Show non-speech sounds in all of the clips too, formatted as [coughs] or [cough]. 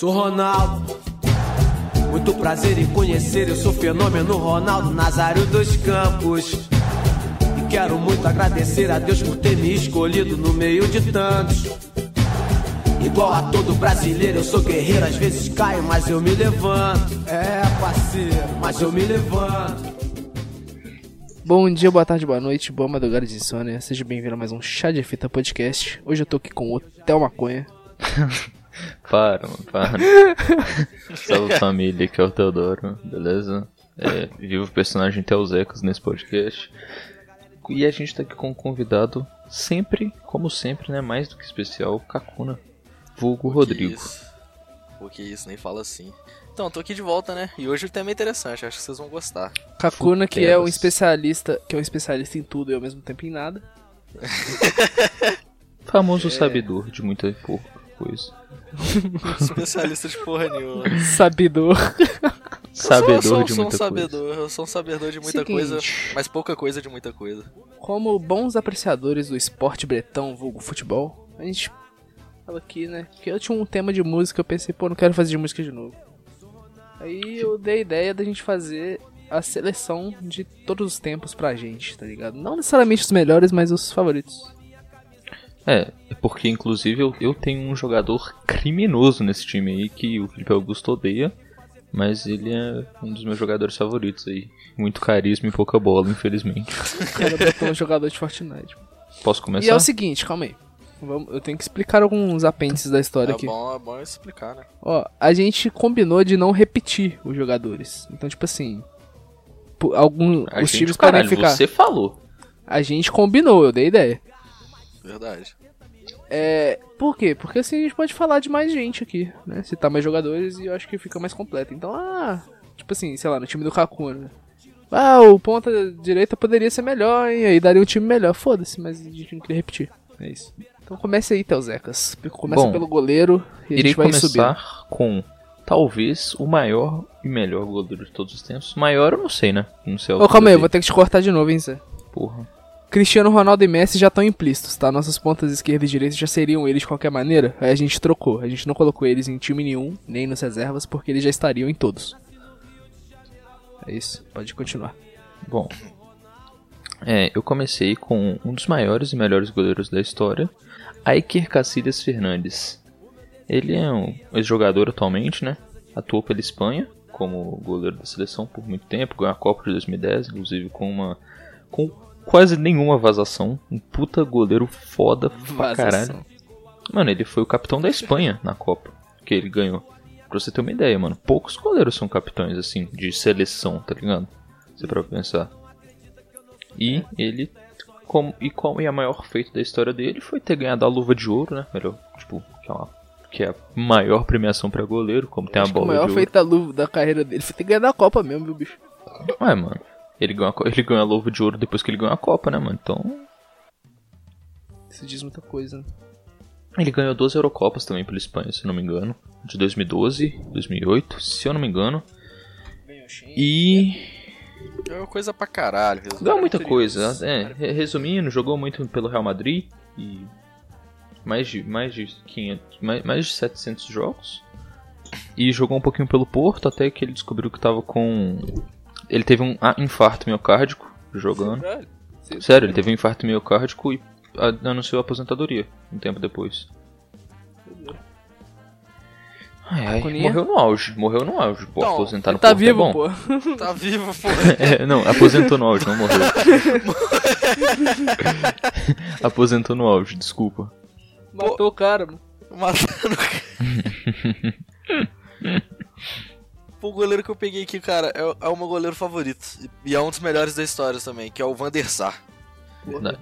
Sou Ronaldo. Muito prazer em conhecer, eu sou fenômeno Ronaldo Nazário dos Campos. E quero muito agradecer a Deus por ter me escolhido no meio de tantos. Igual a todo brasileiro, eu sou guerreiro, às vezes caio, mas eu me levanto. É, parceiro, mas eu me levanto. Bom dia, boa tarde, boa noite, boa madrugada de insônia. Seja bem-vindo a mais um Chá de Fita Podcast. Hoje eu tô aqui com o Hotel Maconha. [laughs] Para, mano, para. [laughs] Salve família, que é o Teodoro, beleza? É, vivo o personagem Teusecos nesse podcast. E a gente tá aqui com um convidado, sempre, como sempre, né? Mais do que especial, Kakuna, vulgo Rodrigo. Que isso? Pô, que isso, nem fala assim. Então, tô aqui de volta, né? E hoje o tema é interessante, acho que vocês vão gostar. Kakuna, que é um especialista, que é um especialista em tudo e ao mesmo tempo em nada. [laughs] Famoso É. sabedor de muita pouca coisa. [laughs] Especialista de porra nenhuma. Sabedor eu sou, de sou muita um sabedor, eu sou um sabedor de muita Seguinte. coisa, mas pouca coisa de muita coisa. Como bons apreciadores do esporte bretão, vulgo futebol, a gente tava aqui, né? Que eu tinha um tema de música, eu pensei, pô, não quero fazer de música de novo. Aí eu dei a ideia da gente fazer a seleção de todos os tempos pra gente, tá ligado? Não necessariamente os melhores, mas os favoritos. É, é porque inclusive eu, eu tenho um jogador criminoso nesse time aí que o Felipe Augusto odeia, mas ele é um dos meus jogadores favoritos aí. Muito carisma e pouca bola, infelizmente. O cara botou um jogador de Fortnite. Posso E começar? é o seguinte, calma aí. Vamos- eu tenho que explicar alguns apêndices da história É aqui. bom, é bom explicar, né? Ó, a gente combinou de não repetir os jogadores. Então, tipo assim. po- Algum, A os gente, times podem caralho, ficar. você falou. A gente combinou, eu dei ideia. Verdade. É. Por quê? Porque assim a gente pode falar de mais gente aqui, né? Citar mais jogadores e eu acho que fica mais completo. Então, ah. Tipo assim, sei lá, no time do Kakuna. Ah, o ponta direita poderia ser melhor, hein? Aí daria um time melhor. Foda-se, mas a gente não queria repetir. É isso. Então comece aí, Teuzecas. Começa Bom, pelo goleiro e a Irei gente vai começar subir. com talvez o maior e melhor goleiro de todos os tempos. Maior eu não sei, né? Não sei Ô, calma aí, eu vou ter que te cortar de novo, hein, Zé. Porra. Cristiano Ronaldo e Messi já estão implícitos, tá? Nossas pontas esquerda e direita já seriam eles de qualquer maneira. Aí a gente trocou. A gente não colocou eles em time nenhum, nem nas reservas, porque eles já estariam em todos. É isso, pode continuar. Bom. É, eu comecei com um dos maiores e melhores goleiros da história, Iker Casillas Fernandes. Ele é um ex-jogador atualmente, né? Atuou pela Espanha como goleiro da seleção por muito tempo, ganhou a Copa de 2010, inclusive com uma com quase nenhuma vazação, um puta goleiro foda pra caralho. Mano, ele foi o capitão da Espanha na Copa que ele ganhou. Pra você ter uma ideia, mano, poucos goleiros são capitães assim de seleção, tá ligado? Você pra pensar. E ele como e qual é a maior feito da história dele foi ter ganhado a luva de ouro, né? Melhor, tipo, que é, uma, que é a maior premiação pra goleiro, como tem a o bola maior de ouro. feito da, luva, da carreira dele foi ter ganhado a Copa mesmo, viu, bicho? Ué, mano. Ele ganhou, a, ele ganhou a luva de ouro depois que ele ganhou a Copa, né, mano? Então, Isso diz muita coisa, né? Ele ganhou duas Eurocopas também pela Espanha, se eu não me engano. De 2012, 2008, se eu não me engano. E uma coisa pra caralho. ganhou muita coisa. É, re- resumindo, jogou muito pelo Real Madrid e mais de mais de 500, mais, mais de 700 jogos. E jogou um pouquinho pelo Porto até que ele descobriu que tava com ele teve um ah, infarto miocárdico jogando. Velho, Sério, ele teve um infarto miocárdico e a- anunciou a aposentadoria um tempo depois. Ai, ai, morreu no auge, morreu no auge. Pô, Então, aposentar no Tá Porto é vivo, bom. pô. [laughs] Tá vivo, pô. [laughs] É, não, aposentou no auge, não morreu. [laughs] aposentou no auge, desculpa. Matou o cara, mano. Matando. Pô, o goleiro que eu peguei aqui, cara, é, é o meu goleiro favorito. E é um dos melhores da história também, que é o Van der Sar. Verdade.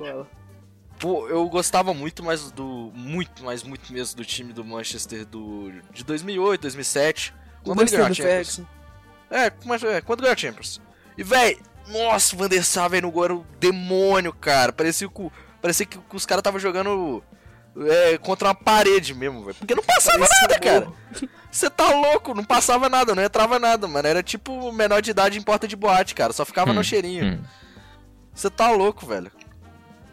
Pô, eu gostava muito mais do. Muito, mais, muito mesmo do time do Manchester do, de 2008, 2007. Quando ele ganhou a Champions. É, mas é, quando ganhou a Champions. E, véi, nossa, o Van der Sar, velho, no gol era um demônio, cara. Parecia que, o- parecia que os caras estavam jogando é, contra uma parede mesmo, velho. Porque não passava nada, cara. Você tá louco, não passava nada, não entrava nada, mano. Era tipo menor de idade em porta de boate, cara. Só ficava no Hum, cheirinho. hum. Você tá louco, velho.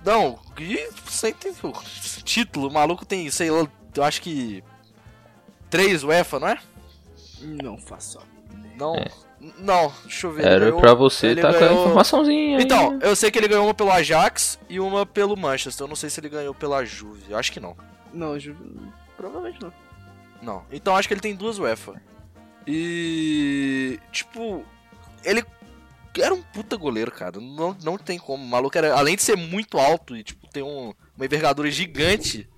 Não, e sem título, o maluco tem, sei lá, eu acho que três UEFA, não é? Não faço. Não. É. Não, deixa eu ver. Era ganhou- pra você tá com a ganhou- informaçãozinha aí. Então, eu sei que ele ganhou uma pelo Ajax e uma pelo Manchester. Eu não sei se ele ganhou pela Juve. Eu acho que não. Não, Ju... provavelmente não. Não. Então acho que ele tem duas UEFA. E. Tipo. Ele era um puta goleiro, cara. Não, não tem como. O maluco era. Além de ser muito alto e, tipo, ter um, uma envergadura gigante.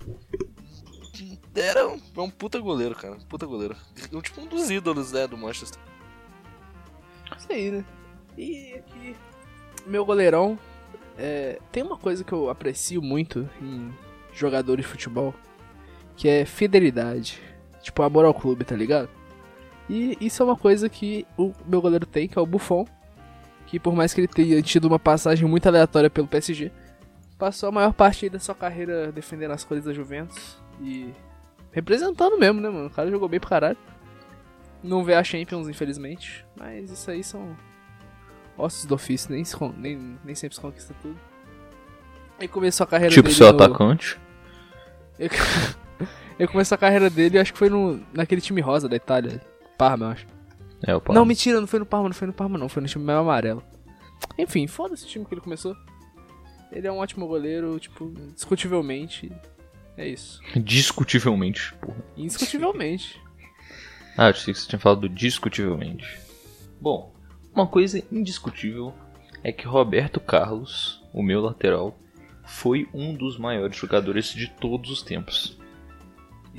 Era um, é um puta goleiro, cara. Um puta goleiro. Um, tipo um dos ídolos, né, do Manchester. Isso aí, né? E aqui, meu goleirão. é, tem uma coisa que eu aprecio muito em jogadores de futebol, que é fidelidade. Tipo, amor ao clube, tá ligado? E isso é uma coisa que o meu goleiro tem, que é o Buffon. Que por mais que ele tenha tido uma passagem muito aleatória pelo PSG, passou a maior parte da sua carreira defendendo as cores da Juventus. E representando mesmo, né, mano? O cara jogou bem pra caralho. Não vê a Champions, infelizmente. Mas isso aí são ossos do ofício, nem, se nem, nem sempre se conquista tudo. E começou a carreira Tipo dele seu no- atacante. Ele [laughs] ele começou a carreira dele, acho que foi no, naquele time rosa da Itália. Parma, eu acho. É, o Não, mentira, não foi no Parma, não foi no Parma, não. Foi no time meio amarelo. Enfim, foda-se o time que ele começou. Ele é um ótimo goleiro, tipo, discutivelmente. É isso. Discutivelmente, porra. Indiscutivelmente. Ah, eu achei que você tinha falado discutivelmente. Bom, uma coisa indiscutível é que Roberto Carlos, o meu lateral, foi um dos maiores jogadores de todos os tempos.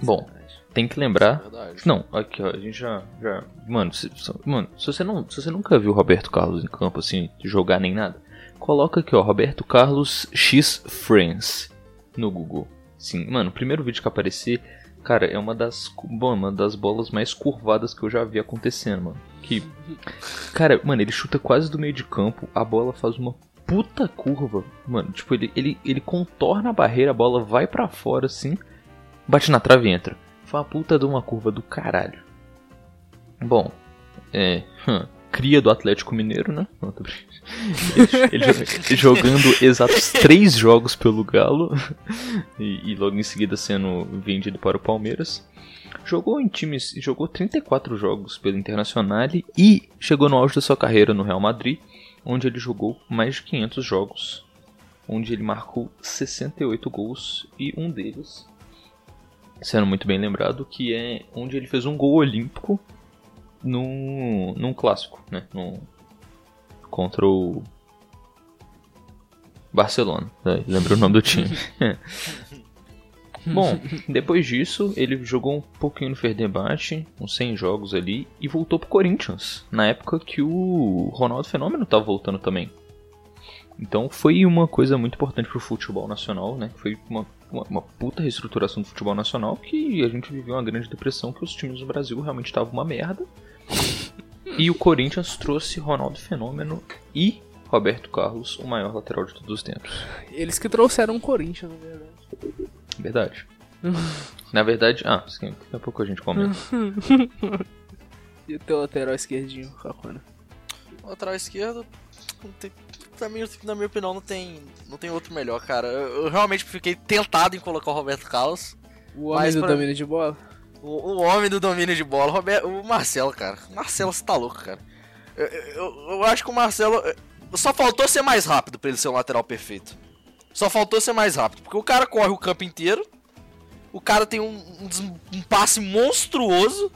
Bom, tem que lembrar. Verdade. Não, aqui ó, a gente já. já mano, se, mano se, você não, se você nunca viu Roberto Carlos em campo, assim, jogar nem nada, coloca aqui ó, Roberto Carlos X Friends no Google. Sim, mano, o primeiro vídeo que aparecer, cara, é uma das, bom, uma das bolas mais curvadas que eu já vi acontecendo, mano. Que. Cara, mano, ele chuta quase do meio de campo, a bola faz uma puta curva. Mano, tipo, ele, ele, ele contorna a barreira, a bola vai pra fora assim, bate na trave e entra. Foi uma puta de uma curva do caralho. Bom, é. hum, cria do Atlético Mineiro, né? Não, tô brincando. Ele, ele jo- jogando exatos três jogos pelo Galo e, e logo em seguida sendo vendido para o Palmeiras. Jogou em times, jogou 34 jogos pelo Internacional e chegou no auge da sua carreira no Real Madrid, onde ele jogou mais de 500 jogos, onde ele marcou 68 gols e um deles sendo muito bem lembrado, que é onde ele fez um gol olímpico num, num clássico, né? Num, contra o Barcelona. né? Lembra o nome do time. [laughs] Bom, depois disso, ele jogou um pouquinho no Fenerbahçe, uns 100 jogos ali, e voltou pro Corinthians, na época que o Ronaldo Fenômeno tava voltando também. Então foi uma coisa muito importante pro futebol nacional, né? Foi uma, uma, uma puta reestruturação do futebol nacional que a gente viveu uma grande depressão, que os times do Brasil realmente estavam uma merda. E o Corinthians trouxe Ronaldo Fenômeno e Roberto Carlos, o maior lateral de todos os tempos. Eles que trouxeram o Corinthians, na verdade. Verdade. [laughs] Na verdade, ah, sim, daqui a pouco a gente comenta. [laughs] E o teu lateral esquerdinho, Kakuna? Lateral esquerdo, não tem- na, minha, na minha opinião, não tem, não tem outro melhor, cara. Eu, eu realmente fiquei tentado em colocar o Roberto Carlos. O homem Mas do pra- domínio de bola? O, o homem do domínio de bola, o, Roberto, o Marcelo, cara. O Marcelo, você tá louco, cara. Eu, eu, eu acho que o Marcelo. Só faltou ser mais rápido pra ele ser um lateral perfeito. Só faltou ser mais rápido. Porque o cara corre o campo inteiro. O cara tem um, um um passe monstruoso.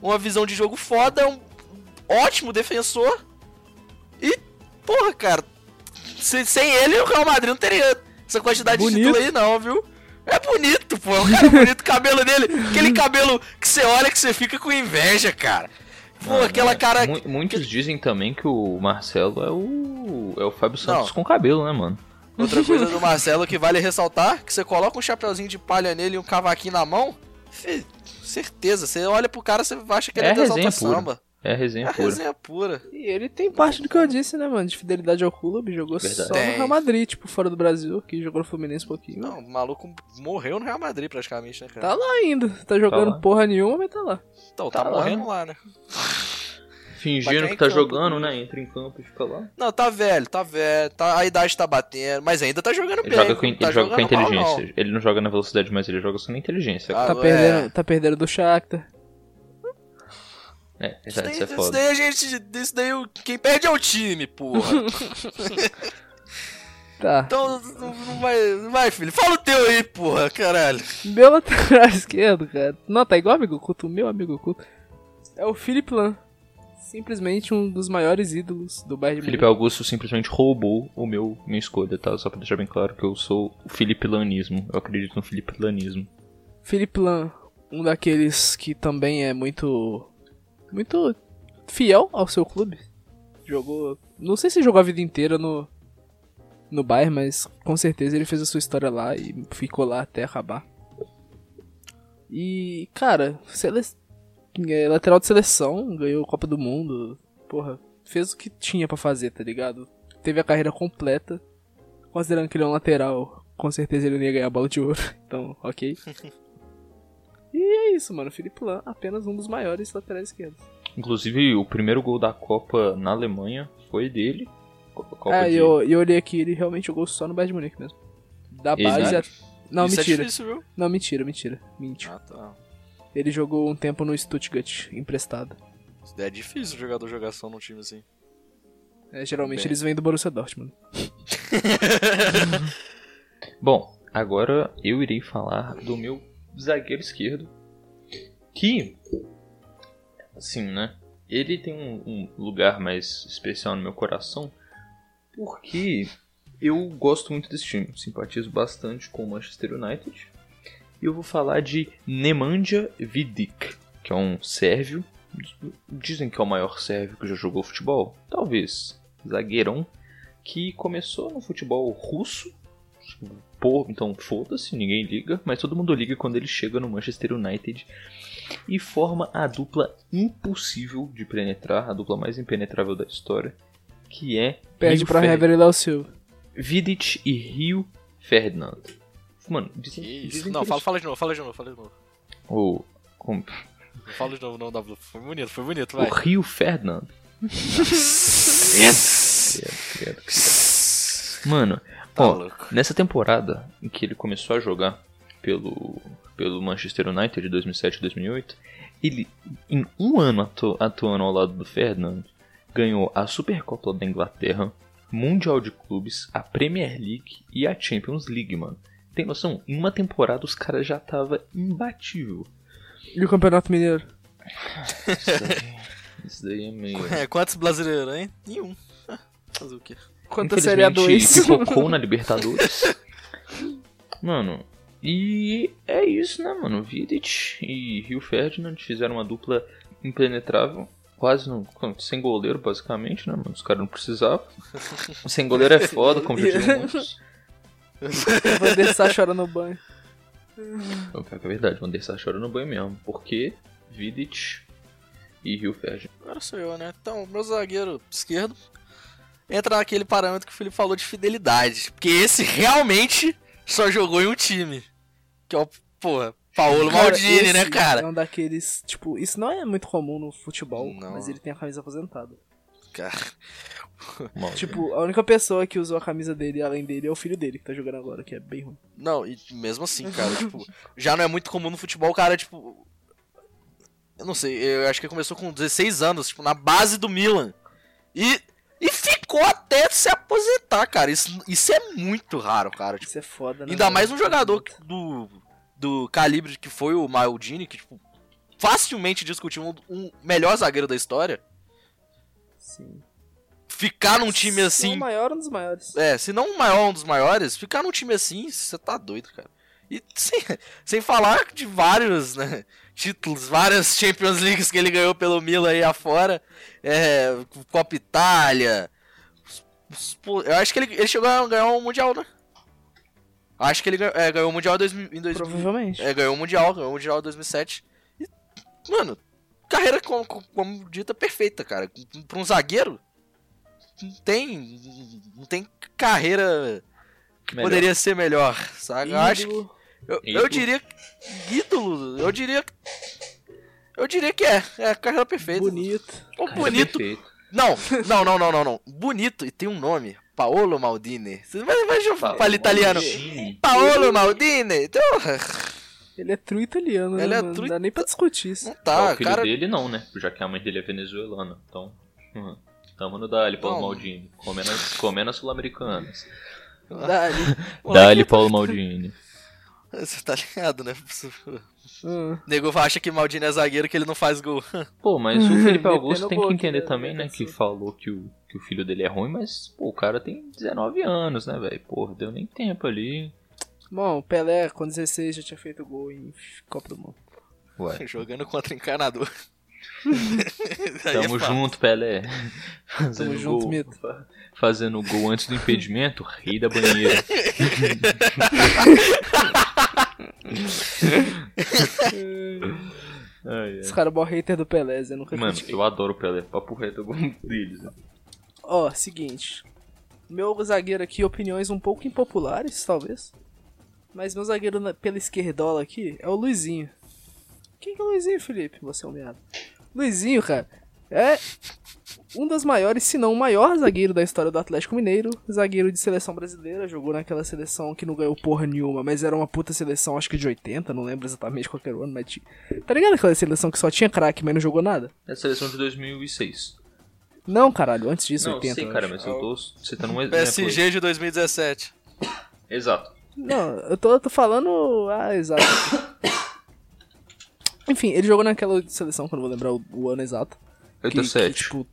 Uma visão de jogo foda. É um ótimo defensor. E, porra, cara. se- sem ele, o Real Madrid não teria essa quantidade de Bonito. título aí, não, viu? É bonito, pô. É um cara bonito. O cabelo dele. Aquele cabelo que você olha que você fica com inveja, cara. Pô, Ah, aquela né? cara. Mu- Muitos dizem também que o Marcelo é o. é o Fábio Santos com cabelo, né, mano? Outra coisa do Marcelo que vale ressaltar: que você coloca um chapeuzinho de palha nele e um cavaquinho na mão. certeza, você olha pro cara, você acha que ele É é, altas pura. samba. É resenha É pura. resenha pura. E ele tem parte do que eu disse, né, mano? De fidelidade ao clube, jogou Verdade. só Tem. no Real Madrid, tipo, fora do Brasil, que jogou no Fluminense um pouquinho. Não, o maluco morreu no Real Madrid praticamente, né, cara? Tá lá ainda, tá jogando lá. porra nenhuma, mas tá lá. Então, tá, Tá lá, morrendo né? lá, né? Fingindo que em tá campo, jogando, né? Entra em campo e fica lá. Não, tá velho, tá velho, tá, a idade tá batendo, mas ainda tá jogando Ele bem. joga com, não tá ele joga com a jogando mal, inteligência. Ele não joga na velocidade, mas ele joga só na inteligência. Ah, Tá é. perdendo, tá perdendo do Shakhtar. É, Isso verdade, daí, isso é isso foda. daí a gente. Isso daí o- quem perde é o time, porra. [laughs] Tá. então não, não vai. Não vai, filho. Fala o teu aí, porra, caralho. Meu lateral [laughs] esquerdo, cara. Não, tá igual amigo oculto. O meu amigo oculto. É o Philip Lan. Simplesmente um dos maiores ídolos do Bayern de Felipe. Augusto simplesmente roubou o meu minha escolha, tá? Só pra deixar bem claro que eu sou o Felipe Lanismo. Eu acredito no Felipe Lanismo. Philip Lan, um daqueles que também é muito. Muito fiel ao seu clube. Jogou. Não sei se jogou a vida inteira no. No Bayern, mas com certeza ele fez a sua história lá e ficou lá até acabar. E, cara, sele... é, lateral de seleção, ganhou Copa do Mundo. Porra, fez o que tinha pra fazer, tá ligado? Teve a carreira completa. Considerando que ele é um lateral, com certeza ele não ia ganhar a bola de ouro. [laughs] Então, ok. [laughs] E é isso, mano. Felipe Lan, apenas um dos maiores laterais esquerdos. Inclusive, o primeiro gol da Copa na Alemanha foi dele. Co- Copa e de... eu, eu olhei aqui, ele realmente jogou só no Bayern de Munique mesmo. Da Ele- base a... Não, Isso mentira. é difícil, não, mentira, mentira. Mente. Ah, tá. Ele jogou um tempo no Stuttgart, emprestado. É difícil o jogador jogar só num time assim. É, geralmente Bem. eles vêm do Borussia Dortmund. [laughs] Bom, agora eu irei falar do meu zagueiro esquerdo. Que, assim, né? Ele tem um, um lugar mais especial no meu coração. Porque eu gosto muito desse time. Simpatizo bastante com o Manchester United. E eu vou falar de Nemanja Vidic, que é um sérvio. Dizem que é o maior sérvio que já jogou futebol. Talvez. Zagueirão. Que começou no futebol russo Pô, então foda-se, ninguém liga, mas todo mundo liga quando ele chega no Manchester United e forma a dupla impossível de penetrar, a dupla mais impenetrável da história, que é Perde pra Fer- Hever e Léo Silva. Vidic e Rio Ferdinand. Mano, dizem, Que isso? dizem Não, que fala, eles- fala de novo, fala de novo, fala de novo. o, como- Não fala de novo, não, W. Foi bonito, foi bonito, o vai. Rio Ferdinand. [laughs] Credo, credo, credo. Mano, Tá ó, louco. Nessa temporada em que ele começou a jogar pelo, pelo Manchester United de 2007 e 2008, ele, em um ano atu- atuando ao lado do Ferdinand, ganhou a Supercopa da Inglaterra, Mundial de Clubes, a Premier League e a Champions League, mano. Tem noção? Em uma temporada os caras já tava imbatível. E o Campeonato Mineiro? Isso daí, [laughs] isso daí é meio... É, quantos brasileiros, hein? Nenhum. [laughs] Fazer o quê? Quanto a Série A2? Infelizmente, pipocou na [laughs] Libertadores. Mano, e é isso, né, mano? Vidic e Rio Ferdinand fizeram uma dupla impenetrável. Quase não, sem goleiro, basicamente, né, mano? Os caras não precisavam. [laughs] Sem goleiro é foda, como já dizem muitos. O Van der Sar chora no banho. O pior que é verdade, o Van der Sar chora no banho mesmo. Porque Vidic e Rio Ferdinand. Agora sou eu, né? Então, meu zagueiro esquerdo entra naquele parâmetro que o Felipe falou de fidelidade. Porque esse realmente só jogou em um time. Que é o, porra, Paulo Cara, Maldini, né, cara? É um daqueles, tipo, isso não é muito comum no futebol, Não. mas ele tem a camisa aposentada. Cara, Tipo, a única pessoa que usou a camisa dele além dele é o filho dele que tá jogando agora, que é bem ruim. Não, e mesmo assim, cara, tipo, já não é muito comum no futebol, o cara, tipo. Eu não sei, eu acho que ele começou com 16 anos, tipo, na base do Milan. E. E ficou até se aposentar, cara. Isso, isso é muito raro, cara. Tipo, Isso é foda, né? ainda mais um jogador do, do calibre que foi o Maldini, que, tipo, facilmente discutiu um, um melhor zagueiro da história. Sim. Ficar num time Se é assim. o maior, um dos maiores. É, se não o maior, um dos maiores, ficar num time assim, você tá doido, cara. E sem, [laughs] sem falar de vários, né, títulos, várias Champions Leagues que ele ganhou pelo Milan aí afora, é, Copa Itália, eu acho que ele, ele chegou a ganhar um Mundial, né? Acho que ele ganhou, é, ganhou o Mundial em 2000, em 2000 Provavelmente. é, ganhou o Mundial, ganhou o Mundial em 2007. E, mano, carreira como, como dita perfeita, cara. Pra um zagueiro, não tem, não tem carreira que Melhor. poderia ser melhor, sabe? Eu acho que, eu, eu diria que- ídolo, eu diria eu diria que é, é a carreira perfeita. bonito. Bonito. perfeito. Não, não, não, não, não, não. Bonito e tem um nome, Paolo Maldini. Você vai, vai Fala, falar italiano. Maldini. Paolo Maldini. Então, Ele é true italiano, né? Ele é mano? true Não dá nem pra discutir isso. Não tá, o filho cara. dele não, né? Já que a mãe dele é venezuelana. Então, hum, tamo no Dali, Paulo Não. Maldini. Comendo, as- comendo as sul-americanas. Pô, Dali, [laughs] Paulo Maldini. [laughs] Você tá ligado, né? Ah. Nego acha que Maldini é zagueiro que ele não faz gol. [laughs] Pô, mas o Felipe [laughs] Augusto tem que entender né? também, né? Que falou que o, que o filho dele é ruim, mas, pô, o cara tem 19 anos, né, velho? Porra, deu nem tempo ali. Bom, o Pelé, com 16, já tinha feito gol em Copa do Mundo. Ué. Jogando contra encanador. É Tamo fato. junto, Pelé. Fazendo junto, gol, Mito. Fa- Fazendo gol antes do impedimento, rei da banheira. Ai, Esse ai. cara é hater do Pelé, Zé, nunca Mano, critiquei. eu adoro o Pelé. Papo reto, eu gosto deles. né? Ó, seguinte. Meu zagueiro aqui, opiniões um pouco impopulares, talvez. Mas meu zagueiro na- pela esquerdola aqui é o Luizinho. Quem que é o Luizinho, Felipe? Você é um meado. Luizinho, cara, é um dos maiores, se não o maior zagueiro da história do Atlético Mineiro. Zagueiro de seleção brasileira, jogou naquela seleção que não ganhou porra nenhuma, mas era uma puta seleção, acho que de 80, não lembro exatamente qual que era o ano, mas tinha. Tá ligado aquela seleção que só tinha craque, mas não jogou nada? É a seleção de 2006. Não, caralho, antes disso, Não, 80. sei, eu cara, mas eu tô citando um exemplo. PSG de 2017. Exato. Não, eu tô, tô falando. Ah, exato. [coughs] Enfim, ele jogou naquela seleção, que eu não vou lembrar o, o ano exato. Que, 87. que, tipo,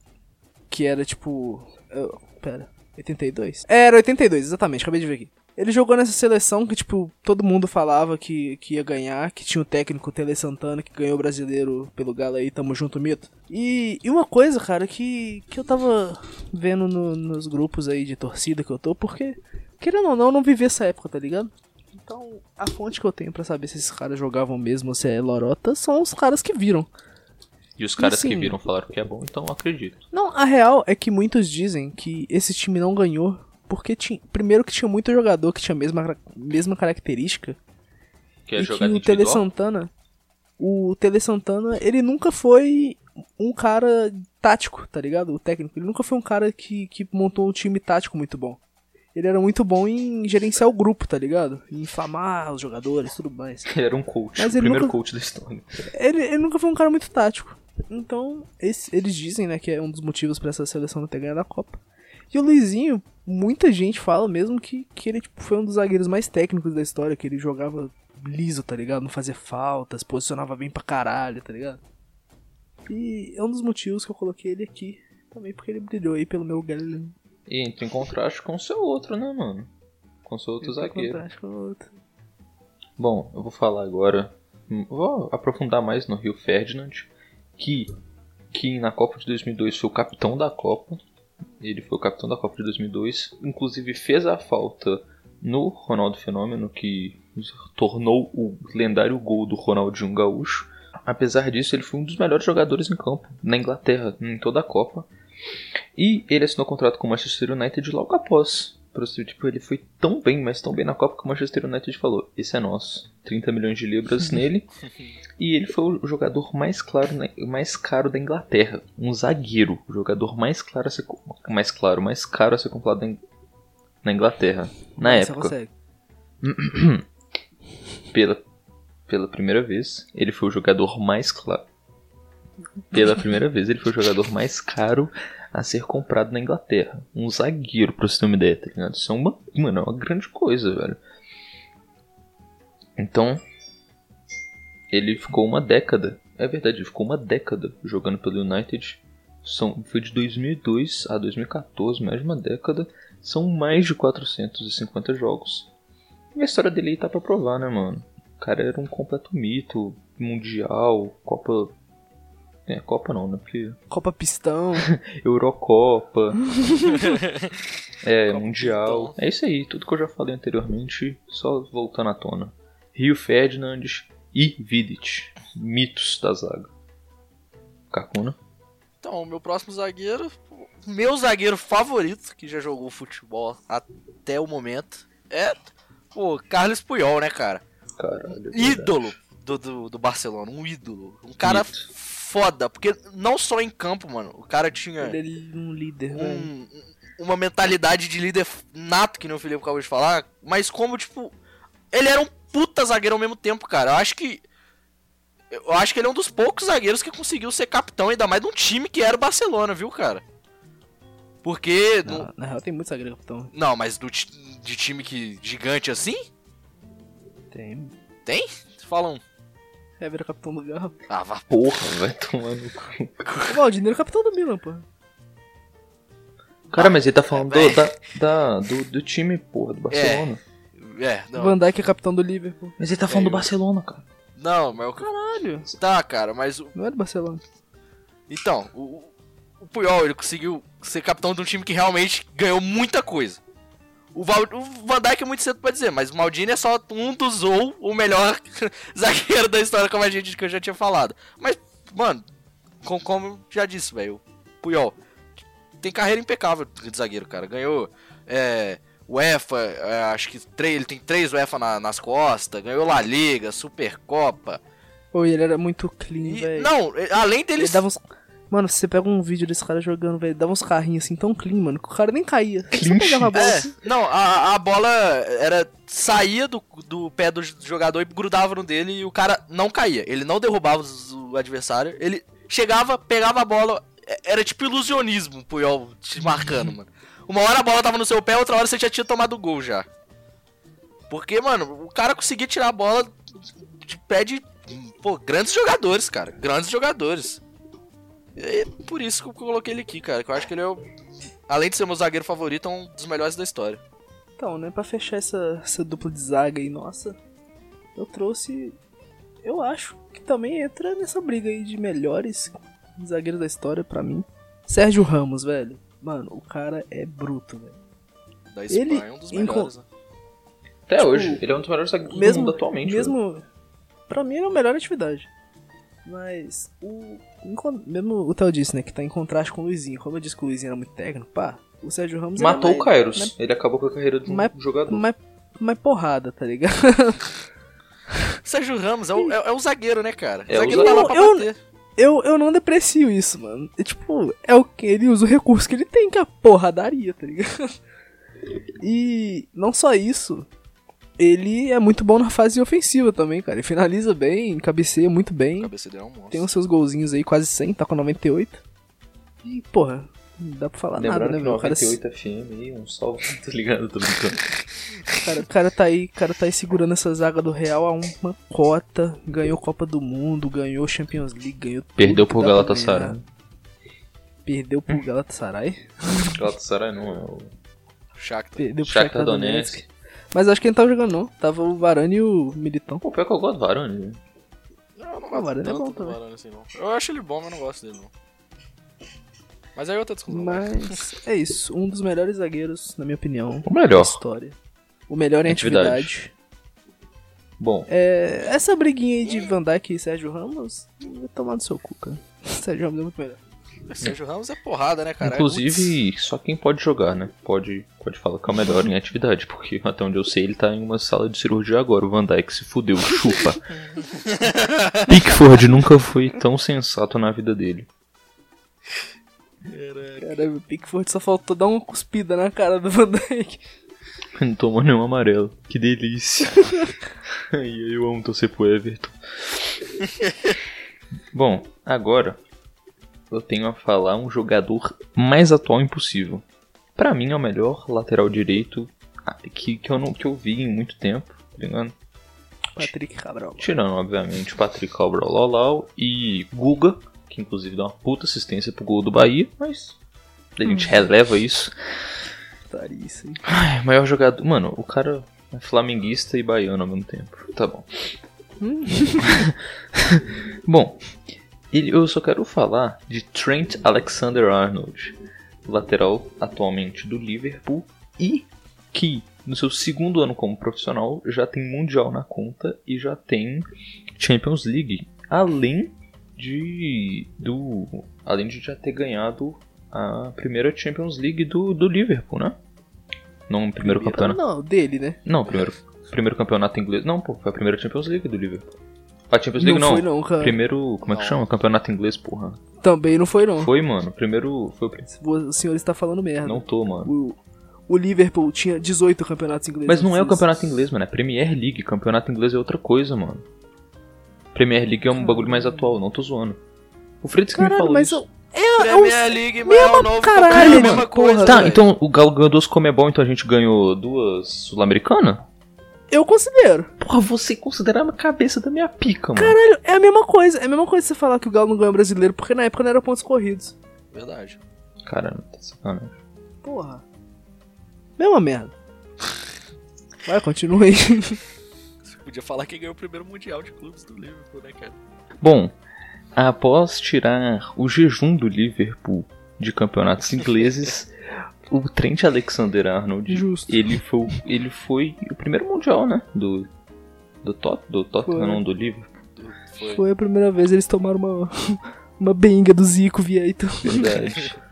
que era tipo. eu- pera, 82? É, Era 82, exatamente, acabei de ver aqui. Ele jogou nessa seleção que, tipo, todo mundo falava que, que ia ganhar, que tinha o técnico Tele Santana, que ganhou o brasileiro pelo Galo aí, tamo junto, mito. E, e uma coisa, cara, que, que eu tava vendo no- nos grupos aí de torcida que eu tô, porque, querendo ou não, eu não vivi essa época, tá ligado? Então, a fonte que eu tenho pra saber se esses caras jogavam mesmo ou se é lorota são os caras que viram. E os caras que assim- viram falaram que é bom, então acredito. Não, a real é que muitos dizem que esse time não ganhou porque tinha, primeiro que tinha muito jogador que tinha a mesma, mesma característica Que é e que o Tele. Santana, o Tele Santana, ele nunca foi um cara tático, tá ligado? O técnico, ele nunca foi um cara que, que montou um time tático muito bom. Ele era muito bom em gerenciar o grupo, tá ligado? Em inflamar os jogadores, tudo mais. [laughs] Ele era um coach, Mas o primeiro nunca- coach da história. Ele, ele nunca foi um cara muito tático. Então, esse- eles dizem, né, que é um dos motivos pra essa seleção não ter ganhado a Copa. E o Luizinho, muita gente fala mesmo que, que ele tipo, foi um dos zagueiros mais técnicos da história, que ele jogava liso, tá ligado? Não fazia faltas, posicionava bem pra caralho, tá ligado? E é um dos motivos que eu coloquei ele aqui. Também porque ele brilhou aí pelo meu Galileu. E entra em contraste com o seu outro, né, mano? Com o seu outro zagueiro. Contraste com o outro. Bom, eu vou falar agora. hum, Vou aprofundar mais no Rio Ferdinand, que, que na Copa de 2002 foi o capitão da Copa. Ele foi o capitão da Copa de 2002. Inclusive fez a falta no Ronaldo Fenômeno, que tornou o lendário gol do Ronaldinho Gaúcho. Apesar disso, ele foi um dos melhores jogadores em campo na Inglaterra, em toda a Copa. E ele assinou contrato com o Manchester United logo após. Tipo, ele foi tão bem, mas tão bem na Copa que o Manchester United falou: esse é nosso. 30 milhões de libras [laughs] nele. E ele foi o jogador mais claro, na- mais caro da Inglaterra. Um zagueiro. O jogador mais claro a ser, mais claro, mais caro a ser comprado na, In- na Inglaterra. Na você época. [clears throat] consegue. Pela, pela primeira vez, ele foi o jogador mais claro. Pela primeira vez, ele foi o jogador mais caro a ser comprado na Inglaterra. Um zagueiro, pra você ter uma ideia, tá ligado? Isso é uma, mano, é uma grande coisa, velho. Então, ele ficou uma década. É verdade, ficou uma década jogando pelo United. São, foi de 2002 a 2014, mais de uma década. São mais de 450 jogos. E a história dele aí tá pra provar, né, mano? O cara era um completo mito, mundial, Copa. É, Copa não, né? Porque. Copa Pistão. [laughs] Eurocopa. [laughs] é, Copa Mundial. Pistão. É isso aí, tudo que eu já falei anteriormente, só voltando à tona. Rio Ferdinand e Vidic. Mitos da zaga. Kakuna. Então, o meu próximo zagueiro, meu zagueiro favorito, que já jogou futebol até o momento, é o Carlos Puyol, né, cara? Caralho. é ídolo do, do, do Barcelona, um ídolo. Um cara Mito. Foda, porque não só em campo, mano, o cara tinha Ele é um líder, um- uma mentalidade de líder nato, que nem o Felipe acabou de falar, mas como, tipo, ele era um puta zagueiro ao mesmo tempo, cara. Eu acho que. Eu acho que ele é um dos poucos zagueiros que conseguiu ser capitão, ainda mais de um time que era o Barcelona, viu, cara? Porque. no- Na, real tem muito zagueiro capitão. Não, mas do, de time que gigante assim? Tem. Tem? Fala um. É, vira capitão do Galo. Ah, vá. Porra, vai tomar no cu. O Maldini era capitão do Milan, pô. Cara, mas ele tá falando É, do, da, da- do, do time, porra, do Barcelona. É, não. Van Dijk é capitão do Liverpool. Mas ele tá falando É, do Barcelona, cara. Não, mas o. Caralho. Tá, cara, mas. o- Não é do Barcelona. Então, o, o Puyol, ele conseguiu ser capitão de um time que realmente ganhou muita coisa. O, Val, o Van Dijk é muito cedo pra dizer, mas o Maldini é só um dos ou o melhor [laughs] zagueiro da história, como a gente que eu já tinha falado. Mas, mano, com- como eu já disse, velho, o Puyol tem carreira impecável de zagueiro, cara. Ganhou é, UEFA, é, acho que três, ele tem três UEFA na- nas costas, ganhou La Liga, Supercopa. Pô, ele era muito clean, velho. não, além dele Ele dava uns... Mano, se você pega um vídeo desse cara jogando, velho, dava uns carrinhos assim tão clean, mano, que o cara nem caía. Ele só Clean pegava a bola É, assim. não, a, a bola era saía do, do pé do jogador e grudava no dele e o cara não caía. Ele não derrubava os- o adversário, ele chegava, pegava a bola, é- era tipo ilusionismo o Puyol te marcando, mano. Uma hora a bola tava no seu pé, outra hora você já tinha tomado o gol já. Porque, mano, o cara conseguia tirar a bola de pé de, pô, grandes jogadores, cara, grandes jogadores. E é por isso que eu coloquei ele aqui, cara, que eu acho que ele é o além de ser meu zagueiro favorito, é um dos melhores da história. Então, né, pra fechar essa, essa dupla de zaga aí, nossa, eu trouxe. Eu acho que também entra nessa briga aí de melhores zagueiros da história pra mim. Sérgio Ramos, velho. Mano, o cara é bruto, velho. Da Espanha, Ele é um dos melhores. né? Até Tipo, hoje, ele é um dos melhores zagueiros do Mesmo, mundo atualmente. velho. mesmo pra mim ele é a melhor atividade. Mas o mesmo o Theo disse, né, que tá em contraste com o Luizinho. Como eu disse que o Luizinho era muito técnico, pá, o Sérgio Ramos Matou o mais- Kairos. mais- Ele acabou com a carreira de um Mas- jogador. mais, mais porrada, tá ligado? [laughs] Sérgio Ramos é o, é, é o zagueiro, né, cara? É o zagueiro tá lá pra zagueiro. bater. Eu, eu não deprecio isso, mano. É, tipo, é o que ele usa o recurso que ele tem, que é a porradaria, tá ligado? [laughs] E não só isso, ele é muito bom na fase ofensiva também, cara. Ele finaliza bem, cabeceia muito bem. cabeça dele é um monstro. Tem os seus golzinhos aí, quase 100, tá com 98. E, porra, não dá pra falar Lembrando nada, né, que velho? O cara, 98 FM aí, um salve, [laughs] tá ligado? Tô brincando. [laughs] cara, o cara tá aí, o cara tá aí segurando essa zaga do Real a uma cota. Ganhou Copa do Mundo, ganhou Champions League, ganhou tudo Perdeu pro Galatasaray. Perdeu pro Galatasaray. [laughs] Galatasaray não, é o Shakhtar. Perdeu pro Shakhtar Shakhtar Donetsk. Donetsk. Mas acho que ele não tava jogando não. Tava o Varane e o Militão. Pô, pior que eu gosto do Varane. Não, eu não O gosto Varane é bom do também. Varane assim, não. Eu acho ele bom, mas não gosto dele, não. Mas aí é outra discussão. Mas é isso. Um dos melhores zagueiros, na minha opinião, O da melhor. história. O melhor em Atividade. atividade. Bom, É, essa briguinha aí de Van Dijk e Sérgio Ramos, vai tomar no seu cu, cara. [laughs] Sérgio Ramos é muito melhor. Sérgio Ramos é porrada, né, cara? inclusive, só quem pode jogar, né? Pode, pode falar que é o melhor em atividade, porque até onde eu sei ele tá em uma sala de cirurgia agora. O Van Dyke se fudeu, chupa. [laughs] Pickford nunca foi tão sensato na vida dele. Caralho, o Pickford só faltou dar uma cuspida na cara do Van Dijk. [laughs] Não tomou nenhum amarelo. Que delícia. [laughs] Eu amo torcer pro Everton. Bom, agora eu tenho a falar um jogador mais atual impossível. Pra mim é o melhor lateral direito ah, que, que, eu, não, que eu vi em muito tempo, tá ligado? Patrick Cabral. Tirando, obviamente, Patrick Cabral Lolau e Guga, que inclusive dá uma puta assistência pro gol do Bahia, mas a gente releva isso. Tarice, hein? Ai, maior jogador. Mano, o cara é flamenguista e baiano ao mesmo tempo. Tá bom. Hum. [laughs] bom, eu só quero falar de Trent Alexander-Arnold, lateral atualmente do Liverpool e que no seu segundo ano como profissional já tem Mundial na conta e já tem Champions League, além de do além de já ter ganhado a primeira Champions League do, do Liverpool, né? Não o primeiro campeonato. Não, dele, né? Não, primeiro, primeiro campeonato inglês. Não, pô, foi a primeira Champions League do Liverpool. A Champions League não. foi não, cara. Primeiro, como é que Não. chama? Campeonato inglês, porra. Também não foi não. Foi, mano. Primeiro foi o primeiro. O senhor está falando merda. Não tô, mano. O, o Liverpool tinha 18 campeonatos ingleses. Mas não é o campeonato inglês, mano. É Premier League. Campeonato inglês é outra coisa, mano. Premier League é um bagulho mais atual, não tô zoando. O Fritz que me falou mas isso. eu- é, é Premier um- League, mesma é o novo caralho, a mano, mesma coisa. Tá, velho. então o Galo ganhou duas Comebol, então a gente ganhou duas Sul-Americanas? Eu considero. Porra, você considerar a cabeça da minha pica, mano. Caralho, é a mesma coisa. É a mesma coisa você falar que o Galo não ganhou brasileiro, porque na época não era pontos corridos. Verdade. Cara, tá sacanagem. Porra. Mesma merda. Vai, continua aí. Você podia falar que ganhou o primeiro Mundial de Clubes do Liverpool, né, cara? Bom, após tirar o jejum do Liverpool de campeonatos ingleses, [laughs] o Trent Alexander-Arnold, Justo. ele foi, ele foi o primeiro mundial, né, do do Tot, do Tottenham, Foi. não do Liverpool. Foi. Foi a primeira vez eles tomaram uma, [laughs] uma benga do Zico Vieito. Verdade. [laughs]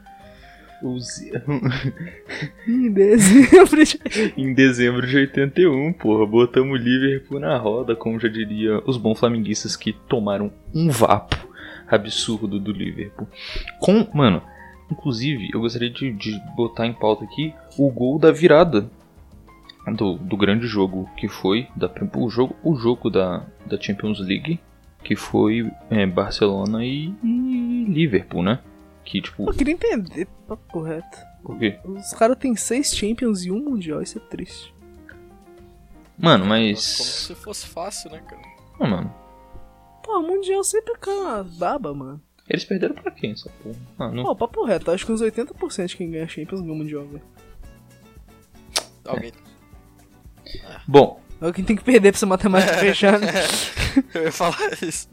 Os- [laughs] Em dezembro. de- em dezembro de 81, porra, botamos o Liverpool na roda, como já diria os bons flamenguistas que tomaram um vapo absurdo do Liverpool. Com, mano, inclusive, eu gostaria de, de botar em pauta aqui o gol da virada do, do grande jogo que foi da, o jogo, o jogo da, da Champions League, que foi é, Barcelona e, e Liverpool, né? Que tipo, Eu queria entender, papo reto. por quê? Os caras têm seis Champions e um Mundial, isso é triste. Mano, Como mas. se fosse fácil, né, cara? Não, mano. Pô, Mundial sempre cai uma baba, mano. Eles perderam pra quem essa porra? Ah, não. Pô, papo reto, acho que uns 80% de quem ganha Champions ganha o Mundial, velho. Alguém. [laughs] Bom, Alguém tem que perder pra essa matemática [laughs] fechar, né? [laughs] Eu ia falar isso.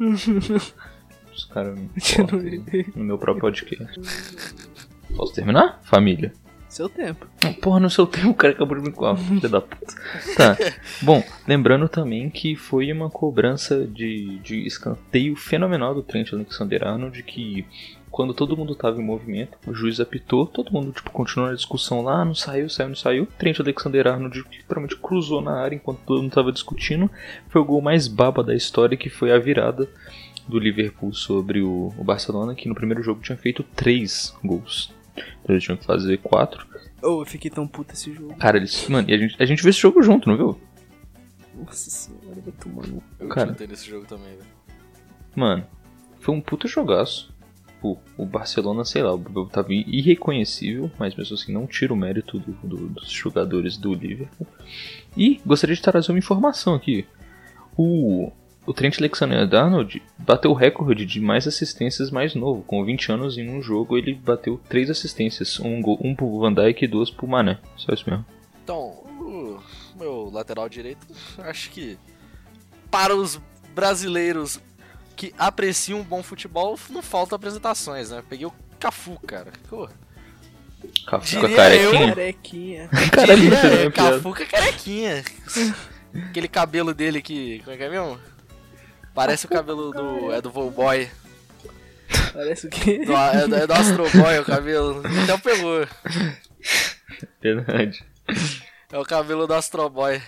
os caras me no meu próprio podcast. Posso terminar? Família. Seu tempo. Porra, no seu [laughs] tempo o cara acabou de me coar, filha da puta. Tá. Bom, lembrando também que foi uma cobrança de, de escanteio fenomenal do Trent Alexander-Arnold que quando todo mundo tava em movimento, o juiz apitou, todo mundo tipo continuou a discussão lá, não saiu, saiu, não saiu. Trent Alexander-Arnold literalmente cruzou na área enquanto todo mundo tava discutindo. Foi o gol mais baba da história que foi a virada do Liverpool sobre o, o Barcelona, que no primeiro jogo tinha feito três gols. Então eles tinham que fazer quatro. Oh, eu fiquei tão puta esse jogo. Cara, eles. Mano, e a gente, a gente viu esse jogo junto, não viu? Nossa senhora, vai tomar no... Eu Cara. nesse jogo também, velho. Mano, foi um puta jogaço. Pô, o Barcelona, sei lá, o tava irreconhecível, mas mesmo assim não tira o mérito do- do- dos jogadores do Liverpool. E gostaria de trazer uma informação aqui. O, o Trent Alexander-Arnold bateu o recorde de mais assistências mais novo. Com 20 anos em um jogo, ele bateu três assistências. Um, gol, um pro Van Dijk e duas pro Mané. Só isso mesmo. Então, o meu lateral direito, acho que para os brasileiros que apreciam um bom futebol, não falta apresentações, né? Peguei o Cafu, cara. Cafu Diria com a carequinha. Carequinha. [laughs] Caralho, diria, é, nem a piada. Cafu com a carequinha. Aquele cabelo dele que. Como é que é mesmo? Parece o cabelo do. É do Volboy. Parece o quê? Do, é, do- é do Astro Boy o cabelo. Então pegou. Verdade. É o cabelo do Astro Boy.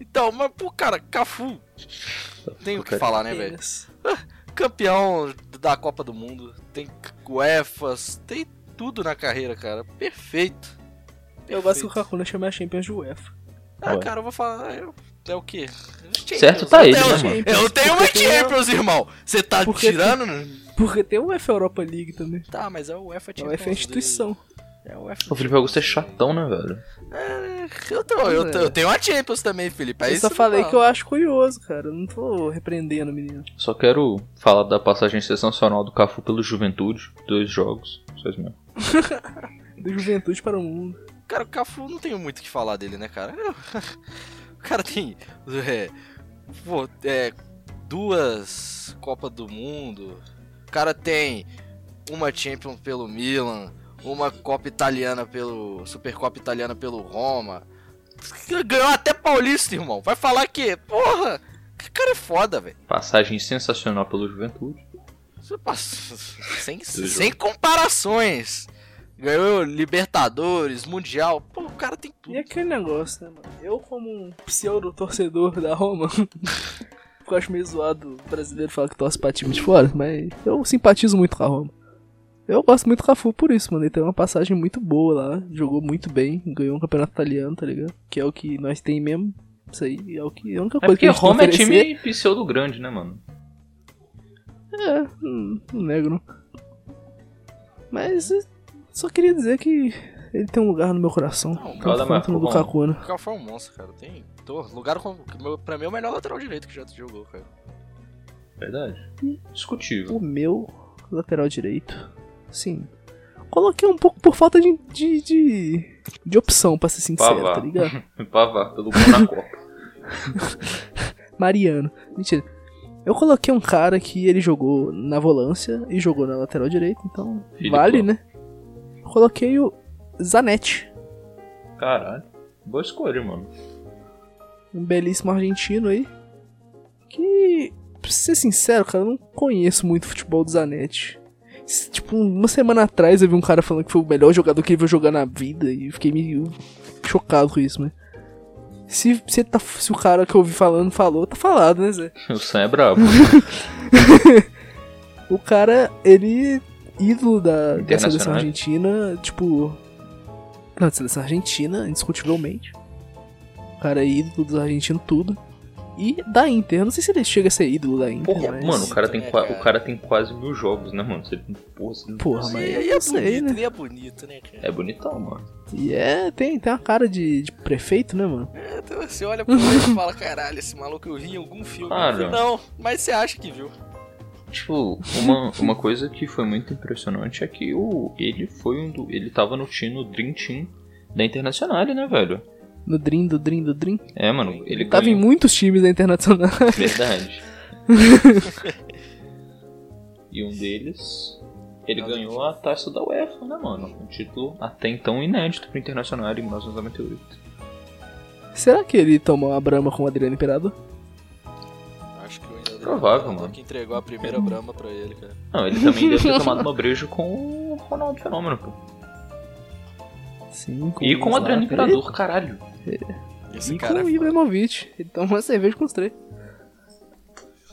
Então, mas, pô, cara, Cafu. Tem o que falar, né, velho? Campeão da Copa do Mundo. Tem UEFAs. Tem tudo na carreira, cara. Perfeito. Eu gosto que o Perfeito. Kakuna chama a Champions de UEFA. Ah, Ué. cara, eu vou falar. eu- É o quê? Champions. Certo tá Eu ele, tenho- né, mano? Champions. Eu tenho uma Porque tem Champions, irmão. Você tá Porque tirando? Porque tem o UEFA Europa League também. Tá, mas é o UEFA A Champions. UEFA é a instituição. É o UEFA. O Felipe Augusto é chatão, né, velho? É, eu, tô, eu, tô- eu tenho uma Champions também, Felipe. É eu isso só falei que eu acho curioso, cara. Eu não tô repreendendo o menino. Só quero falar da passagem sensacional do Cafu pelo Juventude. Dois jogos. Isso mesmo. [laughs] Da juventude para o mundo. Cara, o Cafu não tenho muito o que falar dele, né, cara? [laughs] O cara tem. É, pô, é, duas Copas do Mundo. O cara tem uma Champions pelo Milan. Uma Copa Italiana pelo. Supercopa Italiana pelo Roma. Ganhou até Paulista, irmão. Vai falar que. Porra! Que cara é foda, velho. Passagem sensacional pelo Juventude. [laughs] Sem, sem comparações. Ganhou Libertadores, Mundial. Pô, o cara tem tudo. E aquele negócio, né, mano? Eu, como um pseudo-torcedor da Roma, [laughs] eu acho meio zoado o brasileiro falar que torce pra time de fora, mas eu simpatizo muito com a Roma. Eu gosto muito do Cafu por isso, mano. Ele tem uma passagem muito boa lá, jogou muito bem, ganhou um campeonato italiano, tá ligado? Que é o que nós tem mesmo. Isso aí é o que é a única É coisa que porque a gente tem Roma é oferecer. time pseudo grande, né, mano? É, hum, não nego não. Mas só queria dizer que ele tem um lugar no meu coração. Não, Tanto Calda no do Kakuna. O Cafu é um monstro, cara. Tem. Tô, lugar com. meu- Pra mim é o melhor lateral direito que já jogou, cara. Verdade. Discutível. O meu lateral direito, sim. Coloquei um pouco por falta de, de, de, de opção, pra ser sincero, Pavá. tá ligado? [laughs] Pavar, pelo gol na Copa. [laughs] Mariano. Mentira. Eu coloquei um cara que ele jogou na volância e jogou na lateral direita, então Filipão. vale, né? Coloquei o Zanetti, Caralho. Boa escolha, mano. um belíssimo argentino aí. Que, pra ser sincero, cara, eu não conheço muito o futebol do Zanetti. Tipo, uma semana atrás eu vi um cara falando que foi o melhor jogador que ele viu jogar na vida e eu fiquei meio chocado com isso, mas. Se, se, tá, se o cara que eu ouvi falando falou, tá falado, né, Zé? [laughs] O Sam é brabo. [laughs] O cara, ele ídolo da, da seleção argentina, tipo. Não, da seleção argentina, indiscutivelmente. O cara é ídolo dos argentinos, tudo. E da Inter, eu não sei se ele chega a ser ídolo da Inter, Porra, mas... mano, o cara, tem É, cara. o cara tem quase mil jogos, né, mano? Você, porra, você não- Porra, mas E não é sei, bonito, né? ele é bonito, né, cara? É bonitão, mano. E é, tem, tem uma cara de, de prefeito, né, mano? É, então você olha pro ele e fala, caralho, esse maluco eu vi em algum filme. Cara. Não, mas você acha que viu. Tipo, uma, uma coisa que foi muito impressionante é que o, ele foi um do. Ele tava no time, no Dream Team da Internacional, né, velho? No Dream, do Dream, do Dream. É, mano, ele Tava em ganhou. muitos times da Internacional. [laughs] [laughs] Verdade. e um deles. Ele ganhou a taça da UEFA, né, mano? Um título até então inédito pro Internacional em 1998. Será que ele tomou a brama com o Adriano Imperador? Provável, mano. que entregou a primeira brama pra ele, cara. Não, ele também deve ter [laughs] tomado uma breja com o Ronaldo Fenômeno, pô. Sim, E com o. Adriano Imperador, caralho. Esse E cara com o é Ibrahimovic. Ele toma uma cerveja com os três.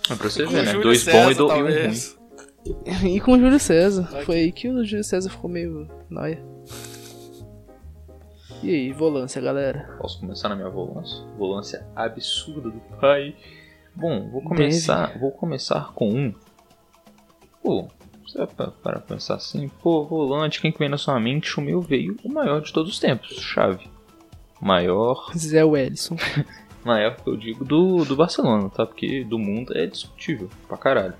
É pra você Com ver, o né? Júlio Dois bons e, do- e um ruim. talvez. E com o Júlio César. Aqui. Foi aí que o Júlio César ficou meio nóia. E aí, volância, galera? Posso começar na minha volância? Volância absurda do pai. Bom, vou começar, vou começar com um. Pô, você para para pensar assim, pô, volante, quem que vem na sua mente? O meu veio o maior de todos os tempos, chave. Maior, Zé Wellison. [laughs] maior que eu digo do, do Barcelona, tá? Porque do mundo é discutível pra caralho.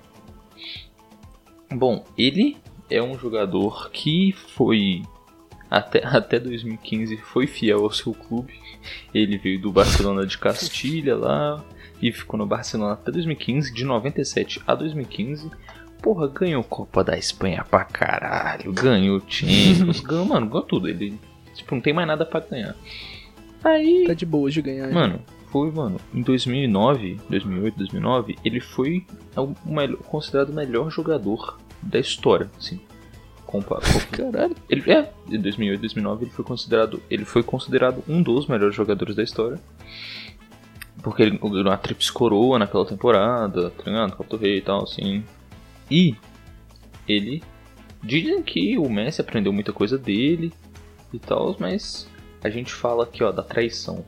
Bom, ele é um jogador que foi até, até 2015 foi fiel ao seu clube. Ele veio do Barcelona de Castilha lá e ficou no Barcelona até 2015, de 97 a 2015. Porra, ganhou Copa da Espanha pra caralho, ganhou Champions, [laughs] ganhou, mano, ganhou tudo. Ele, tipo, não tem mais nada pra ganhar. Aí, Tá de boa de ganhar. Mano, foi, mano, em 2009, 2008, 2009, ele foi o melhor, considerado o melhor jogador da história, assim. Compa [laughs] compa- Caralho. ele é, em 2008, 2009 ele foi considerado, ele foi considerado um dos melhores jogadores da história. Porque ele ganhou a Trips Coroa naquela temporada, tá ligado? Copa do Rei e tal, assim. E ele dizem que o Messi aprendeu muita coisa dele e tal, mas a gente fala aqui, ó, da traição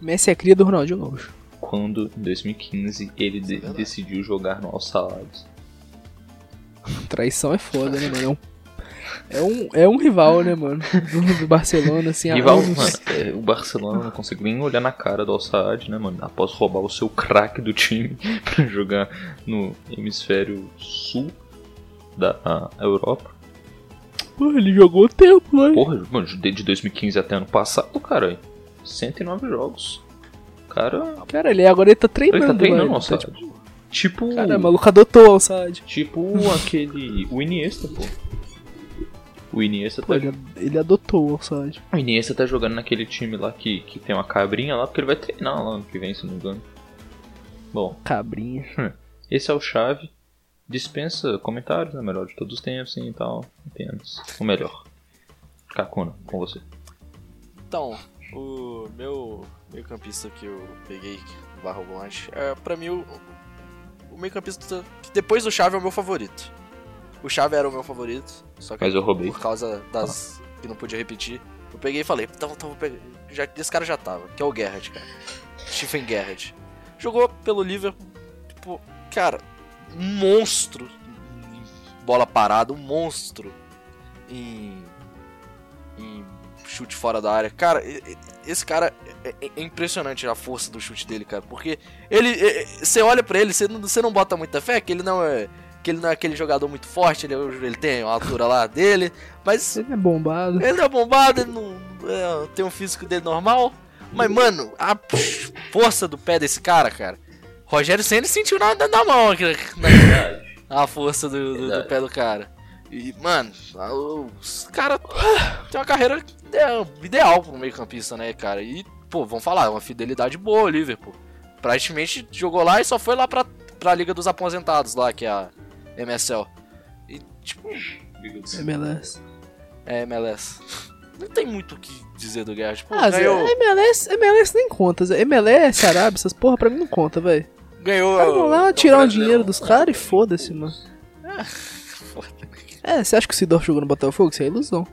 Messi é cria do Ronaldinho Gaúcho. quando em 2015 ele de- decidiu jogar no Al Saad. [laughs] Traição é foda, né, mano? É um, é um, é um rival, né, mano? Do, do Barcelona, assim, Rival, mano, é, o Barcelona não consegue nem olhar na cara do Al Saad, né, mano? Após roubar o seu craque do time [laughs] pra jogar no hemisfério sul da Europa. Pô, ele jogou tempo, né? Porra, mano, de 2015 até ano passado, cara, 109 jogos. Cara, Cara, ele agora ele tá treinando, ele tá treinando mano. Tá, tipo, Tipo, Caramba, o maluco adotou o Alçade. tipo [laughs] aquele, o Iniesta, pô. O Iniesta Pô, tá ele, ele adotou o Alçade. O Iniesta tá jogando naquele time lá que, que tem uma cabrinha lá, porque ele vai treinar lá ano que vem, se não me engano. Bom, Cabrinha. [laughs] esse é o Chave. Dispensa comentários, né? Melhor de todos os tempos, sim e tal. Apenas o melhor. Kakuna, com você. Então, o meu meio campista que eu peguei barra volante, é, pra mim o, o meio campista que depois do Chave é o meu favorito. O Chave era o meu favorito. Só que Mas eu roubei. por causa das. que não podia repetir. Eu peguei e falei, então, então vou pegar. Já, esse cara já tava, que é o Gerrard, cara. Stephen Gerrard. Jogou pelo Liverpool, tipo, cara, um monstro em bola parada, um monstro em, em chute fora da área. Cara, esse cara é, é- é impressionante a força do chute dele, cara. Porque ele. é- Você olha pra ele, você não, você não bota muita fé, que ele não é. Que ele não é aquele jogador muito forte, ele, é- ele tem a altura lá dele. Mas Ele é bombado. ele não é bombado, ele não é, tem um físico dele normal. Mas, mano, a força do pé desse cara, cara. Rogério Senna sentiu na, na mão aqui, né? a força do, do- do pé do cara. E, mano, os cara tem uma carreira ideal, pro meio campista, né, cara? E, pô, vamos falar, uma fidelidade boa o Liverpool. Praticamente jogou lá e só foi lá pra, pra Liga dos Aposentados lá, que é a MSL. E, tipo, MLS. é MLS. Não tem muito o que dizer do Gerrard. Pô, Ah, Zé, ganhou, MLS, MLS nem conta. Zé. MLS, Arábia, essas porra pra mim não conta, velho. ganhou. Vamos lá tirar o dinheiro dos caras e foda-se, mano. [laughs] Foda. É, você acha que o Sidorf jogou no Botafogo? Isso é ilusão.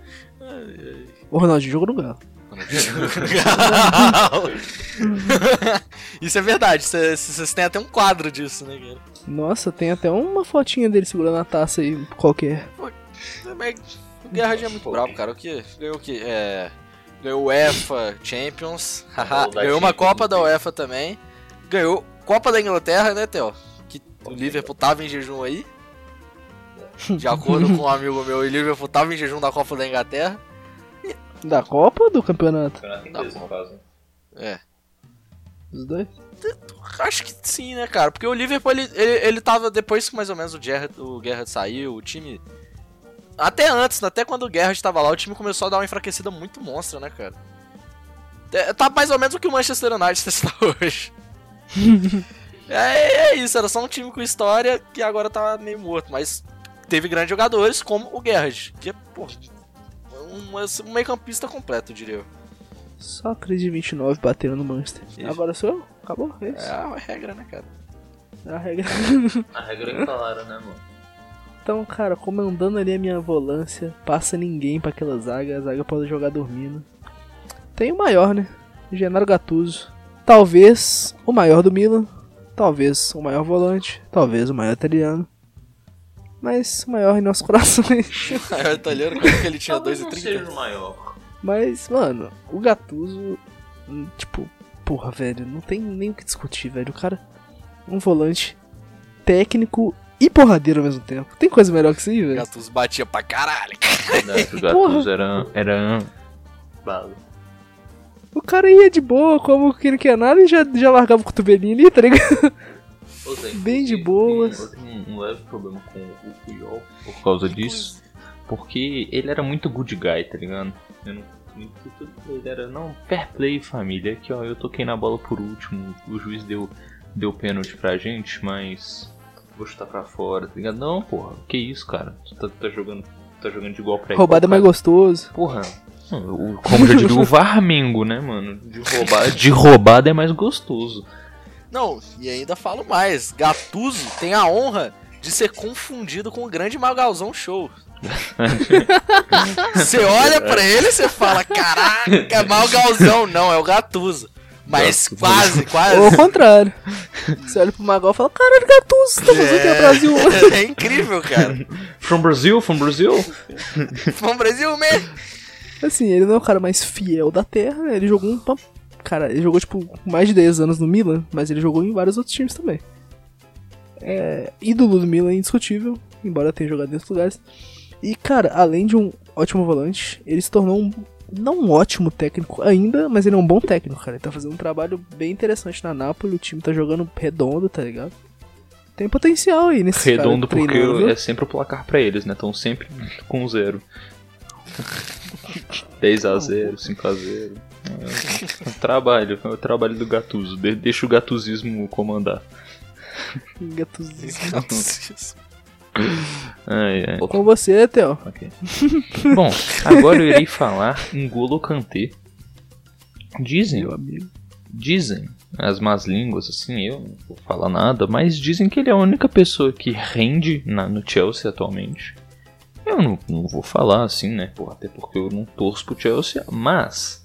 O Ronaldinho jogou no Galo. [laughs] Isso é verdade, vocês têm até um quadro disso, né, cara? Nossa, tem até uma fotinha dele segurando a taça aí, qualquer. O Gerrard é muito bravo, cara. O que? Ganhou o que? É. Ganhou o UEFA Champions. [laughs] ganhou uma Copa da né? UEFA também. Ganhou Copa da Inglaterra, né, Theo? Que o Liverpool tava em jejum aí. [laughs] De acordo com um amigo meu, o Liverpool tava em jejum da Copa da Inglaterra. Da Copa ou do campeonato? É. Os dois? Acho que sim, né, cara? Porque o Liverpool, ele, ele, ele tava, depois que mais ou menos o Gerrard, o Gerrard saiu, o time... Até antes, até quando o Gerrard tava lá, o time começou a dar uma enfraquecida muito monstra, né, cara? É, tá mais ou menos o que o Manchester United está [laughs] hoje. é, é isso, era só um time com história que agora tá meio morto, mas teve grandes jogadores como o Gerrard, que é, pô, um, um meio campista completo, diria eu. Só 3 de 29 bateram no Manchester. Isso. Agora sou eu? Acabou? É isso. É a regra, né, cara? É [laughs] a regra. A regra que falaram, né, mano? Então, cara, comandando ali a minha volância, passa ninguém pra aquela zaga, a zaga pode jogar dormindo. Tem o maior, né? Genaro Gattuso. Talvez o maior do Milan, talvez o maior volante, talvez o maior italiano. Mas o maior em nossos [laughs] corações. É o italiano, como que ele tinha Talvez não 2,30? seja o maior. Mas, mano, o Gattuso, hum, tipo, porra, velho, não tem nem o que discutir, velho. O cara, um volante técnico e porradeiro ao mesmo tempo. Tem coisa melhor que isso aí, velho? Gattuso batia pra caralho. Verdade, o Gattuso era, era bala. O cara ia de boa, como que não quer nada, e já, já largava o cotovelinho ali, tá ligado? Zé, [laughs] Bem de boas. Eu tenho um, um leve problema com o Puyol por causa disso. Porque ele era muito good guy, tá ligado? Eu não, muito- tudo pra ele era, não, fair play família. Aqui ó, eu toquei na bola por último, o juiz deu, deu pênalti pra gente, mas vou chutar pra fora, tá ligado? Não, porra, que isso, cara? Tu tá, tá jogando, tá jogando de igual pra igual. Roubada é mais gostoso. Porra, o- como já diria o [laughs] Varmengo, né, mano? De roubada, de roubada é mais gostoso. Não, e ainda falo mais. Gattuso tem a honra de ser confundido com o grande Magalzão Show. [laughs] Você olha pra ele e você fala, caraca, Magalzão. Não, é o Gattuso. Mas quase, quase. Ou ao contrário. Você olha pro Magal e fala, caralho, Gattuso, você tá fazendo aqui no Brasil. [laughs] É incrível, cara. From Brazil, from Brazil? Vamos Brasil mesmo. Assim, ele não é o cara mais fiel da Terra, né? ele jogou um... Cara, ele jogou, tipo, mais de 10 anos no Milan, mas ele jogou em vários outros times também. É... Ídolo do Milan, indiscutível, embora tenha jogado em outros lugares. E, cara, além de um ótimo volante, ele se tornou um... Não um ótimo técnico ainda, mas ele é um bom técnico, cara. Ele tá fazendo um trabalho bem interessante na Napoli, o time tá jogando redondo, tá ligado? Tem potencial aí nesse Redondo cara porque treinando, é sempre o placar pra eles, né? Estão sempre com zero. [laughs] 10x0, 5x0. É, o trabalho, é o trabalho do Gatuso. De- deixa o gatuzismo comandar. Gattuso. Ai, ai. Com você, Theo. Ok. [laughs] Bom, agora eu irei falar em Golo Kanté. Dizem, Meu amigo. dizem as más línguas, assim, eu não vou falar nada, mas dizem que ele é a única pessoa que rende na- no Chelsea atualmente. Eu não, não vou falar assim, né? Até porque eu não torço pro Chelsea, mas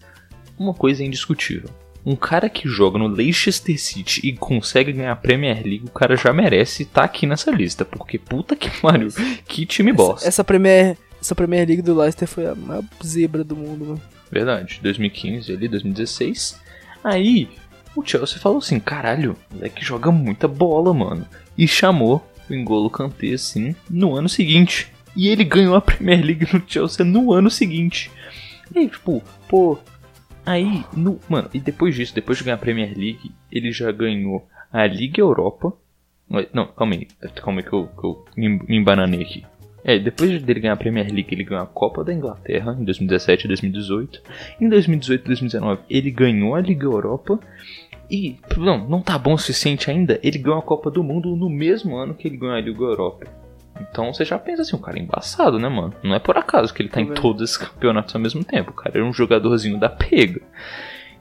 uma coisa é indiscutível. Um cara que joga no Leicester City e consegue ganhar a Premier League, o cara já merece estar aqui nessa lista. Porque puta que [laughs] pariu, que time bosta. Essa Premier, essa Premier League do Leicester foi a maior zebra do mundo, mano. Verdade, 2015 ali, 2016. Aí o Chelsea falou assim: caralho, o moleque joga muita bola, mano. E chamou o Engolo Kanté assim no ano seguinte. E ele ganhou a Premier League no Chelsea no ano seguinte. E aí, tipo, pô. Aí, no, mano, e depois disso, depois de ganhar a Premier League, ele já ganhou a Liga Europa. Não, calma aí, calma aí que eu, que eu me me embananei aqui. É, depois dele ganhar a Premier League, ele ganhou a Copa da Inglaterra em 2017 e 2018. Em 2018 e 2019, ele ganhou a Liga Europa. E, não, não tá bom o suficiente ainda, ele ganhou a Copa do Mundo no mesmo ano que ele ganhou a Liga Europa. Então você já pensa assim, o cara é embaçado, né, mano? Não é por acaso que ele tá Tô em todos esses campeonatos ao mesmo tempo. O cara é um jogadorzinho da pega.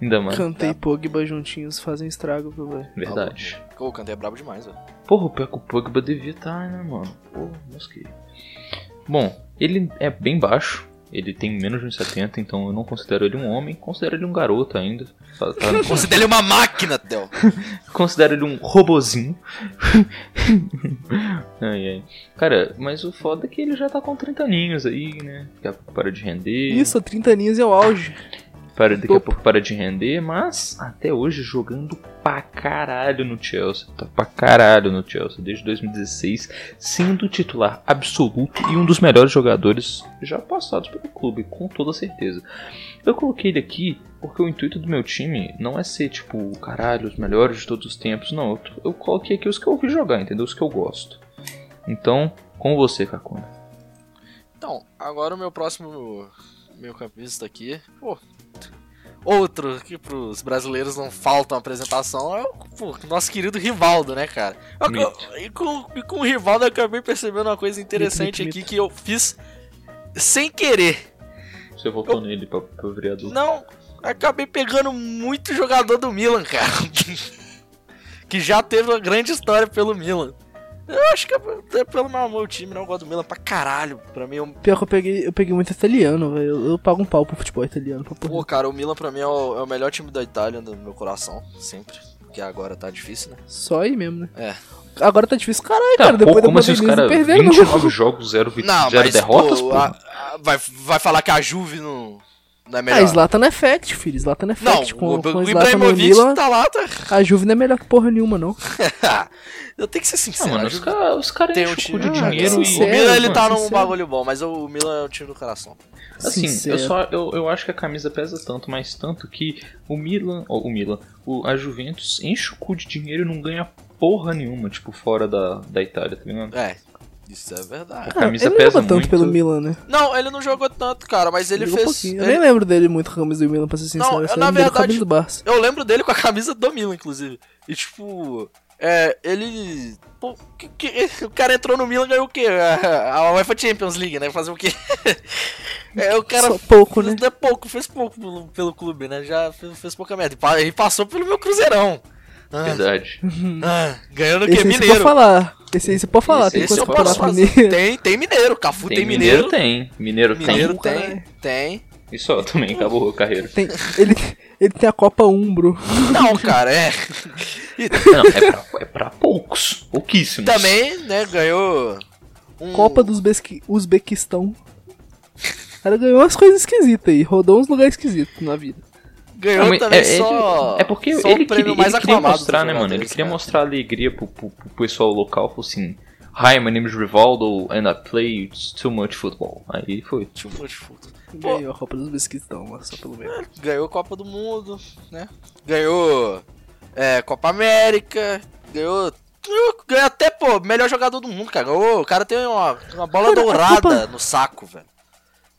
Ainda mais. Kanté e Pogba juntinhos fazem estrago, velho? Verdade. Pô, o Kanté é brabo demais, velho. Porra, o pior que o Pogba devia estar, né, mano? Porra, mosquei. Bom, ele é bem baixo. Ele tem menos de 1,70, então eu não considero ele um homem. Considero ele um garoto ainda. Tá- tá- [laughs] Considera ele uma máquina, Theo. [laughs] considero ele um robozinho. [laughs] ai, ai. Cara, mas o foda é que ele já tá com 30 aninhos aí, né? Pouco para de render. Isso, 30 aninhos é o auge. Para, daqui a pouco para de render, mas até hoje jogando pra caralho no Chelsea. Tá pra caralho no Chelsea desde 2016, sendo titular absoluto e um dos melhores jogadores já passados pelo clube, com toda certeza. Eu coloquei ele aqui porque o intuito do meu time não é ser tipo, caralho, os melhores de todos os tempos. Não, eu, eu coloquei aqui os que eu ouvi jogar, entendeu? Os que eu gosto. Então, com você, Kakuna. Então, agora o meu próximo meio campista aqui, pô, outro que pros brasileiros não falta uma apresentação é o pô, nosso querido Rivaldo, né, cara? Eu- Mito. eu- e, com, e com o Rivaldo eu acabei percebendo uma coisa interessante mito, aqui que eu fiz sem querer. Você votou nele pra, pra vereador. Não, acabei pegando muito jogador do Milan, cara. [laughs] que já teve uma grande história pelo Milan. Eu acho que é pelo meu, meu time, não eu gosto do Milan pra caralho. Pra mim, é um Pior que eu peguei, eu peguei muito italiano, velho. Eu, eu pago um pau pro futebol italiano. Pra Pô, cara, o Milan pra mim é o, é o melhor time da Itália no meu coração, sempre. Porque agora tá difícil, né? Só aí mesmo, né? É. Agora tá difícil. Caralho, cara. pô, Depois da como assim os pandemia caras não perderam, 29 não. [laughs] jogos, 0 vit- Não, zero mas derrotas, pô, pô. a- a- vai, vai falar que a Juve não, não é Ah, melhor. Zlatan Effect, filho. Zlatan não, Effect. com, o, com o Ibrahimovic Milan, tá lá, tá... a Juve não é melhor que porra nenhuma, não. [laughs] Eu tenho que ser Ah, sincero, mano, a os caras os tem um enchem o cu time... de Ah, dinheiro e... o Milan, ele mano, tá num sincero. bagulho bom, mas o Milan é o time do coração. Assim, Sincero. eu só eu, eu acho que a camisa pesa tanto, mas tanto que o Milan, o Milan, o, a Juventus enche o cu de dinheiro e não ganha porra nenhuma, tipo, fora da, da Itália, tá ligado? É, isso é verdade. A camisa ele não pesa jogou tanto muito. pelo Milan, né? Não, ele não jogou tanto, cara, mas ele Jogou fez... pouquinho. Eu ele- nem lembro dele muito com a camisa do Milan, pra ser sincero. eu, Eu na lembro dele com a verdade- camisa do Barça. Eu lembro dele com a camisa do Milan, inclusive. E tipo, é, ele. Pô, que- que- o cara entrou no Milan e ganhou o quê? A, a UEFA Champions League, né? Fazer o quê? [laughs] É, o cara. Só pouco, né? Não é pouco, fez pouco pelo, pelo clube, né? Já fez, fez pouca merda. E pa- passou pelo meu Cruzeirão. Ah, Verdade. ah, ganhando o quê? Mineiro. falar. Esse aí você pode falar. Esse- Tem esse coisa eu posso falar fazer. mineiro. Tem, tem mineiro. Cafu tem, Tem mineiro. mineiro, tem. Mineiro, Mineiro tem. tem, tem. E só também, acabou a carreira. Tem, ele, ele tem a Copa Umbro. Não, cara, é. [laughs] Não, é pra, é pra poucos. Pouquíssimos. também, né, ganhou. Um... Copa do Uzbequi- Uzbequistão. O cara ganhou umas coisas esquisitas aí. Rodou uns lugares esquisitos na vida. Ganhou Não, mas também é, é- só. É porque só ele, o prêmio queria, mais ele queria mostrar, dos né, mano? Ele queria cara. mostrar alegria pro, pro, pro pessoal local. Falou assim: Hi, my name is Rivaldo and I play too much football. Aí foi. Too much football. Ganhou a Copa do Uzbequistão, mas só pelo menos. Ganhou Copa do Mundo, né? Ganhou é, Copa América, ganhou. Ganhou, até, pô, melhor jogador do mundo, cara. Ganhou, o cara tem uma, uma bola Cara, a dourada Copa- no saco, velho.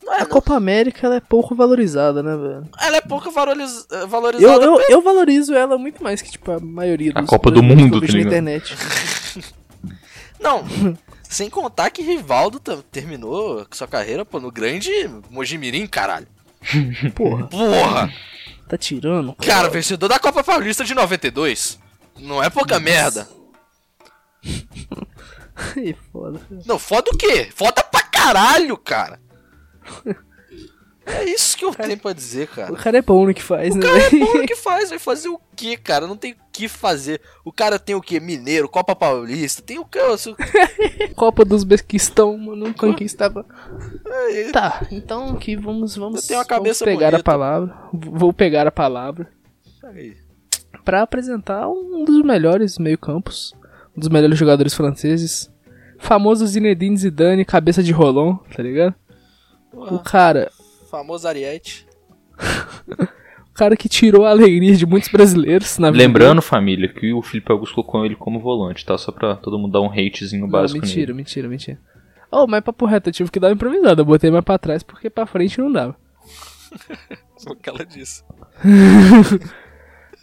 Não é, A não- Copa América ela é pouco valorizada, né, velho? ela é pouco valoriz, Eu, valorizada. eu, eu valorizo ela muito mais que, tipo, a maioria A dos Copa do Mundo, que eu vejo tá na internet. [laughs] Não, sem contar que Rivaldo terminou sua carreira, pô, no grande Mojimirim, caralho. [laughs] Porra, Porra! tá tirando? Cara, vencedor da Copa Paulista de 92. Não é pouca merda. [laughs] Aí, foda. Não, foda o quê? Foda pra caralho, cara. É isso que eu tenho pra dizer, cara. O cara é bom no que faz, O né? cara é bom no que faz, vai fazer o que, cara? Não tem o que fazer. O cara tem o que? Mineiro, Copa Paulista, tem o que? [laughs] Copa dos Bequistão, mano, conquistava. É, Tá, então aqui vamos, vamos, Eu vamos pegar a bonita. palavra. Vou pegar a palavra Aí. pra apresentar um dos melhores meio-campos, um dos melhores jogadores franceses, famoso Zinedine Zidane, cabeça de rolão, tá ligado? O Porra, cara, famoso Ariete. [laughs] o cara que tirou a alegria de muitos brasileiros na vida. Lembrando, família, que o Felipe Augusto colocou ele como volante, tá? Só pra todo mundo dar um hatezinho Não, básico mentira, nele. mentira, mentira. Oh, mas papo reto, eu tive que dar uma improvisada. Eu botei mais pra trás porque pra frente não dava. [laughs] O que ela disse. [laughs]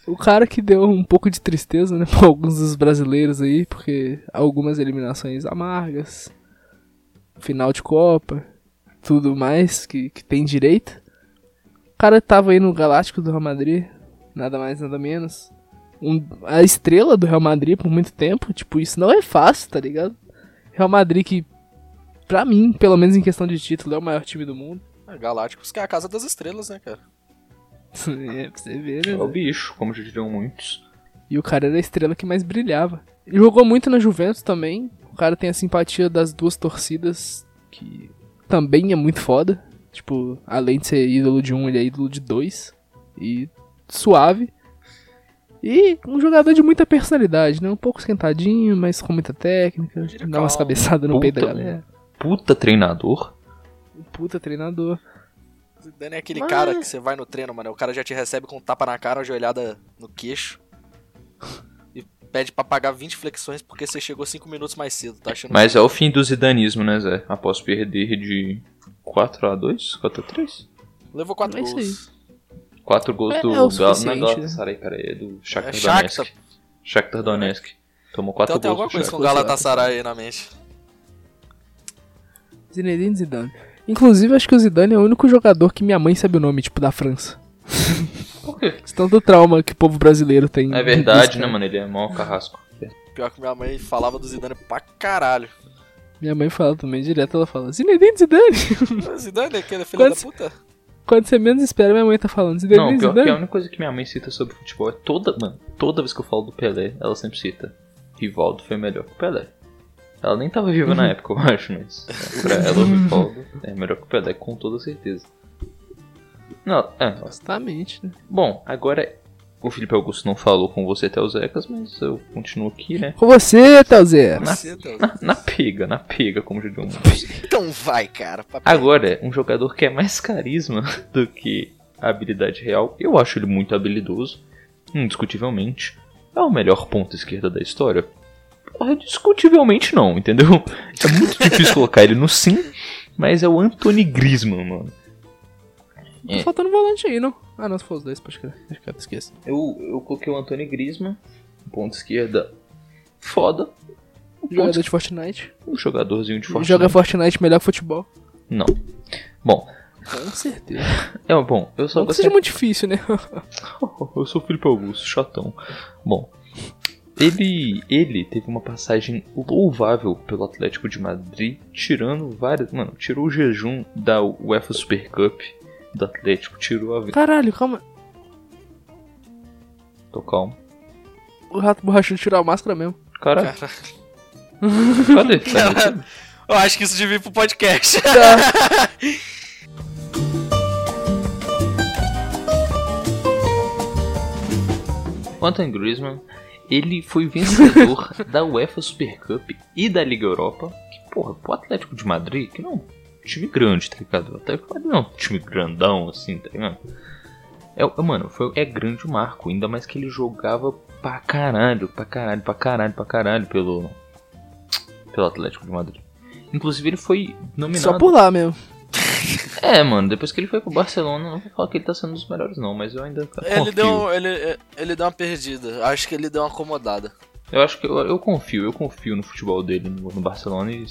O cara que deu um pouco de tristeza, né, pra alguns dos brasileiros aí, porque algumas eliminações amargas, final de Copa, tudo mais que, que tem direito. O cara tava aí no Galáctico do Real Madrid, nada mais, nada menos. Um- a estrela do Real Madrid por muito tempo, tipo, isso não é fácil, tá ligado? Real Madrid que, pra mim, pelo menos em questão de título, é o maior time do mundo. É, Galácticos, que é a casa das estrelas, né, cara? [laughs] é, pra você ver, né? É o bicho, como já diriam muitos. E o cara era a estrela que mais brilhava. Jogou muito na Juventus também. O cara tem a simpatia das duas torcidas, que também é muito foda. Tipo, além de ser ídolo de um, ele é ídolo de dois. E suave. E um jogador de muita personalidade, né? Um pouco esquentadinho, mas com muita técnica. Diria Dá umas cabeçadas no peito da Puta. galera. Puta treinador. Um puta treinador. Zidane é aquele Mas- cara que você vai no treino, mano. O cara já te recebe com um tapa na cara, uma joelhada no queixo. [laughs] Pede pra pagar 20 flexões porque você chegou 5 minutos mais cedo, tá achando? Mas é o fim do zidanismo, né, Zé? Após perder de 4x2? 4x3? Levou 4 É isso gols. 4 gols É- do é o Gal- não é Galatasaray, cara, é do Shakhtar É Shakhtar. Donetsk. Shakhtar Donetsk. Tomou 4 Então tem gols alguma do coisa com Shakhtar. o Galatasaray aí na mente. Zinedine Zidane. Inclusive, acho que o Zidane é o único jogador que minha mãe sabe o nome, tipo, da França. [laughs] Por quê? Esse Tanto trauma que o povo brasileiro tem. É verdade, né, cara. mano? Ele é mó carrasco. Pior que minha mãe falava do Zidane pra caralho. Minha mãe fala também, direto ela fala, Zinedine Zidane. Zidane é aquele filho Quando- da puta. Quando você menos espera, minha mãe tá falando, Zinedine Não, pior que Zidane. a única coisa que minha mãe cita sobre futebol é toda, mano, toda vez que eu falo do Pelé, ela sempre cita. Rivaldo foi melhor que o Pelé. Ela nem tava viva Uhum. na época, eu acho, mas pra ela o Rivaldo é melhor que o Pelé, com toda certeza. Não, é. Justamente, né? Bom, agora o Felipe Augusto não falou com você até os Ecas, mas eu continuo aqui, né? Com você, Telzé. Na, na, na pega, na pega, como já digo. Então vai, cara. Papai. Agora, um jogador que é mais carisma [laughs] do que a habilidade real, eu acho ele muito habilidoso, indiscutivelmente. É o melhor ponto esquerda da história? Porra, discutivelmente não, entendeu? É muito difícil colocar ele no sim, mas é o Anthony Griezmann, mano. Tá É. faltando volante aí, não? Ah, não, se for os dois, pode crer. Acho que eu. Eu, coloquei o Anthony Griezmann, ponto esquerda, foda. Um, ponto, Jogador de Fortnite. um jogadorzinho de Fortnite. Joga Fortnite melhor que futebol. Não. Bom, Com certeza. [laughs] é bom, eu só Não gostei seja muito difícil, né? [laughs] Eu sou o Felipe Augusto, chatão. Bom, ele, ele teve uma passagem louvável pelo Atlético de Madrid, tirando várias. Mano, tirou o jejum da UEFA Super Cup do Atlético, tirou a. Caralho, calma. Tô calmo. O rato borrachudo tirou a máscara mesmo. Caralho, Cara, cadê? [laughs] Cadê? eu acho que isso devia ir pro podcast. [laughs] O Antoine Griezmann, ele foi vencedor [laughs] da UEFA Super Cup e da Liga Europa. Que, porra, pro Atlético de Madrid, que não time grande, tá ligado? Madrid não é um time grandão, assim, tá ligado? É, é, mano, foi, é grande o marco, ainda mais que ele jogava pra caralho, pra caralho, pra caralho, pra caralho pelo, pelo Atlético de Madrid. Inclusive ele foi nominado... Só por lá mesmo. É, mano, depois que ele foi pro Barcelona, não vou falar que ele tá sendo um dos melhores não, mas eu ainda Ele confio. deu, ele, ele deu uma perdida. Acho que ele deu uma acomodada. Eu acho que eu, eu confio, eu confio no futebol dele no, no Barcelona e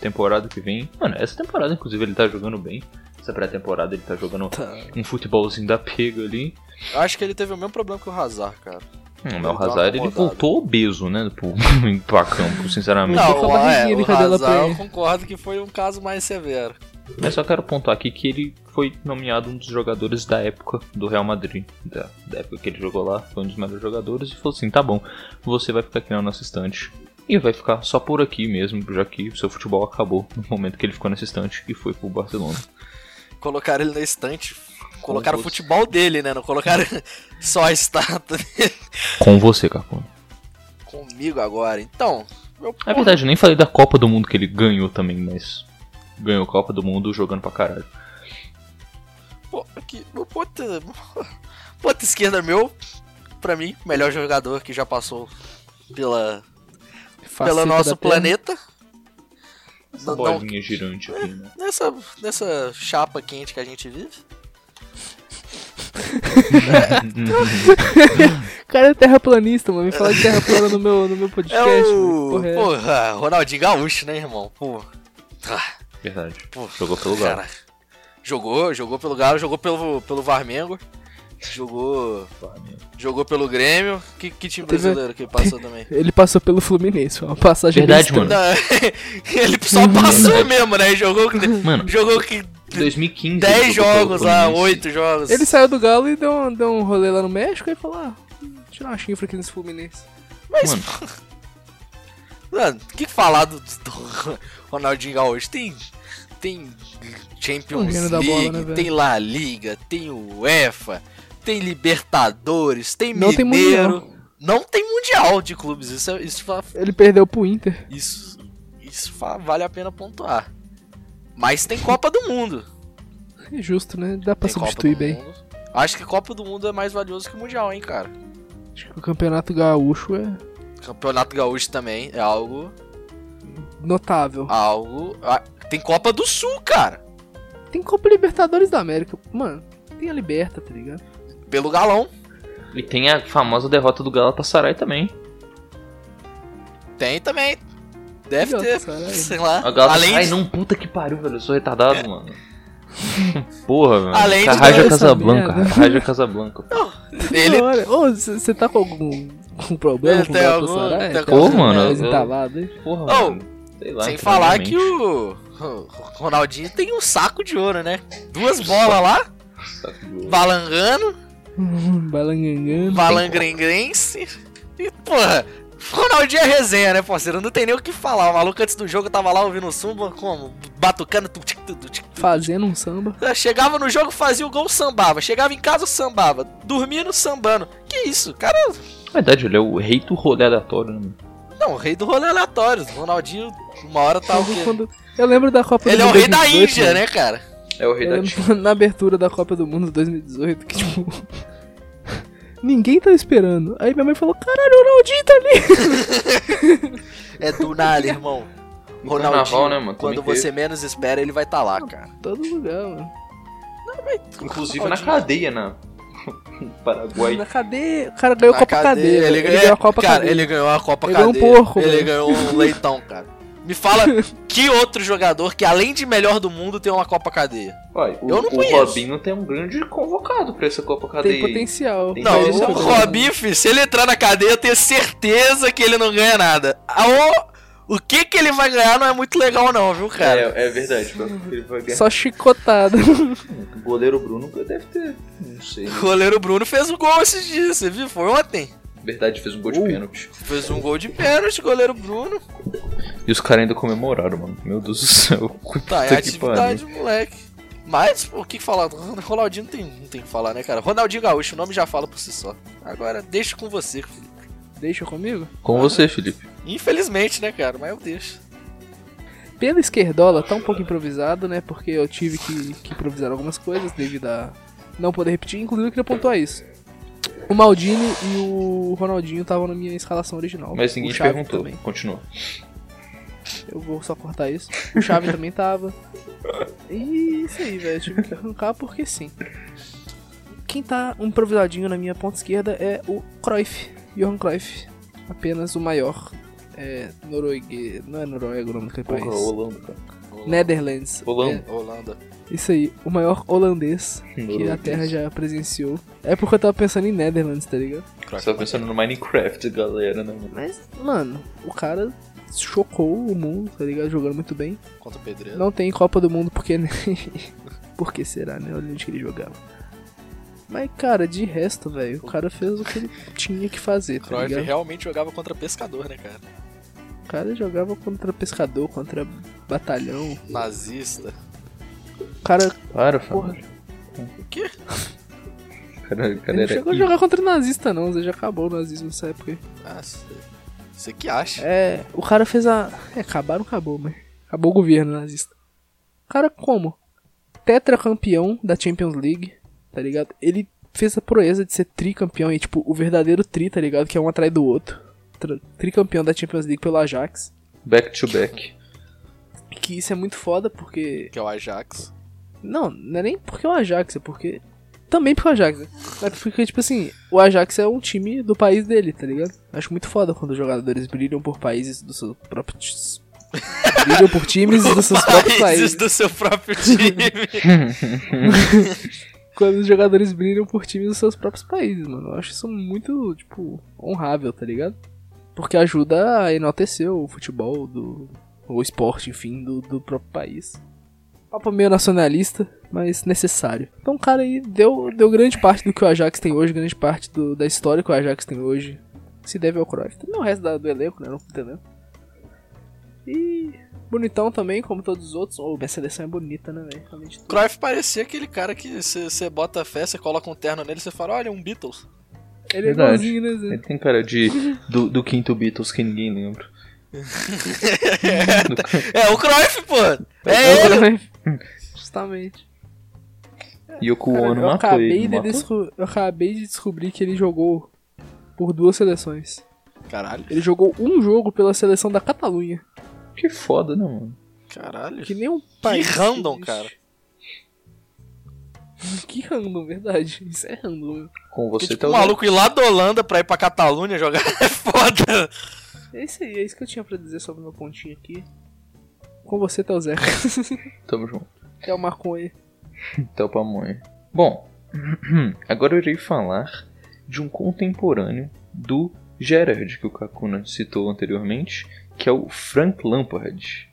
temporada que vem. Mano, essa temporada, inclusive, ele tá jogando bem. Essa pré-temporada ele tá jogando Tá. um futebolzinho da pega ali. Eu acho que ele teve o mesmo problema que o Hazard, cara. Hum, o Hazard ele voltou obeso, né? Pro, [laughs] pra campo, sinceramente. Não, a é, o Hazard eu concordo que foi um caso mais severo. Mas só quero pontuar aqui que ele foi nomeado um dos jogadores da época do Real Madrid. Da, da época que ele jogou lá, foi um dos melhores jogadores. E falou assim: tá bom, você vai ficar aqui na nossa estante. E vai ficar só por aqui mesmo, já que o seu futebol acabou no momento que ele ficou nessa estante e foi pro Barcelona. Colocaram ele na estante. Colocaram o você. futebol dele, né? Não colocaram [laughs] só a estátua dele Com você, Capone. comigo agora. Então, meu É verdade, eu nem falei da Copa do Mundo que ele ganhou também, mas. Ganhou a Copa do Mundo jogando pra caralho. Pô, aqui, meu ponto, ponto esquerda meu, pra mim, melhor jogador que já passou pela, Faceta pelo nosso planeta. Essa Não- bolinha girante aqui, né? Nessa, nessa chapa quente que a gente vive. O [laughs] cara é terraplanista, mano. Vem falar de terra plana no meu, no meu É podcast. o. mano. Porra, é. Porra, Ronaldinho Gaúcho, né, irmão? Pô. Verdade. pô. Jogou pelo Galo. Cara, jogou, jogou pelo Galo, jogou pelo, pelo Varmengo. Jogou. Jogou pelo Grêmio. Que, que time Teve- brasileiro que passou também? Ele passou pelo Fluminense, foi uma passagem Verdade, mano. Não, [laughs] ele só passou mesmo, né? Jogou, Mano, jogou que 2015. 10 ele jogou pelo jogos lá, Fluminense. 8 jogos. Ele saiu do Galo e deu um, deu um rolê lá no México e falou: ah, tirar uma chifra aqui nesse Fluminense. Mas, Mano, [laughs] mano, o que falar do, do [laughs] Ronaldinho Gaúcho? Tem. Tem Champions League, bola, né, tem La Liga, tem UEFA, tem Libertadores, tem Não tem Mineiro. Mundial. não tem Mundial de clubes. Isso, é- isso, Ele perdeu pro Inter. isso, isso vale a pena pontuar. Mas tem Copa do Mundo. É justo, né? Dá pra Tem substituir bem. Mundo. Acho que Copa do Mundo é mais valioso que o Mundial, hein, cara. Acho que o campeonato gaúcho é Campeonato Gaúcho também é algo. notável. algo. ah, tem Copa do Sul, cara. Tem Copa Libertadores da América. Mano, tem a Liberta, tá ligado? Pelo galão. e tem a famosa derrota do Galatasaray também. Tem também. Deve ter, Galatasaray. sei lá. A Galatasaray, Além de, não, puta que pariu, velho. Eu sou retardado, mano. [laughs] Porra, velho. Além de Carraja essa Casablanca, merda. Carraja Casablanca. pô. ele Ô, você tá com algum, algum problema Ele com o tem algum- tem algum- alguma Pô, mano, eu- entalada aí? Porra, Oh, mano. Sei lá, sem falar que o o [laughs] Ronaldinho tem um saco de ouro, né? Duas bolas lá, balangando, Balangangando. [laughs] balangrense. E, porra, Ronaldinho é resenha, né, parceiro? Não tem nem o que falar. O maluco antes do jogo tava lá ouvindo o samba, como? Batucando. tu, tic, tu, tu, tic, tu. Fazendo um samba. Chegava no jogo, fazia o gol, sambava. Chegava em casa, sambava. Dormindo, sambando. Que isso? Cara, verdade, ele é o rei do rolê aleatório, né? não, o rei do rolê aleatório. Ronaldinho, uma hora tá o quê? Quando- Eu lembro da Copa Ele do é o Mundo rei da 2018, Índia, mano. né, cara? É o rei Eu da lembro [laughs] na abertura da Copa do Mundo 2018 que, tipo. [laughs] Ninguém tá esperando. Aí minha mãe falou: caralho, o Ronaldinho tá ali. [laughs] É do nada, irmão. Ronaldinho, carnaval, né, mano? quando você menos espera, ele vai estar lá, cara. Todo lugar, mano. Inclusive na Ronaldinho. cadeia, na [laughs] Paraguai. Na cadeia. O cara ganhou Na Copa Cadeia. ele, Ele, ganhou ganhou a Copa cara, Cadeia. ele ganhou a Copa Ele ganhou um Cadeia. porco, Ele velho. ganhou um [laughs] leitão, cara. Me fala que outro jogador que além de melhor do mundo tem uma Copa Cadeia? Olha, o, Eu não o conheço. Robinho tem um grande convocado pra essa Copa Cadeia. Tem potencial. Tem Não, Mas o Robinho, filho, se ele entrar na cadeia, eu tenho certeza que ele não ganha nada. O, o que que ele vai ganhar não é muito legal não, viu, cara? É, é verdade. Ele vai ganhar. Só chicotada. O goleiro Bruno deve ter. Não sei. O goleiro Bruno fez o gol esses dias, você viu? Foi ontem. verdade, fez um gol de Uh. pênalti. Fez um gol de pênalti, goleiro Bruno. E os caras ainda comemoraram, mano. Meu Deus do céu. [laughs] Tá, é atividade, moleque. Mas, pô, o que falar? Ronaldinho não tem, não tem que falar, né, cara? Ronaldinho Gaúcho, o nome já fala por si só. Agora, deixa com você, filho. Deixa comigo. Com você, Felipe. Infelizmente, né, cara? Mas eu deixo. Pela esquerdola, tá um pouco improvisado, né? Porque eu tive que, que improvisar algumas coisas devido a não poder repetir. Inclusive, eu queria pontuar isso. O Maldini e o Ronaldinho estavam na minha escalação original. Mas ninguém o te perguntou. Também. Continua. Eu vou só cortar isso. O Chave [laughs] também tava. E isso aí, velho. Tive que arrancar porque sim. Quem tá improvisadinho na minha ponta esquerda é o Cruyff. Johan Cruyff. Apenas o maior. É. Norueguês. Não é Noruega o nome daquele país. Holanda, cara. Netherlands. Holanda. Holanda. É, isso aí, o maior holandês [laughs] que a. Terra já presenciou. É porque eu tava pensando em Netherlands, tá ligado? Você tá pensando no Minecraft, galera, né? mano? Mas, mano, o cara chocou o mundo, tá ligado? Jogando muito bem. Contra o Pedreiro. Não tem Copa do Mundo porque. [laughs] Por que será, né? Olha onde que ele jogava. Mas, cara, de resto, velho, o cara fez o que ele tinha que fazer, tá Cruyff ligado? realmente jogava contra pescador, né, cara? O cara jogava contra pescador, contra batalhão. Nazista. O cara, Para, porra. O quê? Cara, cara ele não chegou a i- jogar contra nazista, não. Você já acabou o nazismo nessa época aí. Ah, você que acha. É, o cara fez a. É, acabar não acabou, mas. Acabou o governo nazista. O cara, como? Tetracampeão da Champions League, tá ligado? Ele fez a proeza de ser tricampeão e, tipo, o verdadeiro tri, tá ligado? Que é um atrás do outro. Tricampeão da Champions League pelo Ajax. Back to back. Que isso é muito foda porque. Que é o Ajax. Não, não é nem porque é o Ajax, é porque. Também porque é o Ajax, né? Mas porque, tipo assim, o Ajax é um time do país dele, tá ligado? Acho muito foda quando os jogadores brilham por países dos seus próprios. brilham por times dos seus próprios países. do seu próprio [laughs] time. Quando os jogadores brilham por times dos seus próprios países, mano. Eu acho isso muito, tipo, honrável, tá ligado? Porque ajuda a enaltecer o futebol, do, o esporte, enfim, do, do próprio país. Papo meio nacionalista, mas necessário. Então o cara aí deu, deu grande parte do que o Ajax tem hoje, grande parte do- da história que o Ajax tem hoje. Se deve ao Cruyff. Também o resto da- do elenco, né? Não entendeu? E bonitão também, como todos os outros. Ô, minha seleção é bonita, né, velho? Cruyff parecia aquele cara que você bota fé, você coloca um terno nele e você fala, olha, um Beatles. Ele é Verdade. igualzinho, né, Zé? Ele tem cara de do, do quinto Beatles que ninguém lembra. [laughs] É, o Cruyff, pô! É É o ele! Cruyff. Justamente. E o Cara, eu, matou acabei ele. de eu acabei de descobrir que ele jogou por duas seleções. Caralho, Ele jogou um jogo pela seleção da Catalunha. Que foda, né, mano? caralho. Que nem um país. random, existe. cara. [laughs] que random, verdade. Isso é random. Com Porque, você tipo, tá o maluco ir lá da Holanda pra ir pra Catalunha jogar [laughs] é foda. É isso aí, é isso que eu tinha pra dizer sobre o meu pontinho aqui. Com você, Telzeca. [laughs] Tamo junto. é o maconha. Até o pamonha. Bom, [clears throat] agora eu irei falar de um contemporâneo do Gerard, que o Kakuna citou anteriormente, que é o Frank Lampard.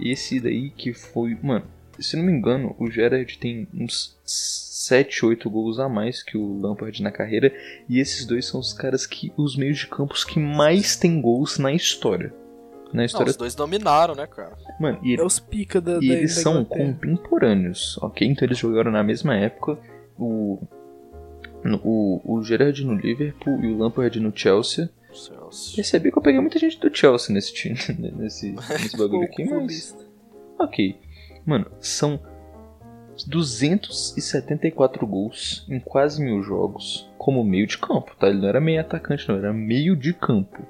Esse daí que foi. Mano, se não me engano, o Gerard tem uns 7, 8 gols a mais que o Lampard na carreira. E esses dois são os caras que. os meios de campos que mais tem gols na história. Na Não, história. os dois dominaram, né, cara? Mano, e É os pica da, e da, eles da são contemporâneos, ok? Então eles jogaram na mesma época. O, o, o Gerrard no Liverpool e o Lampard no Chelsea. Celso. Percebi que eu peguei muita gente do Chelsea nesse time, [laughs] nesse, nesse [laughs] bagulho aqui, mas. Ok. Mano, são 274 gols em quase mil jogos como meio de campo, tá? Ele não era meio atacante, não, era meio de campo.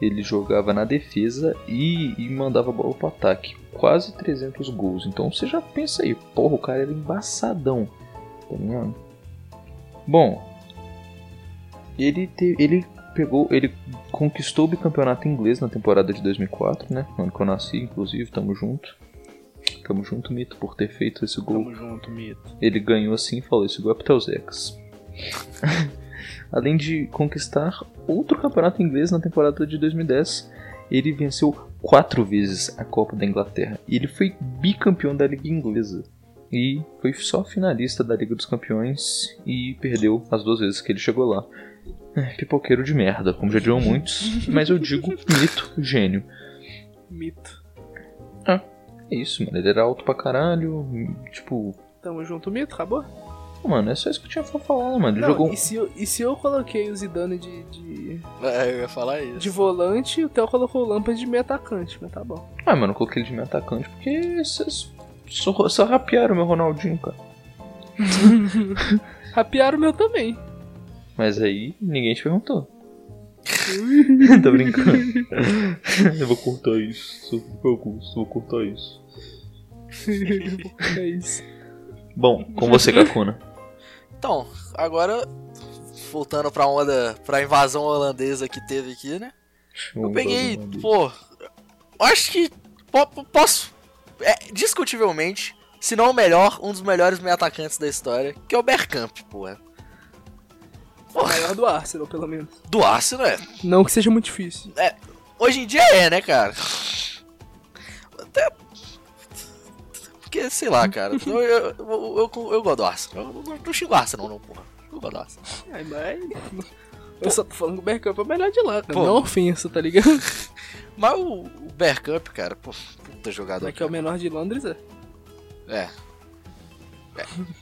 Ele jogava na defesa e, e mandava a bola pro ataque. Quase 300 gols. Então você já pensa aí, porra, o cara era embaçadão. Tá ligado? Bom, ele, te, ele pegou, ele conquistou o bicampeonato inglês na temporada de 2004, né? Ano que eu nasci, inclusive, tamo junto. Tamo junto, Mito, por ter feito esse gol. Tamo junto, mito. Ele ganhou assim e falou: esse gol é pro ex. [laughs] Além de conquistar outro campeonato inglês na temporada de 2010, ele venceu quatro vezes a Copa da Inglaterra. E ele foi bicampeão da Liga Inglesa. E foi só finalista da Liga dos Campeões e perdeu as duas vezes que ele chegou lá. É, pipoqueiro de merda, como já diriam muitos, [laughs] mas eu digo mito, gênio. Mito. É isso, mano. Ele era alto pra caralho, tipo. Tamo junto, mito, acabou? Mano, é só isso que eu tinha pra falar, mano. Ele Não, jogou. e, se eu, e se eu coloquei o Zidane de, de, É, eu ia falar isso. de volante, o Theo colocou o Lampard de meio atacante, mas tá bom. Ah, mano, eu coloquei ele de meio atacante porque vocês só, só rapearam meu Ronaldinho, cara. [laughs] Rapearam o meu também. Mas aí ninguém te perguntou. [laughs] Tô brincando. eu vou cortar isso. Só por favor, só vou cortar isso. isso. Bom, com você, Kakuna. Então, agora, voltando pra onda, pra invasão holandesa que teve aqui, né? Eu peguei, pô, acho que po- po- posso, é discutivelmente, se não o melhor, um dos melhores meio atacantes da história, que é o Bergkamp, porra. O maior do Arsenal, pelo menos. Do Arsenal, é. Não que seja muito difícil. Hoje em dia é, né, cara? Até. Porque, sei lá, cara. [laughs] Eu, eu, eu, eu, eu gosto do Arsenal. Eu não, não xingo Arsenal, não, porra. Eu gosto do Arsenal. Ai, mas... Eu só tô falando que o Bergkamp é o melhor de lá, cara. Pô. Não ofensa, tá ligado? [laughs] Mas o, o Bergkamp, cara, pô, puta jogador. Mas que é o menor de Londres, é. É. É. [laughs]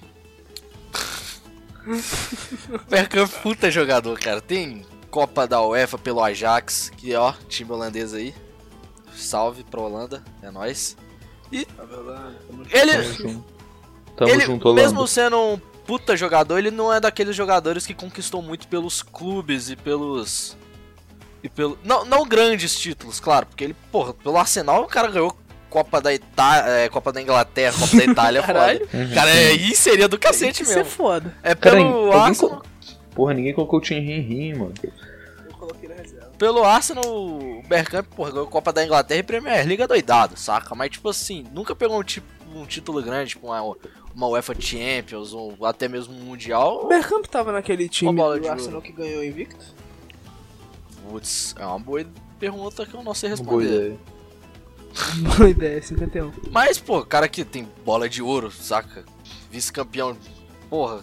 [laughs] Bergkamp, puta jogador, cara. Tem Copa da UEFA pelo Ajax, que ó, time holandês aí. Salve pra Holanda, é nóis. Ele, Tamo junto. Tamo ele junto, Holanda. mesmo sendo um puta jogador, ele não é daqueles jogadores que conquistou muito pelos clubes e pelos. E pelo. Não, não grandes títulos, claro, porque ele, porra, pelo Arsenal o cara ganhou Copa da Itália, Copa da Inglaterra, Copa da Itália, é foda. Caralho. Uhum. Cara, é, aí seria do cacete Isso é mesmo. foda. É Cara, pelo alguém Arsenal. Porra, ninguém colocou o Thierry Henry, mano. Eu coloquei na reserva. Pelo Arsenal, o Bergkamp, porra, ganhou Copa da Inglaterra e Premier League é doidado, saca? Mas, tipo assim, nunca pegou um, tipo, um título grande, tipo uma, uma UEFA Champions ou até mesmo um Mundial. O Bergkamp tava naquele time do ouro. Arsenal que ganhou invicto? Putz, é uma boa pergunta que eu não sei Boa responder. ideia. Boa ideia, 51. Mas, pô, cara que tem bola de ouro, saca? Vice-campeão, porra.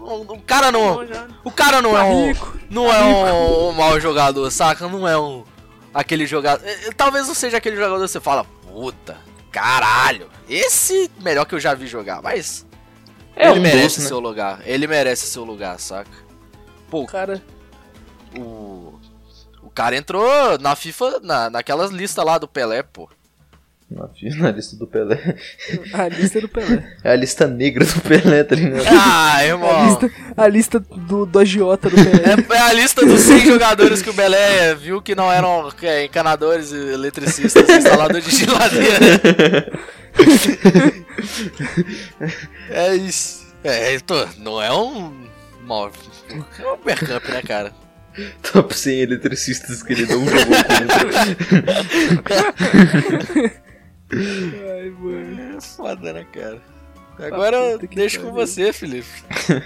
O cara não. O cara não é um. Não é um, um mau jogador, saca? Não é um. Aquele jogador. eh, eh, Talvez não seja aquele jogador que você fala, puta, caralho. Esse melhor que eu já vi jogar, mas. É ele um merece doce, né? seu lugar. Ele merece seu lugar, saca? Pô, O cara... o. O cara entrou na FIFA, na, naquelas listas lá do Pelé, pô. Na, [laughs] na lista do Pelé. A lista do Pelé. [laughs] É a lista negra do Pelé, tá ligado? [laughs] Ah, A irmão. lista, a lista do, do agiota do Pelé. É, é a lista dos 100 jogadores que o Belé viu que não eram é, encanadores, eletricistas, instaladores de geladeira. é isso. É, tô, não é um. Mal, é um Bergkamp, né, cara? Top 100 eletricistas que ele não jogou contra. [laughs] Ai, mano. É foda, né, cara? Agora puta que deixo com você, Felipe.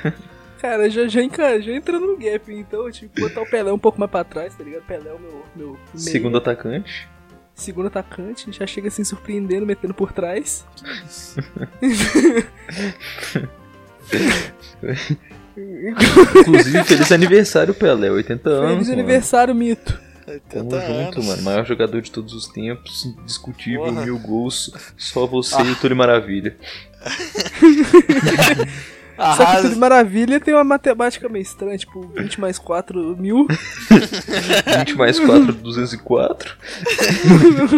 [laughs] Cara, já, já, já entrando no gap, então eu tive que botar o Pelé um pouco mais pra trás, tá ligado? Pelé é o meu, meu meio- Segundo atacante. segundo atacante, já chega assim surpreendendo, metendo por trás. [laughs] Inclusive, feliz aniversário, Pelé. 80 anos. Feliz mano. aniversário, mito. Tamo 80 junto, anos. mano. Maior jogador de todos os tempos. Indiscutível, Porra. mil gols. Só você e o Túlio Maravilha. [laughs] Só que Arrasa. tudo maravilha tem uma matemática meio estranha, tipo 20 mais 4 mil. [laughs] 20 mais 4, 204.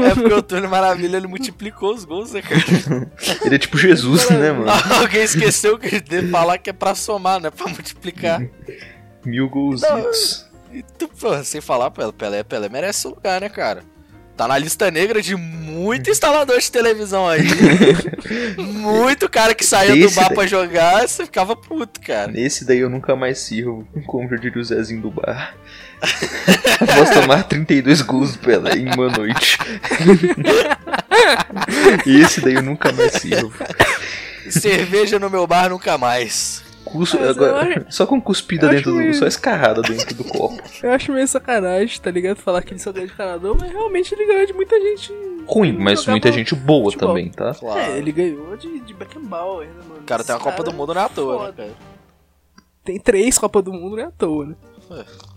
É porque o Túlio Maravilha ele multiplicou os gols, né, cara? [laughs] Ele é tipo Jesus, né, mano? [laughs] Alguém esqueceu que de falar que é pra somar, não é pra multiplicar. Mil golzitos. E tu, pô, sem falar, Pelé, Pelé, Pelé merece seu lugar, né, cara? Tá na lista negra de muito instalador de televisão aí. [laughs] muito cara que saía do bar daí. pra jogar, você ficava puto, cara. Nesse daí eu nunca mais sirvo, como já diria o Zezinho do bar. [laughs] Após tomar 32 gols do Pelé em uma noite. [laughs] Esse daí eu nunca mais sirvo. Cerveja no meu bar nunca mais. Agora, só com cuspida dentro acho do. meio- Só escarrada dentro do copo. [laughs] Eu acho meio sacanagem, tá ligado? Falar que ele só ganha de canador, mas realmente ele ganhou de muita gente. Ruim, mas muita gente boa futebol. também, tá? Claro. É, ele ganhou de, de Beckenbauer, né, mano? O cara tem uma Copa do Mundo não é à toa, né, cara? Tem três Copas do Mundo, não é à toa, né?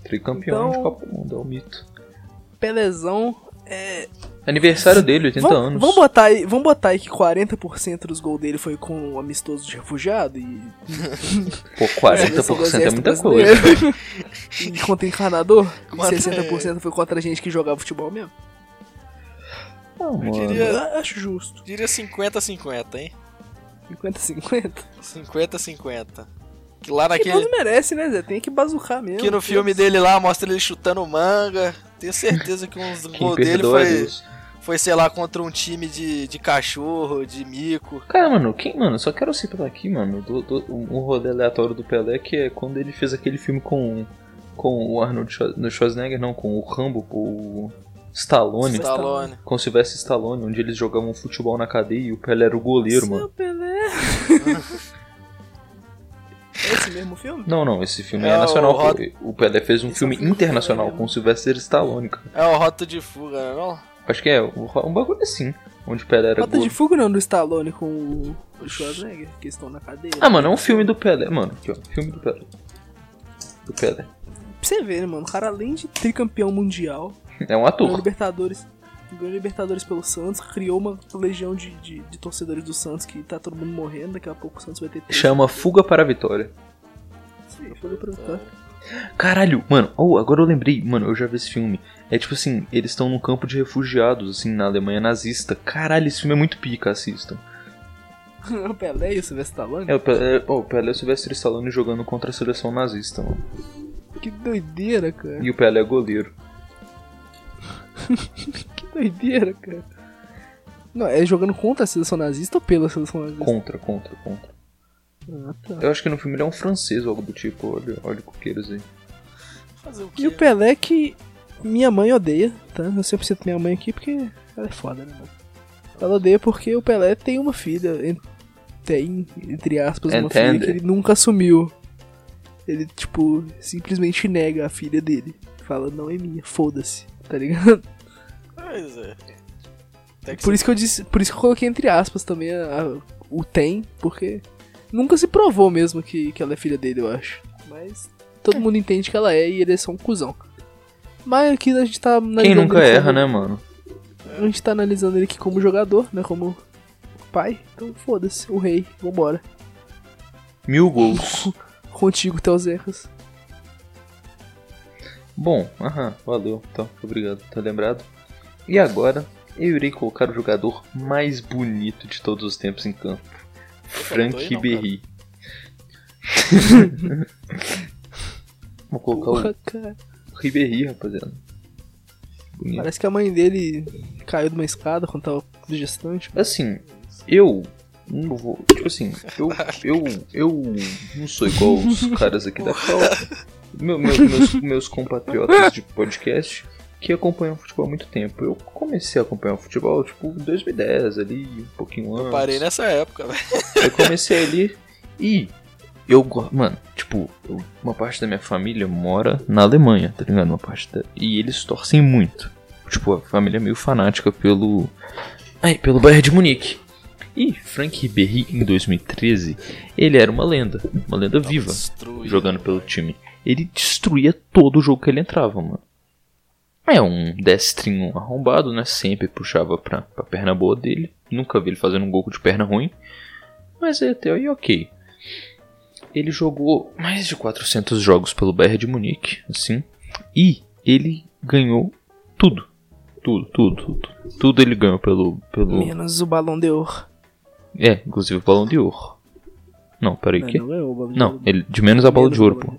Tricampeão Então- de Copa do Mundo, é um mito. Pelezão é. Aniversário dele, 80 Vamos, anos. vamos botar aí, vamos botar aí que 40% dos gols dele foi com o amistoso de refugiado e. [laughs] Pô, É, 40% é muita coisa. e contra encanador, e [laughs] Quanto 60% foi contra gente que jogava futebol mesmo. Não, mano. diria- Eu acho justo. Diria 50-50, hein? 50-50. 50-50. Que lá Que naquele. não merece, né, Zé? Tem que bazucar mesmo. Que no filme dele lá mostra ele chutando manga. Tenho certeza que uns [laughs] Quem gols dele é foi, Deus. foi, sei lá, contra um time de, de cachorro, de mico. Cara, mano, quem, mano, só quero citar aqui, mano, do, do, um rolê aleatório do Pelé, que é quando ele fez aquele filme com, com o Arnold Schwar- no Schwarzenegger, não, com o Rambo, o Stallone, Stallone. com Sylvester Stallone, onde eles jogavam futebol na cadeia e o Pelé era o goleiro, Seu mano. Pelé. [laughs] É esse mesmo filme? Não, não, esse filme é, É o nacional. pô. Rod- O Pelé fez um Esse é filme um filme internacional velho. com Sylvester Stallone, cara. É o Rota de Fuga, né, não? Acho que é um bagulho assim, onde o Pelé era Rota de goleiro. Fuga não, do Stallone com o o Schwarzenegger, que estão na cadeia. Ah, mano, é um filme do Pelé, mano. Aqui, ó, filme do Pelé. Do Pelé. Pra você ver, né, mano? O cara, além de tricampeão mundial, É um ator. Libertadores, ganhou Libertadores pelo Santos, criou uma legião de, de, de torcedores do Santos que tá todo mundo morrendo, daqui a pouco o Santos vai ter três. Chama Fuga para a Vitória. Sim, foi pra cá. Caralho, mano, oh, agora eu lembrei, mano, eu já vi esse filme. É tipo assim, eles estão num campo de refugiados, assim, na Alemanha nazista. Caralho, esse filme é muito pica, assistam. [laughs] o Pelé e o Sylvester Stallone? É, o Pelé, oh, o Pelé e o Sylvester Stallone jogando contra a seleção nazista, mano. Que doideira, cara. E o Pelé é goleiro. [laughs] Doideira, cara. Não, é jogando contra a seleção nazista ou pela seleção nazista? Contra, contra, contra. Ah, tá. Eu acho que no filme ele é um francês ou algo do tipo, olha, olha o coqueiros aí. Fazer o E o quê? Pelé que minha mãe odeia, tá? Eu sempre cito minha mãe aqui porque ela é foda, né, mano? Ela odeia porque o Pelé tem uma filha, tem, entre aspas, uma filha que ele nunca assumiu. Ele, tipo, simplesmente nega a filha dele. Fala, não é minha, foda-se, tá ligado? É. Que Por isso que eu disse, por isso que eu coloquei entre aspas também a- a- o tem, porque nunca se provou mesmo que, que ela é filha dele, eu acho. Mas todo mundo entende que ela é e ele é só um cuzão. Mas aqui a gente tá analisando Quem nunca ele erra, como- né, mano? A gente tá analisando ele aqui como jogador, né, como pai. Então foda-se, o rei, vambora. Mil gols. [laughs] Contigo, teus erros. Bom, aham, valeu. Então, obrigado por ter lembrado. E agora, eu irei colocar o jogador mais bonito de todos os tempos em campo. Frank não, Ribéry. [laughs] Vou colocar Porra, o Ribéry, rapaziada. Bonito. Parece que a mãe dele caiu de uma escada quando tava gestante. Assim, eu não vou. Tipo assim, eu. Eu, eu não sou igual os [laughs] caras aqui da Cal. Meu, meu- meus, meus compatriotas de podcast que acompanham futebol há muito tempo. Eu comecei a acompanhar o futebol, tipo, em 2010 ali, um pouquinho antes. Parei nessa época, velho. Eu comecei ali e eu, mano, tipo, eu- uma parte da minha família mora na Alemanha, tá ligado? Uma parte da, e eles torcem muito. Tipo, a família é meio fanática pelo ai, pelo Bayern de Munique. E Frank Ribéry em 2013, ele era uma lenda, uma lenda viva Destruído. jogando pelo time. Ele destruía todo o jogo que ele entrava, mano. É um destrinho arrombado, né? Sempre puxava pra, pra perna boa dele. Nunca vi ele fazendo um gol de perna ruim. Mas é até aí ok. Ele jogou mais de 400 jogos pelo Bayern de Munique, assim. E ele ganhou tudo. Tudo, tudo, tudo. Tudo ele ganhou pelo... pelo... Menos o balão de ouro. É, inclusive o Balão de Ouro. Não, peraí, Não, que? não ganhou o balão de Não, ouro. ele, de menos a bola Menos de ouro, pô.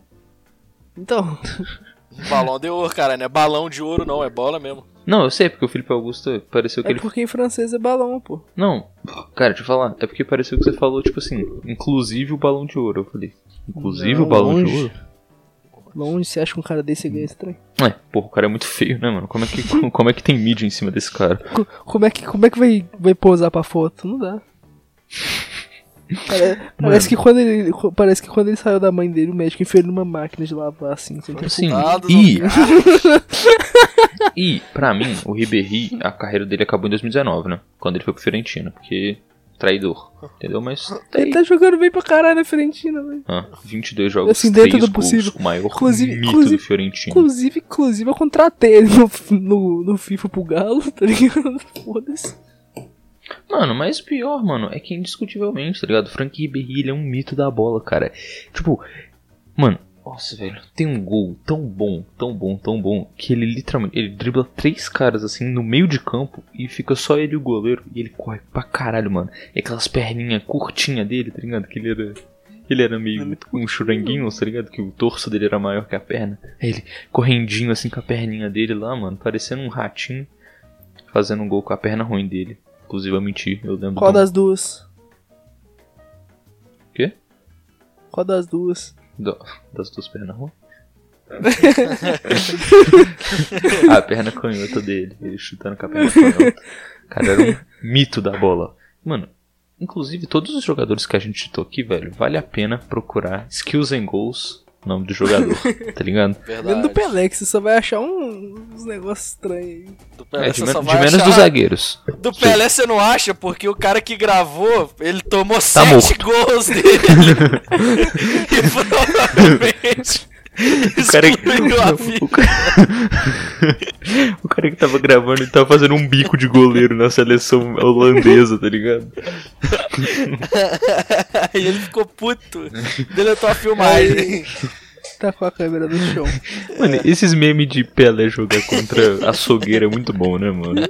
Então, [laughs] Balão de ouro, cara, não é balão de ouro, não, é bola mesmo. Não, eu sei, porque o Felipe Augusto pareceu que é ele. porque em francês é balão, pô. Não, cara, deixa eu falar. É porque pareceu que você falou, tipo assim, inclusive o balão de ouro. Eu falei, inclusive Não, o balão de longe. ouro? Longe, você acha que um cara desse ganha estranho? É, porra, o cara é muito feio, né, mano? Como é que, como é que tem mídia em cima desse cara? Co- Como é que, como é que vai, vai posar pra foto? Não dá. Pare- parece, que quando ele, parece que quando ele saiu da mãe dele, o médico enfiou ele numa máquina de lavar, assim. sem ter Assim, e. [laughs] e, pra mim, o Ribéry, a carreira dele acabou em 2019, né? Quando ele foi pro Fiorentina, porque. Traidor, entendeu? Mas. Tá Ele tá jogando bem pra caralho na Fiorentina, velho. Ah, 22 jogos, Assim, 3 dentro do gols, possível. o maior Inclusive- mito inclusive- do Fiorentino. Inclusive, inclusive, eu contratei ele no, no, no FIFA pro Galo, [laughs] tá ligado? Foda-se. Mano, mas o pior, mano, é que indiscutivelmente, tá ligado? Frank Ribéry, ele é um mito da bola, cara. Tipo, mano, nossa, velho, tem um gol tão bom, tão bom, tão bom, que ele literalmente, ele dribla três caras assim no meio de campo e fica só ele e o goleiro e ele corre pra caralho, mano. E aquelas perninhas curtinhas dele, tá ligado? Que ele era. Ele era meio É um churanguinho, tá ligado? Que o torso dele era maior que a perna. Aí ele correndinho assim com a perninha dele lá, mano, parecendo um ratinho, fazendo um gol com a perna ruim dele. Inclusive eu menti, eu lembro. Qual do- das duas? Quê? Qual das duas? do- das duas pernas [laughs] a perna canhota dele, ele chutando com a perna canhota. Cara, era um mito da bola. Mano, inclusive todos os jogadores que a gente citou aqui, velho, vale a pena procurar Skills and Goals, nome do jogador, [laughs] tá ligado? Dentro Verdade. do Pelé, que você só vai achar um- uns negócios estranhos aí. Do Pelé É, de, você men- só de vai menos achar- dos zagueiros. Do Pelé você não acha, porque o cara que gravou, ele tomou Tá sete morto. gols dele. [laughs] [laughs] e provavelmente O cara, excluiu a que, o, cara, o cara que tava gravando, ele tava fazendo um bico de goleiro na seleção holandesa, tá ligado? Aí [laughs] ele ficou puto. Deletou a filmagem. Tá com a câmera no chão. [laughs] Mano, esses memes de Pelé jogar contra açougueiro é muito bom, né, mano?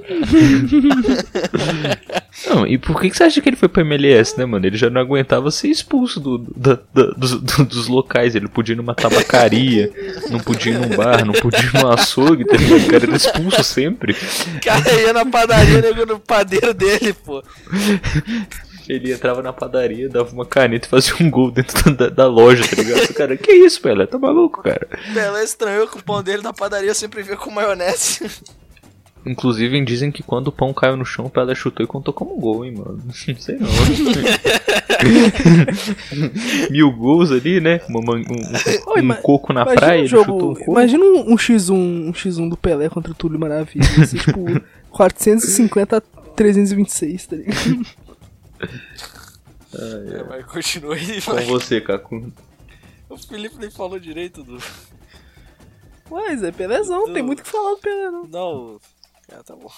Não, e por que, que você acha que ele foi pro MLS, né, mano? Ele já não aguentava ser expulso do, do- dos, do- dos locais. Ele podia ir numa tabacaria, não podia ir num bar, não podia ir num açougue, tá ligado? O cara era expulso sempre. O cara ia na padaria, nego no padeiro dele, pô. Ele entrava na padaria, dava uma caneta e fazia um gol dentro da, da loja, tá ligado? Cara, que isso, Pelé? Tá maluco, cara? Pelé estranhou que o pão dele na padaria sempre veio com maionese. Inclusive dizem que quando o pão caiu no chão, o Pelé chutou e contou como gol, hein, mano. [laughs] Não sei não. [laughs] Mil gols ali, né? Uma man- um, um- Oi, um coco na Imagina praia, um ele jogo. chutou um coco. Imagina um, um X1, um X1 do Pelé contra o Túlio Maravilha. Assim, [laughs] tipo, 450 a 326, tá ligado? É, mas continua aí, Com vai. você, Cacu. O Felipe nem falou direito do. Mas é Pelézão, não tem muito o que falar do Pelé, não. Ah, tá bom.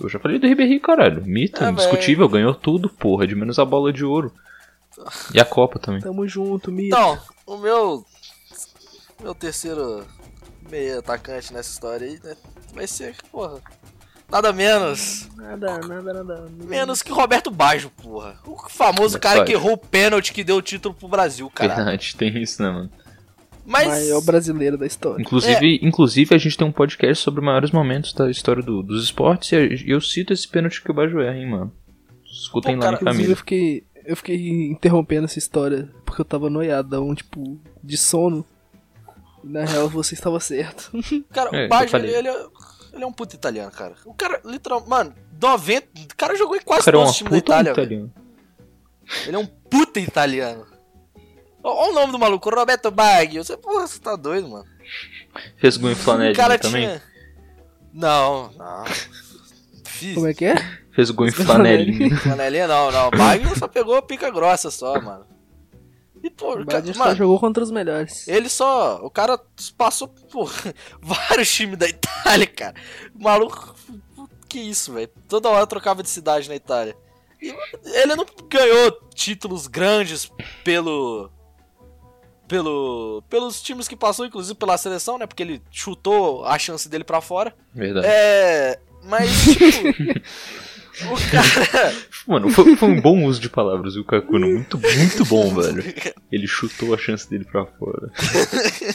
Eu já falei do Ribéry, caralho. Mito, Ah, indiscutível, ganhou tudo, porra. De menos a bola de ouro. E a Copa também. Tamo junto, Mito. Então, o meu. Meu terceiro meio atacante nessa história aí, né? Vai ser, porra. Nada menos. Nada, nada, nada. Menos que Roberto Baggio, porra. O famoso cara que errou o pênalti que deu o título pro Brasil, cara. [laughs] Verdade, tem isso, né, mano? Mas. Maior brasileiro da história. Inclusive, inclusive, a gente tem um podcast sobre os maiores momentos da história do- dos esportes e eu cito esse pênalti que o Baggio erra, hein, mano. Escutem Pô, lá cara, na família. eu fiquei, eu fiquei interrompendo essa história porque eu tava noiadão, tipo, de sono. E, na real, você estava certo. [laughs] Cara, É, o Baggio, ele, ele é, ele é um puto italiano, cara. O cara, literal, mano, 90. O cara jogou em quase cara é todos os times da Itália, velho. Ele é um puta italiano. Olha o nome do maluco, Roberto Baggio. Você, porra, você tá doido, mano. Fez gol em cara também? tinha. Não, não. Fiz. Como é que é? Fez gol em Flanelinha. flanelinha. Flanelinha não, não. Baggio só pegou pica grossa só, mano. E, pô, O cara, só mano, jogou contra os melhores. ele só. O cara passou por [laughs] vários times da Itália, cara. O maluco. Que isso, velho. Toda hora trocava de cidade na Itália. E ele não ganhou títulos grandes pelo. Pelo. Pelos times que passou, inclusive pela seleção, né? Porque ele chutou a chance dele pra fora. Verdade. É. Mas, tipo. [laughs] o cara. [laughs] Mano, foi, foi um bom uso de palavras, viu, Kakuno? Muito, muito bom, velho. Ele chutou a chance dele pra fora.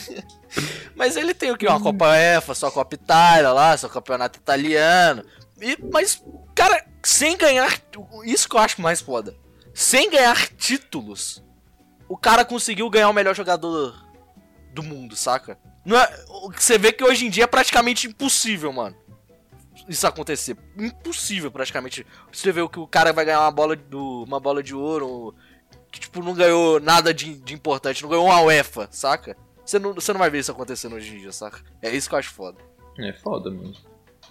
[laughs] Mas ele tem o que? Uma Copa EFA, sua Copa Itália lá, seu campeonato italiano. E, mas, cara, sem ganhar. Isso que eu acho mais foda. Sem ganhar títulos, o cara conseguiu ganhar o melhor jogador do mundo, saca? Não é, você vê que hoje em dia é praticamente impossível, mano. Isso acontecer. Impossível, praticamente. Você vê que o cara vai ganhar uma bola, do, uma bola de ouro. Que, tipo, não ganhou nada de, de importante. Não ganhou uma UEFA, saca? Você não, você não vai ver isso acontecendo hoje em dia, saca? É isso que eu acho foda. É foda mesmo.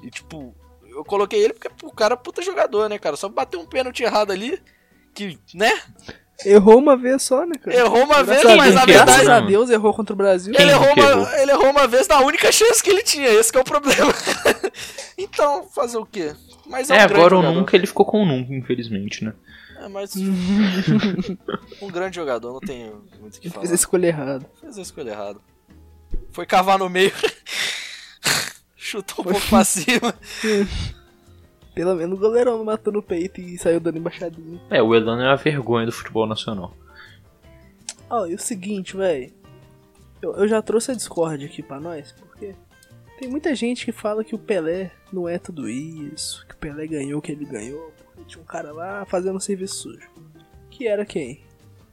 E tipo, eu coloquei ele porque o cara é puta jogador, né, cara? Só bateu um pênalti errado ali. Que, né? Errou uma vez só, né, cara? Errou uma vez, Graças a mas Deus- na errou, Graças verdade. a? Deus errou contra o Brasil. Ele errou, uma, ele errou uma vez na única chance que ele tinha, esse que é o problema. [laughs] então, fazer o quê? Mas é, É, um agora ou nunca ele ficou com o nunca, infelizmente, né? É, mas [laughs] um grande jogador, não tenho muito o que falar. Fez a escolha errada. Fez a escolha errada. Foi cavar no meio. [laughs] Chutou um pouco pra cima. Pelo menos o goleirão não matou no peito e saiu dando embaixadinha. É, o Elano é a vergonha do futebol nacional. Ó, e o seguinte, velho. Eu, eu já trouxe a Discord aqui pra nós, porque tem muita gente que fala que o Pelé não é tudo isso, que o Pelé ganhou o que ele ganhou, porque tinha um cara lá fazendo um serviço sujo. Que era quem?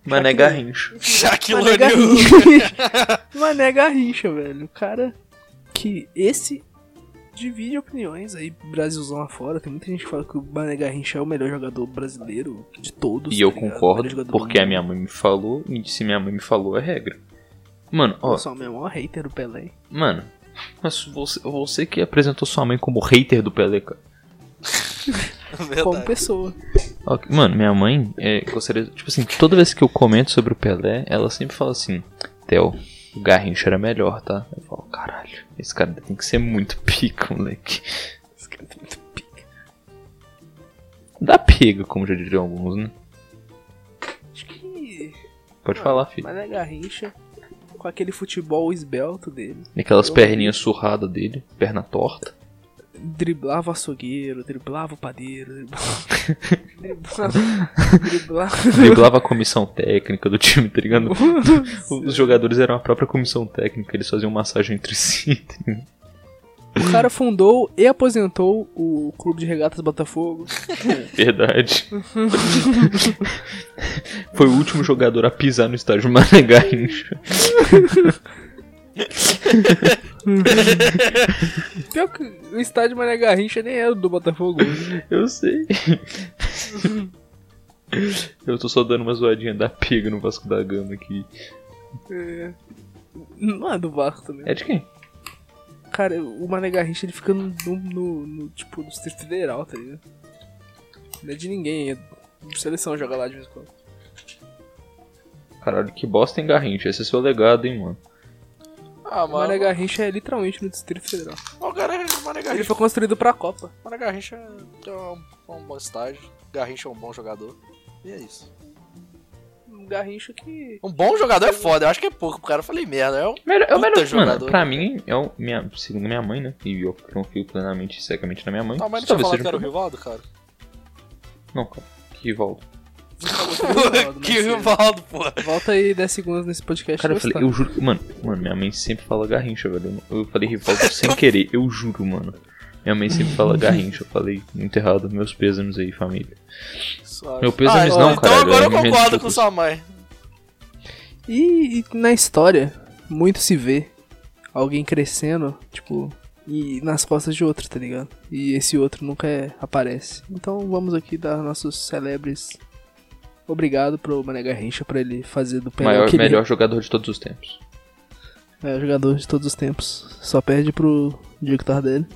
Mané Garrincha. Shaquille Mané O'Neal. Garrincha. [laughs] Mané Garrincha, velho. O cara que esse divide opiniões aí, Brasilzão afora. Tem muita gente que fala que o Mané Garrincha é o melhor jogador brasileiro de todos. E eu tá ligado? O concordo, porque a minha mãe me falou, e se minha mãe me falou, é regra. Mano, ó, Eu sou o maior hater do Pelé. mano, mas você, você que apresentou sua mãe como hater do Pelé, cara. [laughs] Como Verdade. pessoa. Ok, Mano, minha mãe é, gostaria. Tipo assim, toda vez que eu comento sobre o Pelé, ela sempre fala assim: Theo, o Garrincha era melhor, tá? Eu falo, caralho, esse cara tem que ser muito pica, moleque. Esse cara tem muito pica. Dá pega, como já diriam alguns, né? Acho que. Pode falar, filho. Mané Garrincha, com aquele futebol esbelto dele. E aquelas Eu- perninhas surradas dele, perna torta. Driblava o açougueiro, driblava o padeiro, [laughs] driblava. driblava. Driblava a comissão técnica do time, tá ligado? [laughs] Os jogadores eram a própria comissão técnica, eles faziam massagem entre si. [laughs] tá o cara fundou e aposentou o Clube de Regatas Botafogo. Verdade. Foi o último jogador a pisar no estádio Garrincha. [laughs] Pior que o estádio Mané Garrincha nem era do Botafogo. Eu sei. [laughs] Eu tô só dando uma zoadinha da pega no Vasco da Gama aqui. É. Não é do Vasco também. É de quem? Cara, o Mané Garrincha ele fica no, no, no- no, tipo, no Distrito Federal, tá ligado? Não é de ninguém, é de seleção joga lá de vez em quando. Caralho, que bosta em Garrincha. Esse é seu legado, hein, mano. Ah, O Mané mano. Garrincha é literalmente no Distrito Federal. O cara é Mané Ele Garrincha. foi construído pra Copa. Mané Garrincha é um, um bom estágio. Garrincha é um bom jogador. E é isso. Um Garrincha que. Um bom jogador é foda. Eu acho que é pouco pro cara. Eu falei merda. É um... Melhor, é o Puta melhor, jogador, mano, pra né, mim, é o, minha, segundo minha mãe, né? E eu confio plenamente e cegamente na minha mãe. Ah, mas não tinha talvez falado seja que era o Rivaldo, cara? Não, cara. Que. Rivaldo, que Rivaldo, pô. Volta aí 10 segundos nesse podcast. Cara, eu falei, eu juro. Mano, mano, minha mãe sempre fala Garrincha, velho. Eu falei Rivaldo [laughs] sem querer, eu juro, mano. Minha mãe sempre fala Garrincha. Eu falei muito errado. Meus pêsames aí, família. Suave. Meu pêsames Ah, não, então caralho, agora é eu concordo com sua mãe. E, e na história, muito se vê alguém crescendo, tipo, e nas costas de outro, tá ligado? E esse outro nunca é- aparece. Então vamos aqui dar nossos celebres. Obrigado pro Mané Garrincha pra ele fazer do Pelé Maior, o que ele melhor jogador de todos os tempos. é jogador de todos os tempos. Só perde pro Diego Tardelli.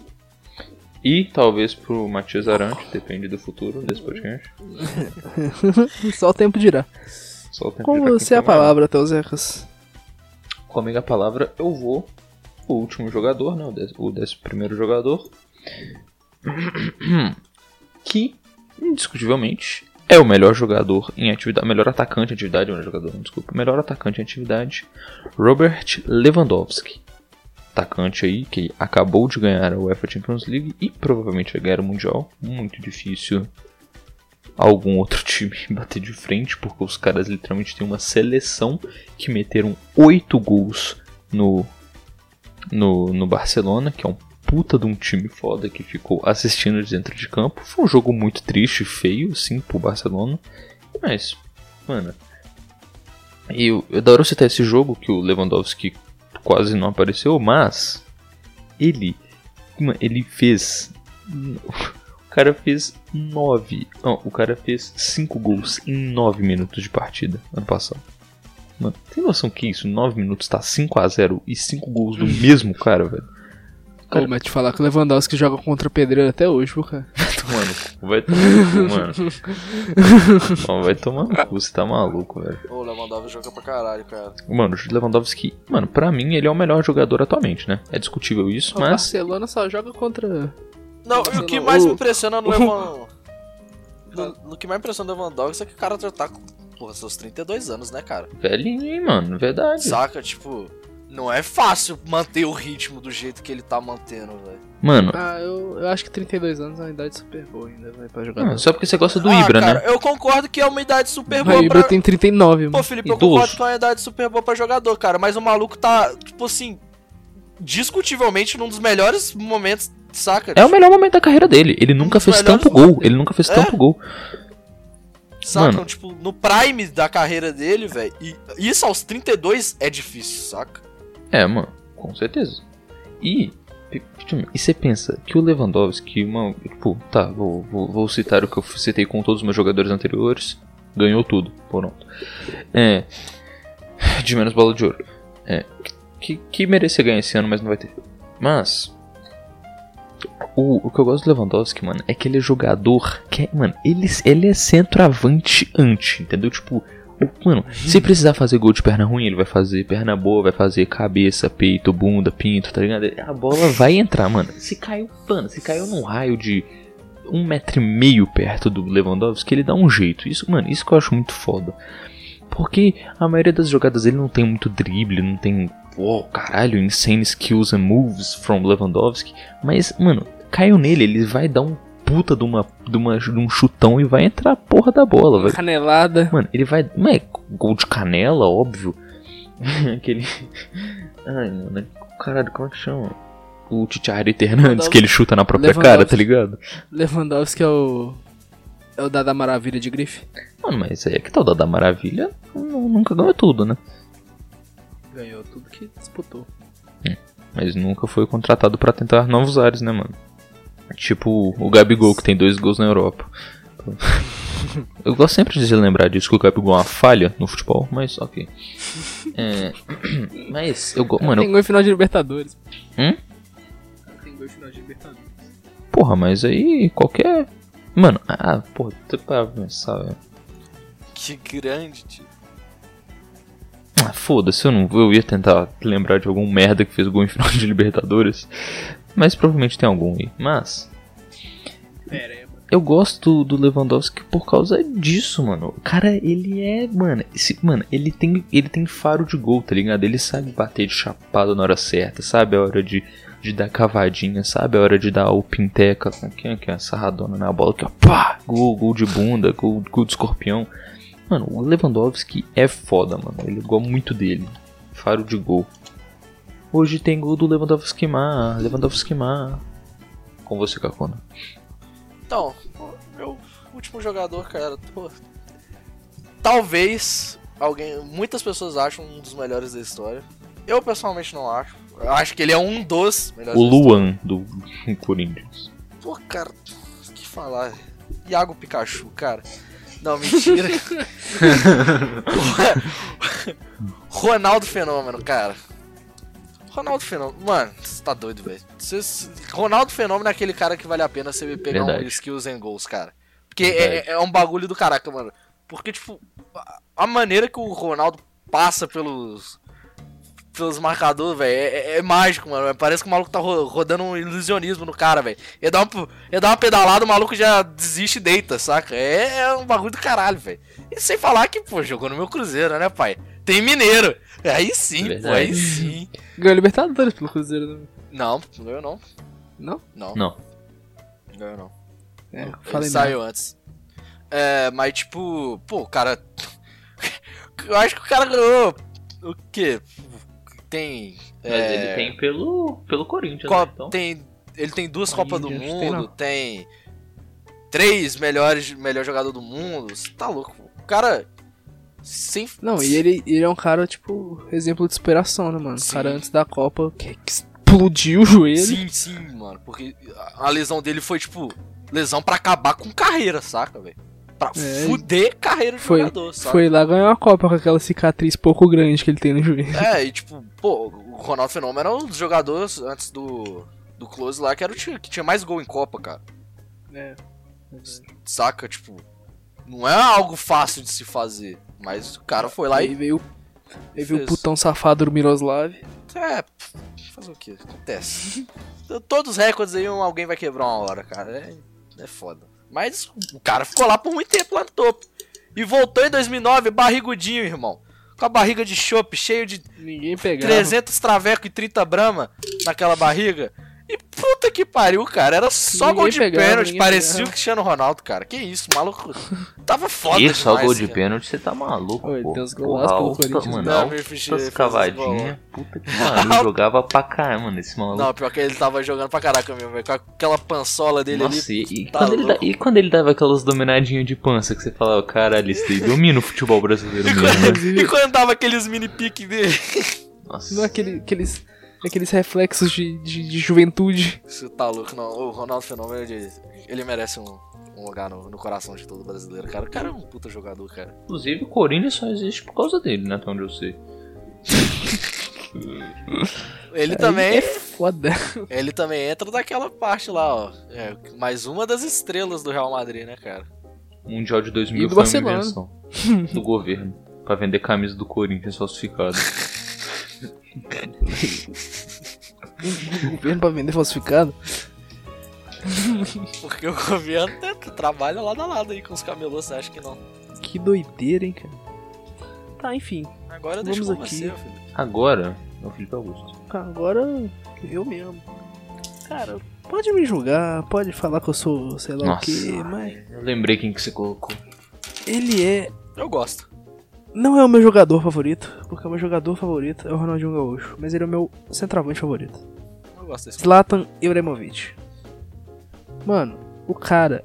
E talvez pro Matias Arante, depende do futuro desse podcast. [laughs] Só o tempo dirá. Só o tempo Com dirá você a foi maior. palavra, Teuzecas. Comigo a palavra, eu vou. O último jogador, né? O dez- O décimo primeiro jogador. [clears throat] Que, indiscutivelmente, é o melhor jogador em atividade. Melhor atacante em atividade, melhor jogador, desculpa. Melhor atacante em atividade. Robert Lewandowski. Atacante aí que acabou de ganhar a UEFA Champions League e provavelmente vai ganhar o Mundial. Muito difícil algum outro [laughs] time bater de frente, porque os caras literalmente têm uma seleção que meteram 8 gols no, no, no Barcelona, que é um puta de um time foda que ficou assistindo de dentro de campo. Foi um jogo muito triste, feio, sim, pro Barcelona. Mas, mano. Eu, eu adoro citar esse jogo que o Lewandowski quase não apareceu, mas ele, ele fez [laughs] o cara fez 9. Não, o cara fez 5 gols em 9 minutos de partida ano passado. Mano, tem noção que isso? 9 minutos tá 5x0 e 5 gols do mesmo cara, velho? Cara- Ô, mas te falar que o Lewandowski joga contra o Pedreiro até hoje, viu, cara? Mano, vai tomar no cu, mano. [laughs] Mano, vai tomar no cu, você tá maluco, velho. O Lewandowski joga pra caralho, cara. Mano, o Lewandowski, mano, pra mim ele é o melhor jogador atualmente, né? É discutível isso, O mas. Barcelona só joga contra. Não, e o que mais me impressiona no o- Lewandowski... No, no que mais impressiona no Lewandowski é que o cara já tá com, porra, seus 32 anos, né, cara? Velhinho, hein, mano, verdade. Saca, tipo... Não é fácil manter o ritmo do jeito que ele tá mantendo, velho. Mano, Ah, eu, eu acho que 32 anos é uma idade super boa ainda, vai pra jogar. ah, só porque você gosta do ah, Ibra, cara, né? eu concordo que é uma idade super o boa Ibra pra... tem 39, Pô, mano. Felipe, eu Idoso. concordo que é uma idade super boa pra jogador, cara. Mas o maluco tá, tipo assim... Discutivelmente num dos melhores momentos, saca? É o melhor momento da carreira dele. Ele nunca dos fez melhores tanto gol. Ele nunca fez É. tanto gol. Sacam? Mano. Tipo, no prime da carreira dele, velho. E isso aos 32 é difícil, saca? É, mano, com certeza. E, e você pensa que o Lewandowski, mano, tipo, tá, vou, vou, vou citar o que eu citei com todos os meus jogadores anteriores, ganhou tudo, pronto. É, de menos bola de ouro. É, que, que merecia ganhar esse ano, mas não vai ter. Mas, o, o que eu gosto do Lewandowski, mano, é que ele é jogador que é, mano, ele, ele é centroavante anti, entendeu? Tipo, mano, se precisar fazer gol de perna ruim, ele vai fazer perna boa, vai fazer cabeça, peito, bunda, pinto, tá ligado? A bola vai entrar, mano. Se caiu, mano, se caiu num raio de um metro e meio perto do Lewandowski, ele dá um jeito. Isso, mano, isso que eu acho muito foda. Porque a maioria das jogadas ele não tem muito drible, não tem, oh, caralho, insane skills and moves from Lewandowski. Mas, mano, caiu nele, ele vai dar um puta de, uma, de, uma, de um chutão e vai entrar a porra da bola, vai Canelada. Mano, ele vai. Não é gol de canela, óbvio. [laughs] Aquele. Ai, mano. Caralho, como é que chama? O Titiarito Hernandes, que ele chuta na própria cara, tá ligado? Lewandowski é o. É o da da maravilha de grife. Mano, mas aí é que tal da da Maravilha nu- nunca ganhou tudo, né? Ganhou tudo que disputou. Mas nunca foi contratado pra tentar novos ares, né, mano? Tipo o Gabigol, que tem dois gols na Europa. [laughs] Eu gosto sempre de lembrar disso, que o Gabigol é uma falha no futebol, mas ok. É, [clears throat] mas eu gosto. Mano, Tem gol em final de Libertadores. Hum? Tem gol em final de Libertadores. Porra, mas aí qualquer. Mano, ah, porra, tu para pensar, velho. Que grande, tio. Ah, foda-se, eu não eu ia tentar lembrar de algum merda que fez gol em final de Libertadores. Mas provavelmente tem algum aí. Mas. Pera Eu gosto do Lewandowski por causa disso, mano. O cara, ele é, mano, esse, mano, ele tem, ele tem faro de gol, tá ligado? Ele sabe bater de chapado na hora certa, sabe a hora de, de dar cavadinha, sabe a hora de dar o pinteca, aqui, aqui, a sarradona na bola, que ó, pá, gol, gol de bunda, gol, gol de escorpião. Mano, o Lewandowski é foda, mano. Ele gosta muito dele. Faro de gol. Hoje tem gol do Lewandowski Mar, Lewandowski Mar. Com você, Kakona. Então, meu último jogador, cara, pô, talvez alguém, muitas pessoas acham um dos melhores da história. Eu pessoalmente não acho. Eu acho que ele é um dos melhores. O. Luan do [laughs] Corinthians. Pô, cara, o que falar? Iago Pikachu, cara. Não, mentira. [laughs] [laughs] Ronaldo Fenômeno, cara. Ronaldo Fenômeno. Mano, você tá doido, velho. Ronaldo Fenômeno é aquele cara que vale a pena você pegar Verdade. um skills and goals, cara. Porque Verdade. é, é um bagulho do caraca, mano. Porque, tipo, a- maneira que o Ronaldo passa pelos. Pelos marcadores, velho, é, é- é mágico, mano. Parece que o maluco tá ro- rodando um ilusionismo no cara, velho. Ele dá, uma, ele dá uma pedalada, o maluco já desiste e deita, saca? É, é um bagulho do caralho, velho. E sem falar que, pô, jogou no meu Cruzeiro, né, pai? Tem Mineiro. Aí sim, pô, aí sim. Ganhou Libertadores pelo Cruzeiro. né? Não, não ganhou não. Não? Não, Não. não ganhou não. É, Ele falei saiu antes. É, mas tipo, pô, o cara. [laughs] Eu acho que o cara ganhou. O quê? Tem. Mas é, ele tem pelo, pelo Corinthians, co- né, então. tem Ele tem duas Copas do tem, Mundo, não. tem. Três melhores melhor jogador do mundo. Você tá louco. O cara. Sem. Não, e ele, ele é um cara, tipo, exemplo de superação, né, mano? Sim. O cara antes da Copa que, que explodiu o joelho. Sim, sim, mano. Porque a a lesão dele foi, tipo, lesão pra acabar com carreira, saca, velho? Pra É, fuder carreira de foi- jogador, saca? Foi lá ganhar uma Copa com aquela cicatriz pouco grande que ele tem no joelho. É, e tipo, pô, o Ronaldo Fenômeno era um dos jogadores antes do, do Close lá que, era o que tinha mais gol em Copa, cara. É. Saca? Tipo, não é algo fácil de se fazer. Mas o cara foi lá Aí e. veio, aí veio o putão safado do Miroslav. É, fazer o que? Acontece. [laughs] Todos os recordes aí alguém vai quebrar uma hora, cara. É, é foda. Mas o cara ficou lá por muito tempo lá no topo. E voltou em 2009, barrigudinho, irmão. Com a barriga de chopp, cheio de Ninguém pegava. 300 traveco e 30 brama naquela barriga. E puta que pariu, cara. Era só Ninguém gol de pegava, pênalti. Parecia pegava. o Cristiano Ronaldo, cara. Que isso, maluco. [laughs] Tava foda Isso, só demais, gol de cara. pênalti, você tá maluco, Oi, pô. tem uns golaços pelo Corinthians, mano? Não, altas cavadinhas. Puta que pariu, [laughs] jogava pra caramba, mano, esse maluco. Não, pior que ele tava jogando pra caraca mesmo, velho. Com aquela pançola dele Nossa, e, e tá quando ele, da- e quando ele dava aquelas dominadinhas de pança que você falava, caralho, esse domina o futebol brasileiro ali. mesmo, né? [laughs] E quando dava aqueles mini pique dele. Nossa. Não é aquele, aqueles, aqueles reflexos de, de, de juventude. Você tá louco, não. O Ronaldo Fenômeno, ele, ele merece um, um lugar no, no coração de todo brasileiro, cara. O cara é um puta jogador, cara. Inclusive, o Corinthians só existe por causa dele, né? Até onde eu sei. Ele Aí também. É foda. [laughs] Ele também entra daquela parte lá, ó. É, mais uma das estrelas do Real Madrid, né, cara? O Mundial de 2000 E do foi uma Barcelona. invenção do governo. Pra vender camisa do Corinthians falsificada. [laughs] O governo pra vender falsificado. Porque o governo né, trabalha lado a lado aí com os camelôs, você acha que não? Que doideira, hein, cara. Tá, enfim. Agora deixa Vamos aqui. você, filho. Agora, é o Felipe Augusto. Agora, eu mesmo. Cara, pode me julgar, pode falar que eu sou sei lá Nossa. o quê, mas Eu lembrei quem que você colocou. ele é. Eu gosto. Não é o meu jogador favorito, porque o meu jogador favorito é o Ronaldinho Gaúcho, mas ele é o meu centroavante favorito. Eu gosto desse Zlatan Ibrahimovic. Mano, o cara,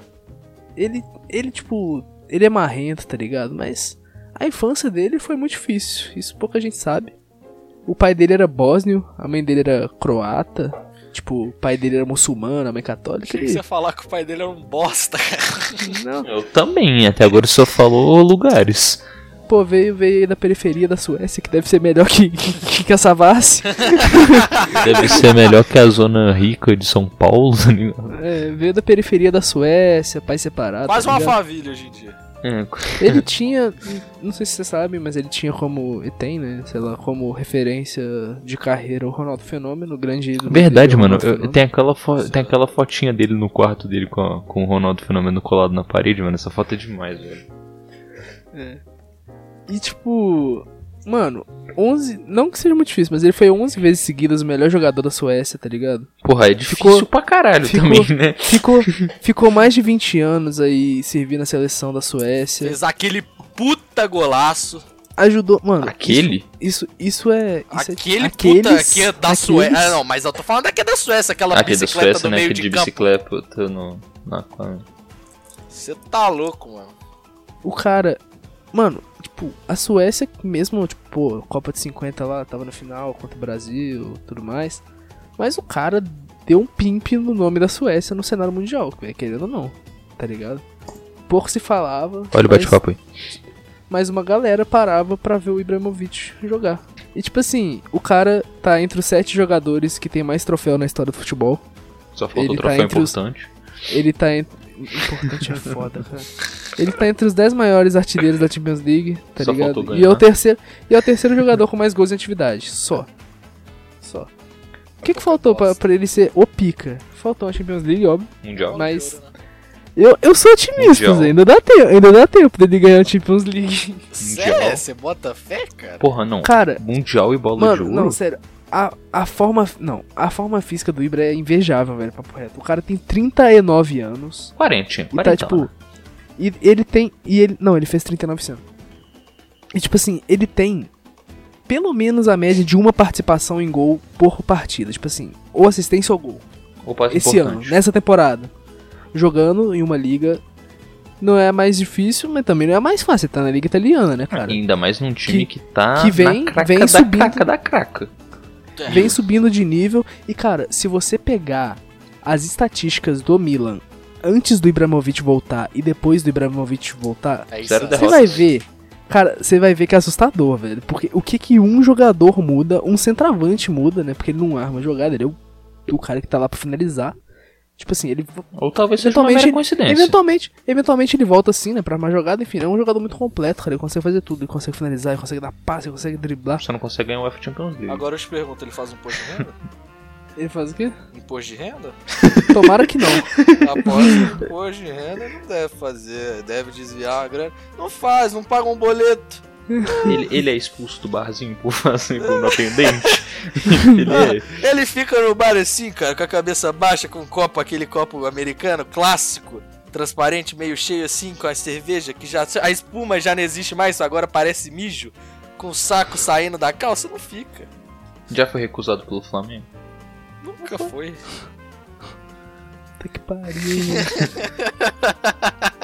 ele, ele tipo, ele é marrento, tá ligado? Mas a infância dele foi muito difícil, isso pouca gente sabe. O pai dele era bósnio, a mãe dele era croata, tipo, o pai dele era muçulmano, a mãe católica. Achei que você ia falar que o pai dele era um bosta, cara. Não, Eu também, até agora só falou lugares. Pô, veio, veio aí da periferia da Suécia, que deve ser melhor que, que, que a Savassi. [laughs] Deve ser melhor que a zona rica de São Paulo, tá ligado? É, veio da periferia da Suécia, pai separado. Quase tá uma família hoje em dia. É, Ele tinha, não sei se você sabe, mas ele tinha como, e tem, né, sei lá, como referência de carreira o Ronaldo Fenômeno, grande ídolo. Verdade, mano. Eu- tem, aquela fo- tem aquela fotinha dele no quarto dele com, a- com o Ronaldo Fenômeno colado na parede, mano. Essa foto é demais, velho. É. E tipo, mano, 11, não que seja muito difícil, mas ele foi 11 vezes seguidas o melhor jogador da Suécia, tá ligado? Porra, é difícil Ficou- pra caralho ficou- também, né? Ficou, [laughs] ficou mais de 20 anos aí servindo a seleção da Suécia. Fez aquele puta golaço. Ajudou, mano. Aquele? Isso, isso é. Isso aquele é, puta aqueles- que é da Suécia. Ah, não, mas eu tô falando daqui da Suécia, aquela Aquele da bicicleta Suécia, do né? meio Que de, de bicicleta no, na. Você tá louco, mano. O cara. Mano, tipo, a Suécia, mesmo, tipo, pô, Copa de 50 lá, tava na final contra o Brasil tudo mais. Mas o cara deu um pimp no nome da Suécia no cenário mundial, velho, querendo ou não, tá ligado? Pouco se falava. Olha o mas- bate-papo aí. mas uma galera parava pra ver o Ibrahimovic jogar. E tipo assim, o cara tá entre os sete jogadores que tem mais troféu na história do futebol. Só faltou Ele o tá troféu entre os- importante. Ele tá entre. Importante é foda, cara. Ele tá entre os 10 maiores artilheiros da Champions League, tá Só ligado? E é, o terceiro, e é o terceiro jogador com mais gols em atividade. Só. Só. O que, que faltou pra, pra ele ser o pica? Faltou a Champions League, óbvio. Mundial. Mas. Eu, eu sou otimista. Zé, ainda dá tempo, ainda dá tempo dele ganhar a Champions League. Sério? Você bota fé, cara? Porra, não. Cara, Mundial e bola de Mano, ouro. não, sério. A, a forma. Não, a forma física do Ibra é invejável, velho, papo reto. O cara tem 39 anos. 40, E 40 tá, tipo. E ele tem. E ele. Não, ele fez 39 esse ano. E tipo assim, ele tem. Pelo menos a média de uma participação em gol por partida. Tipo assim, ou assistência ou gol. O passe Esse ano, importante. nessa temporada. Jogando em uma liga. Não é mais difícil, mas também não é mais fácil. Tá na liga italiana, né, cara? Ainda mais num time que, tá que vem- na craca vem da subindo. craca da craca. Vem subindo de nível. E, cara, se você pegar as estatísticas do Milan antes do Ibrahimovic voltar e depois do Ibrahimovic voltar, É você vai ver. Cara, você vai ver que é assustador, velho. Porque o que que um jogador muda, um centroavante muda, né? Porque ele não arma a jogada, ele é o, o cara que tá lá pra finalizar. Tipo assim, ele. Ou talvez seja uma Eventualmente, mera coincidência. eventualmente, eventualmente ele volta assim, né? Pra a jogada, enfim, é um jogador muito completo, cara. Ele consegue fazer tudo, ele consegue finalizar, ele consegue dar passe, ele consegue driblar. Você não consegue ganhar o UEFA Champions League. Agora eu te pergunto, ele faz imposto de renda? [laughs] Ele faz o quê? Imposto de renda? [laughs] Tomara que não. [laughs] Após imposto de renda, não deve fazer. Deve desviar a grana. Não faz, não paga um boleto. [laughs] Ele, ele é expulso do barzinho por fazer por não atendente. [laughs] ele é. [laughs] Ele fica no bar assim, cara, com a cabeça baixa, com um copo, aquele copo americano, clássico, transparente, meio cheio assim, com a cerveja, que já. A espuma já não existe mais, agora parece mijo, com o saco saindo da calça, não fica. Já foi recusado pelo Flamengo? Nunca foi. Puta que pariu.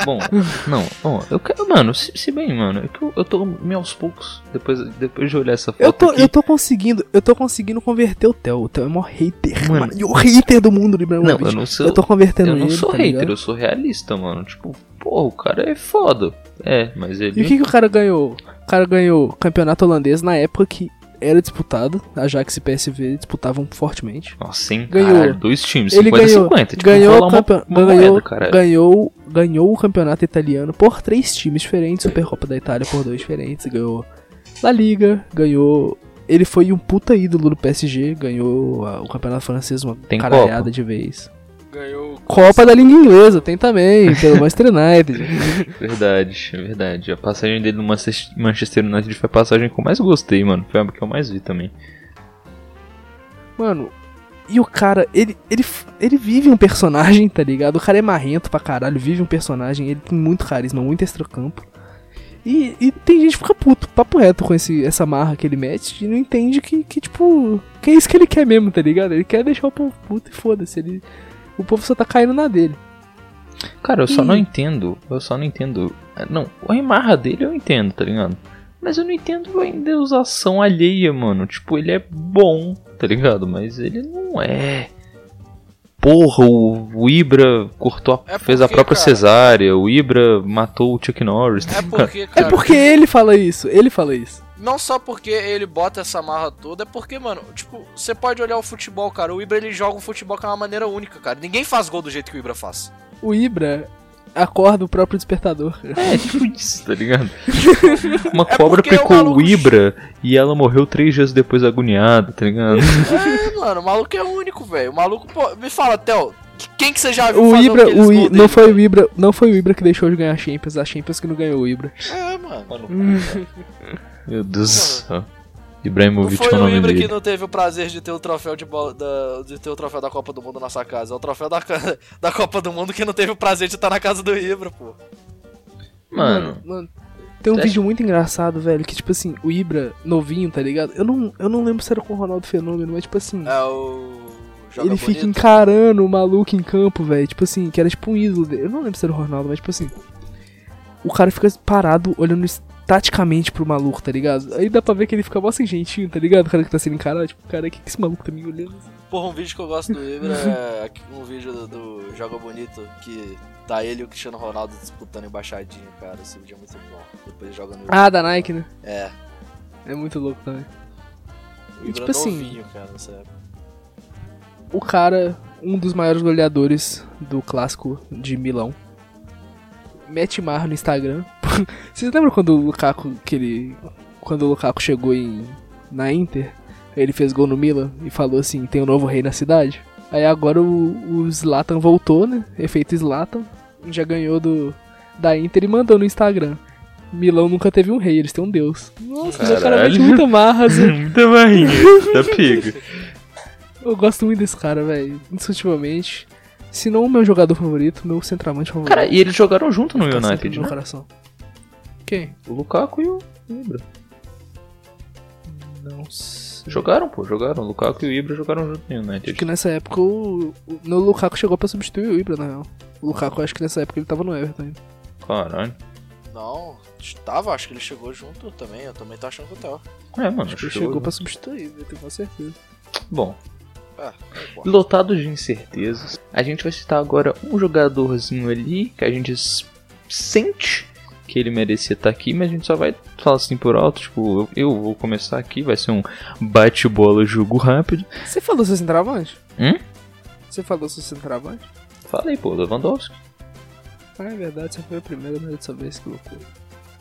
Bom, não, ó, eu quero, mano, se, se bem, mano, é que eu, eu tô meio aos poucos, depois, depois de olhar essa foto Eu tô, aqui, eu tô conseguindo, eu tô conseguindo converter o Theo. O Theo é o maior hater, Mano. mano. E o hater do mundo do não, eu não sou, Eu tô convertendo eu não ele, sou tá hater, ligado? eu sou realista, mano, tipo, pô, o cara é foda, é, mas ele... E o que, que o cara ganhou? O cara ganhou campeonato holandês na época que era disputado. Ajax e PSV disputavam fortemente. Nossa, hein, Ganhou. dois times, Ele 50 ganhou, 50, tipo, ganhou, uma, uma ganhou, moeda, ganhou, ganhou o campeonato italiano por três times diferentes, Supercopa da Itália por dois diferentes, ganhou La Liga, ganhou. Ele foi um puta ídolo do PSG, ganhou o campeonato francês uma Tem caralhada Copa? de vez. Ganhou. Copa da língua inglesa, tem também, pelo Manchester United. [laughs] Verdade, é verdade. A passagem dele no Manchester Manchester United foi a passagem que eu mais gostei, mano. Foi a que eu mais vi também. Mano, e o cara, ele, ele, ele vive um personagem, tá ligado? O cara é marrento pra caralho, vive um personagem, ele tem muito carisma, muito extracampo. E, e tem gente que fica puto, papo reto com esse, essa marra que ele mete e não entende que, que, tipo, que é isso que ele quer mesmo, tá ligado? Ele quer deixar o povo puto e foda-se. Ele, o povo só tá caindo na dele. Cara, eu só não entendo. Eu só não entendo. Não, a marra dele eu entendo, tá ligado? Mas eu não entendo a endeusação alheia, mano. Tipo, ele é bom, tá ligado? Mas ele não é. Porra, o, o Ibra cortou a- É fez a porque, própria cara- cesárea, o Ibra matou o Chuck Norris. tá É porque, É cara. porque ele fala isso, ele fala isso. Não só porque ele bota essa marra toda, é porque, mano, tipo, você pode olhar o futebol, cara. O Ibra ele joga o futebol com uma maneira única, cara. Ninguém faz gol do jeito que o Ibra faz. O Ibra acorda o próprio despertador. [laughs] É, tipo isso, tá ligado? [laughs] Uma É cobra picou o maluco- Ibra e ela morreu três dias depois agoniada, tá ligado? É, mano, o maluco é único, velho. O maluco, pô, me fala, Theo, quem que você já viu O Ibra, o I- não foi o Ibra, não foi o Ibra que deixou de ganhar a Champions, a Champions que não ganhou o Ibra. É, mano. Meu Deus do céu. Ibrahimovic é foi o nome Ibra dele. que não teve o prazer de ter o troféu de, bola, da, de ter o troféu da Copa do Mundo na sua casa. É o troféu da, [laughs] da Copa do Mundo que não teve o prazer de estar na casa do Ibra, pô. Mano, mano, tem um vídeo muito engraçado, velho, que tipo assim, o Ibra novinho, tá ligado? Eu não, eu não lembro se era com o Ronaldo Fenômeno, mas tipo assim, É o. Joga ele bonito. fica encarando o maluco em campo, velho, tipo assim, que era tipo um ídolo dele. Eu não lembro se era o Ronaldo, mas tipo assim, o cara fica parado olhando taticamente pro maluco, tá ligado? Aí dá pra ver que ele fica mó sem jeitinho, tá ligado? O cara que tá sendo encarado, tipo, cara, que que esse maluco tá me olhando? Porra, um vídeo que eu gosto do Ibra [laughs] é um vídeo do, do Joga Bonito que tá ele e o Cristiano Ronaldo disputando embaixadinha, cara. Esse vídeo é muito bom. Depois joga no. Ah, da Nike, né? É, É muito louco também. o Ibra tipo assim, novinho, cara, nessa época. o cara, um dos maiores goleadores do clássico de Milão, mete marra no Instagram. [laughs] Vocês lembram quando o Lukaku, que ele, quando o Lukaku chegou em, na Inter, ele fez gol no Milan e falou assim, tem um novo rei na cidade? Aí agora o, o Zlatan voltou, né? Efeito Zlatan, já ganhou do da Inter e mandou no Instagram. Milão nunca teve um rei, eles têm um deus. Nossa, o cara mete Caralho. muita marra, assim. [laughs] muita barrinha, tá pega. Eu gosto muito desse cara, velho. Indiscutivelmente. Se não o meu jogador favorito, meu centroavante favorito. Cara, e eles jogaram junto no United, né? coração. Quem? O Lukaku e o Ibra. Não sei. Jogaram, pô, jogaram. O Lukaku e o Ibra jogaram junto no United. Acho que nessa época o, o, no Lukaku chegou pra substituir o Ibra, na real. O Lukaku, acho que nessa época ele tava no Everton ainda. Caralho. Não, tava, acho que ele chegou junto também. Eu também tô achando que eu tava. É, mano, Acho que ele chegou- chegou pra substituir, eu tenho quase certeza. Bom, É, é lotado de incertezas. A gente vai citar agora um jogadorzinho ali que a gente sente que ele merecia estar aqui, mas a gente só vai falar assim por alto. Tipo, eu, eu vou começar aqui, vai ser um bate-bola jogo rápido. Você falou seu centroavante? Hum? Você falou seu centroavante? Falei, pô, Lewandowski. Ah, é verdade, você foi a primeira né, dessa vez, que loucura.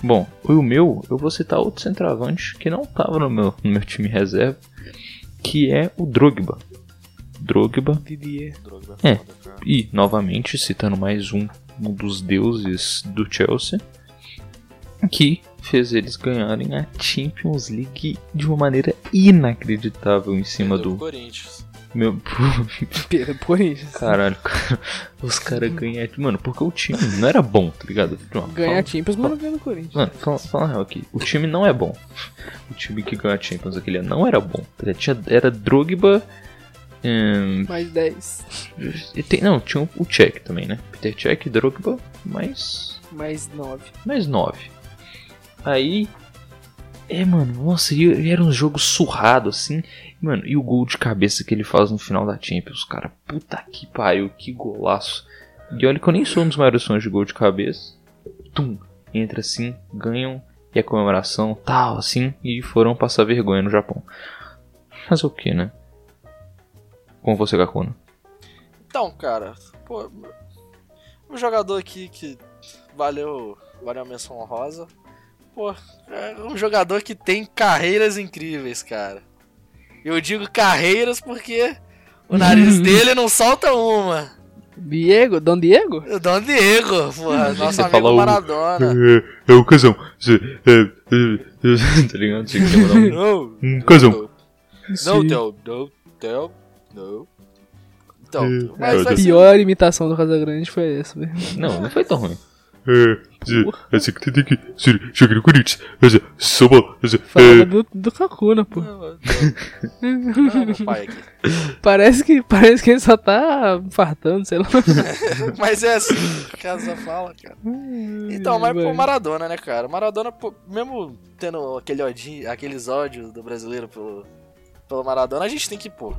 Bom, o meu, eu vou citar outro centroavante que não tava no meu, no meu time reserva, que é o Drogba. Drogba, Didier. Droga, É. e novamente citando mais um, um dos deuses do Chelsea, que fez eles ganharem a Champions League de uma maneira inacreditável em cima Do do Corinthians. meu [laughs] Pera, Corinthians. caralho, cara. Os caras ganharam, mano, porque o time não era bom, tá ligado? Não, Ganhar fala- Champions, mas não ganha Corinthians. Mano, fala, fala real aqui. O time não é bom. O time que ganhou a Champions aquele ano não era bom. Tinha, era Drogba. Hum, Mais 10. e tem, não, tinha o Cech também, né? Peter Cech, Drogba, mais. Mais 9. mais 9. Aí. É, mano, nossa, e, e era um jogo surrado assim. Mano, e o gol de cabeça que ele faz no final da Champions, cara. Puta que pariu, que golaço. E olha que eu nem sou um dos maiores fãs de gol de cabeça. Tum, entra assim, ganham. E a comemoração, tal, assim. E foram passar vergonha no Japão. Mas o que, né? Com você, Kakuna. Então, cara, pô, um jogador aqui que valeu, valeu a menção honrosa. Pô, é um jogador que tem carreiras incríveis, cara. Eu digo carreiras porque o nariz dele não solta uma. Diego? Dom Diego? O Dom Diego, porra, nosso Você amigo Maradona. É, é o casão. É, é, tá ligado? Tinha que demorar um- Não, Um casão. não, Theo, não, Theo, não. Então, É, mas é, A ser pior imitação do Casagrande foi essa, velho. Não, não foi tão ruim. É, é no Corinthians. É, é, Fala é, do, do Kakuna, pô. Não, não, meu pai aqui. Parece que, parece que ele só tá fartando, sei lá. [laughs] Mas é assim que Casa fala, cara. Então, mas pro Maradona, né, cara? Maradona, pô, mesmo tendo aquele ódio, aqueles ódios do brasileiro pelo, pelo Maradona, a gente tem que, pô,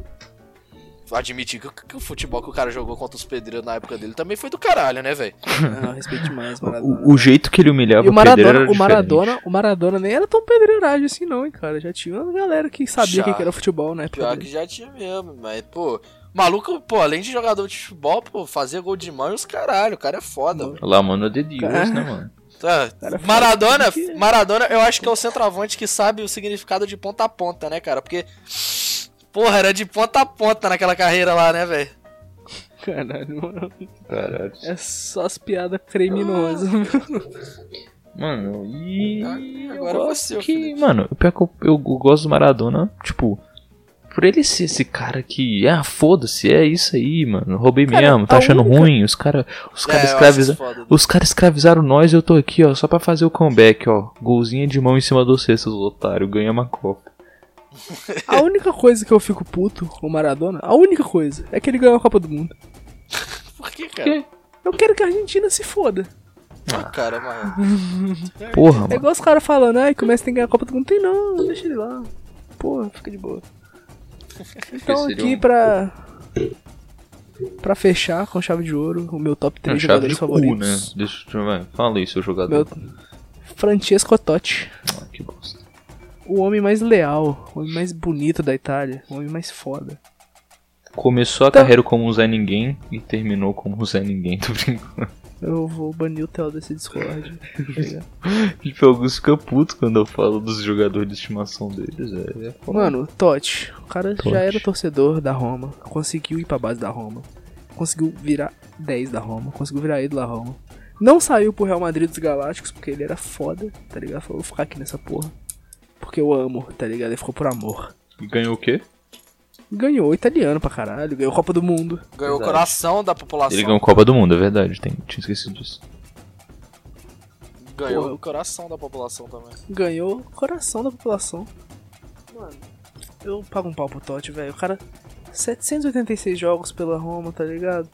admitir que, o- que o futebol que o cara jogou contra os pedreiros na época dele também foi do caralho, né, velho? [laughs] Não, respeite mais, Maradona. O, o jeito que ele humilhava E o pedreiro Maradona, era o diferente. Maradona, o Maradona nem era tão pedreiragem assim não, hein, cara. Já tinha uma galera que sabia Já. que era futebol, né? Pior que já tinha mesmo, mas, pô, maluco, pô, além de jogador de futebol, pô, fazia gol de mão e os caralho, o cara é foda, velho. Lá, mano, de Deus, Cara. né, mano? Tá. Maradona, Que- Maradona, eu acho que é o centroavante que sabe o significado de ponta a ponta, né, cara? Porque, porra, era de ponta a ponta naquela carreira lá, né, velho? Caralho, mano. Caralho. É só as piadas criminosas. Mano, e. Ah, eu agora gosto você, que, Felipe. Mano, o pior que eu, eu gosto do Maradona, tipo. Por ele ser esse cara que. Ah, foda-se, é isso aí, mano. Roubei Cara, mesmo, tá achando única- ruim. Os caras os cara É, eu escravizaram. Os caras escravizaram nós e eu tô aqui, ó, só pra fazer o comeback, ó. Golzinho de mão em cima do cesto, seus otários. Ganha uma copa. A única coisa que eu fico puto com o Maradona, a única coisa, é que ele ganhou a Copa do Mundo. [laughs] Por que, cara? Eu quero que a Argentina se foda. Ah, cara, mas. [laughs] Porra, É mano. igual os caras falando, ai, que o Messi tem que ganhar a Copa do Mundo. Tem não, deixa ele lá. Porra, fica de boa. [laughs] Então aqui um- pra... Pra fechar com chave de ouro, o meu top 3 Não, chave jogadores de cu, favoritos. né? Deixa eu vai. Fala aí, seu jogador. Meu Francesco Totti. Ah, que bosta. O homem mais leal, o homem mais bonito da Itália, o homem mais foda. Começou a Então- carreira como um Zé Ninguém e terminou como um Zé Ninguém, [laughs] tô brincando. Eu vou banir o Theo desse Discord. tá ligado? Felipe [laughs] Augusto fica puto quando eu falo dos jogadores de estimação deles. É, é. Mano, Totti, o cara Totti. já era torcedor da Roma, conseguiu ir pra base da Roma, conseguiu virar 10 da Roma, conseguiu virar ídolo da Roma. Não saiu pro Real Madrid dos Galácticos porque ele era foda, tá ligado? Falou, vou ficar aqui nessa porra. Porque eu amo, tá ligado? Ele ficou por amor. E ganhou o quê? Ganhou italiano pra caralho, ganhou Copa do Mundo. Ganhou o coração da população. Ele ganhou Copa do Mundo, é verdade. Tem, tinha esquecido disso. Ganhou Porra. o coração da população também. Ganhou o coração da população. Mano, eu pago um pau pro Totti, velho. O cara, 786 jogos pela Roma, tá ligado?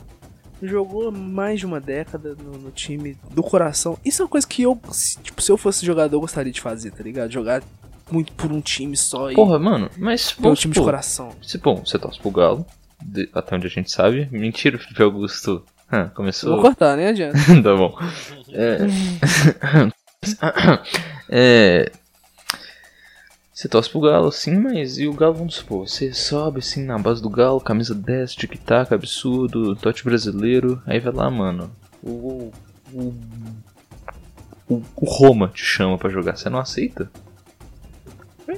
Jogou mais de uma década no, no time do coração. Isso é uma coisa que eu, se- tipo, se eu fosse jogador, eu gostaria de fazer, tá ligado? Jogar muito por um time só e Porra, mano, mas. ter um time de coração. Se, bom, você torce pro Galo, de- até onde a gente sabe. Mentira, o Felipe Augusto. [laughs] Ah, começou. Vou cortar, né, adianta. [laughs] tá bom. É. [laughs] é. Você torce pro Galo, sim, mas e o Galo, vamos supor, você sobe assim na base do Galo, camisa 10, tic-tac, absurdo, tote brasileiro, aí vai lá, mano. O. O. O, o Roma te chama pra jogar, você não aceita?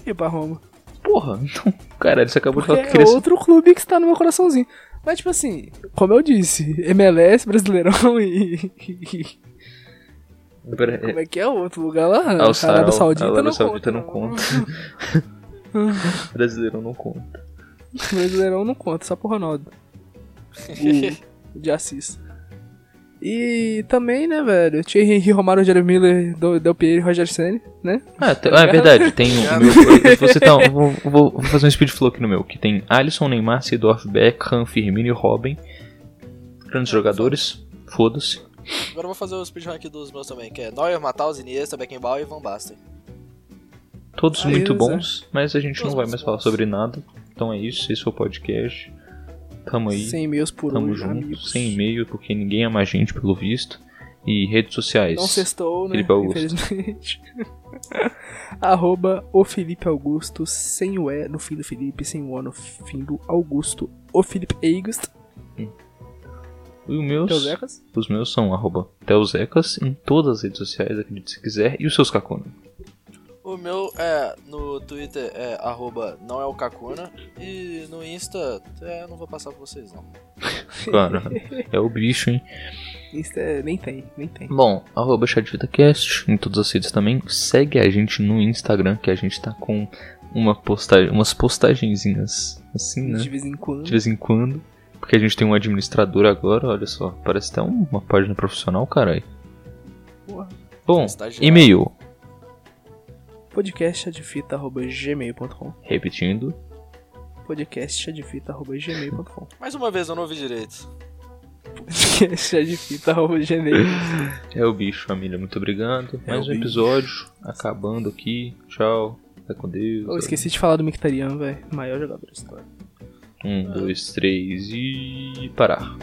Aí pra Roma. Porra, então, [laughs] caralho, você acabou Porque de falar que é queria. outro clube que está no meu coraçãozinho. Mas, tipo assim, como eu disse, MLS, Brasileirão [laughs] e. Pera- Como é que é o outro lugar lá? Ah, o Arábia Saudita, Arábia não, Saudita conta, não [laughs] Brasileiro não conta. Brasileirão não conta, só pro Ronaldo. O de Assis. E também, né, velho? Thierry Henry, [laughs] Romário, Jeremy Miller, Do- Del Piero e Roger Senna, né? Ah, ah, é verdade, tem o meu. [laughs] Você tá, vou, vou- vou fazer um speed flow aqui no meu, que tem Alisson, Neymar, Seedorf, Beckham, Firmino e Robin. Grandes jogadores, foda-se. Agora eu vou fazer o speed rank dos meus também, que é Neuer, Matheus, Iniesta, Beckenbauer e Van Basten. Todos Ah, muito bons, mas a gente não Todos vai muito mais falar bons. sobre nada. Então é isso, esse foi o podcast. Tamo aí, 100 e-mails por tamo hoje, junto, amigos. sem e-mail, porque ninguém ama a gente, pelo visto. E redes sociais. Não sextou, né? Felipe Augusto. Infelizmente. [laughs] Arroba o Felipe Augusto, sem o E no fim do Felipe, sem o O no fim do Augusto. O Felipe Augusto. E os meus, os meus são arroba Teuzecas em todas as redes sociais, acredite se quiser. E os seus Kakuna? O meu é no Twitter é arroba não é o Kakuna e no Insta é, eu não vou passar pra vocês não. [laughs] Cara, é o bicho, hein? Isso é, nem tem, nem tem. Bom, arroba ChatVitaCast em todas as redes também. Segue a gente no Instagram, que a gente tá com uma postagem, umas postagenzinhas assim, né? De vez em quando. De vez em quando. Porque a gente tem um administrador agora, olha só. Parece até um- uma página profissional, caralho. Porra. Bom, e-mail. podcastadfita.gmail.com Repetindo. podcastadfita.gmail.com [laughs] Mais uma vez eu não ouvi direito. podcastadfita.gmail [laughs] É o bicho, família. Muito obrigado. É Mais um bicho. episódio. Acabando aqui. Tchau. Vai com Deus. Eu esqueci de falar do Mictarian, velho. Maior jogador da história. Um, dois, três e. parar.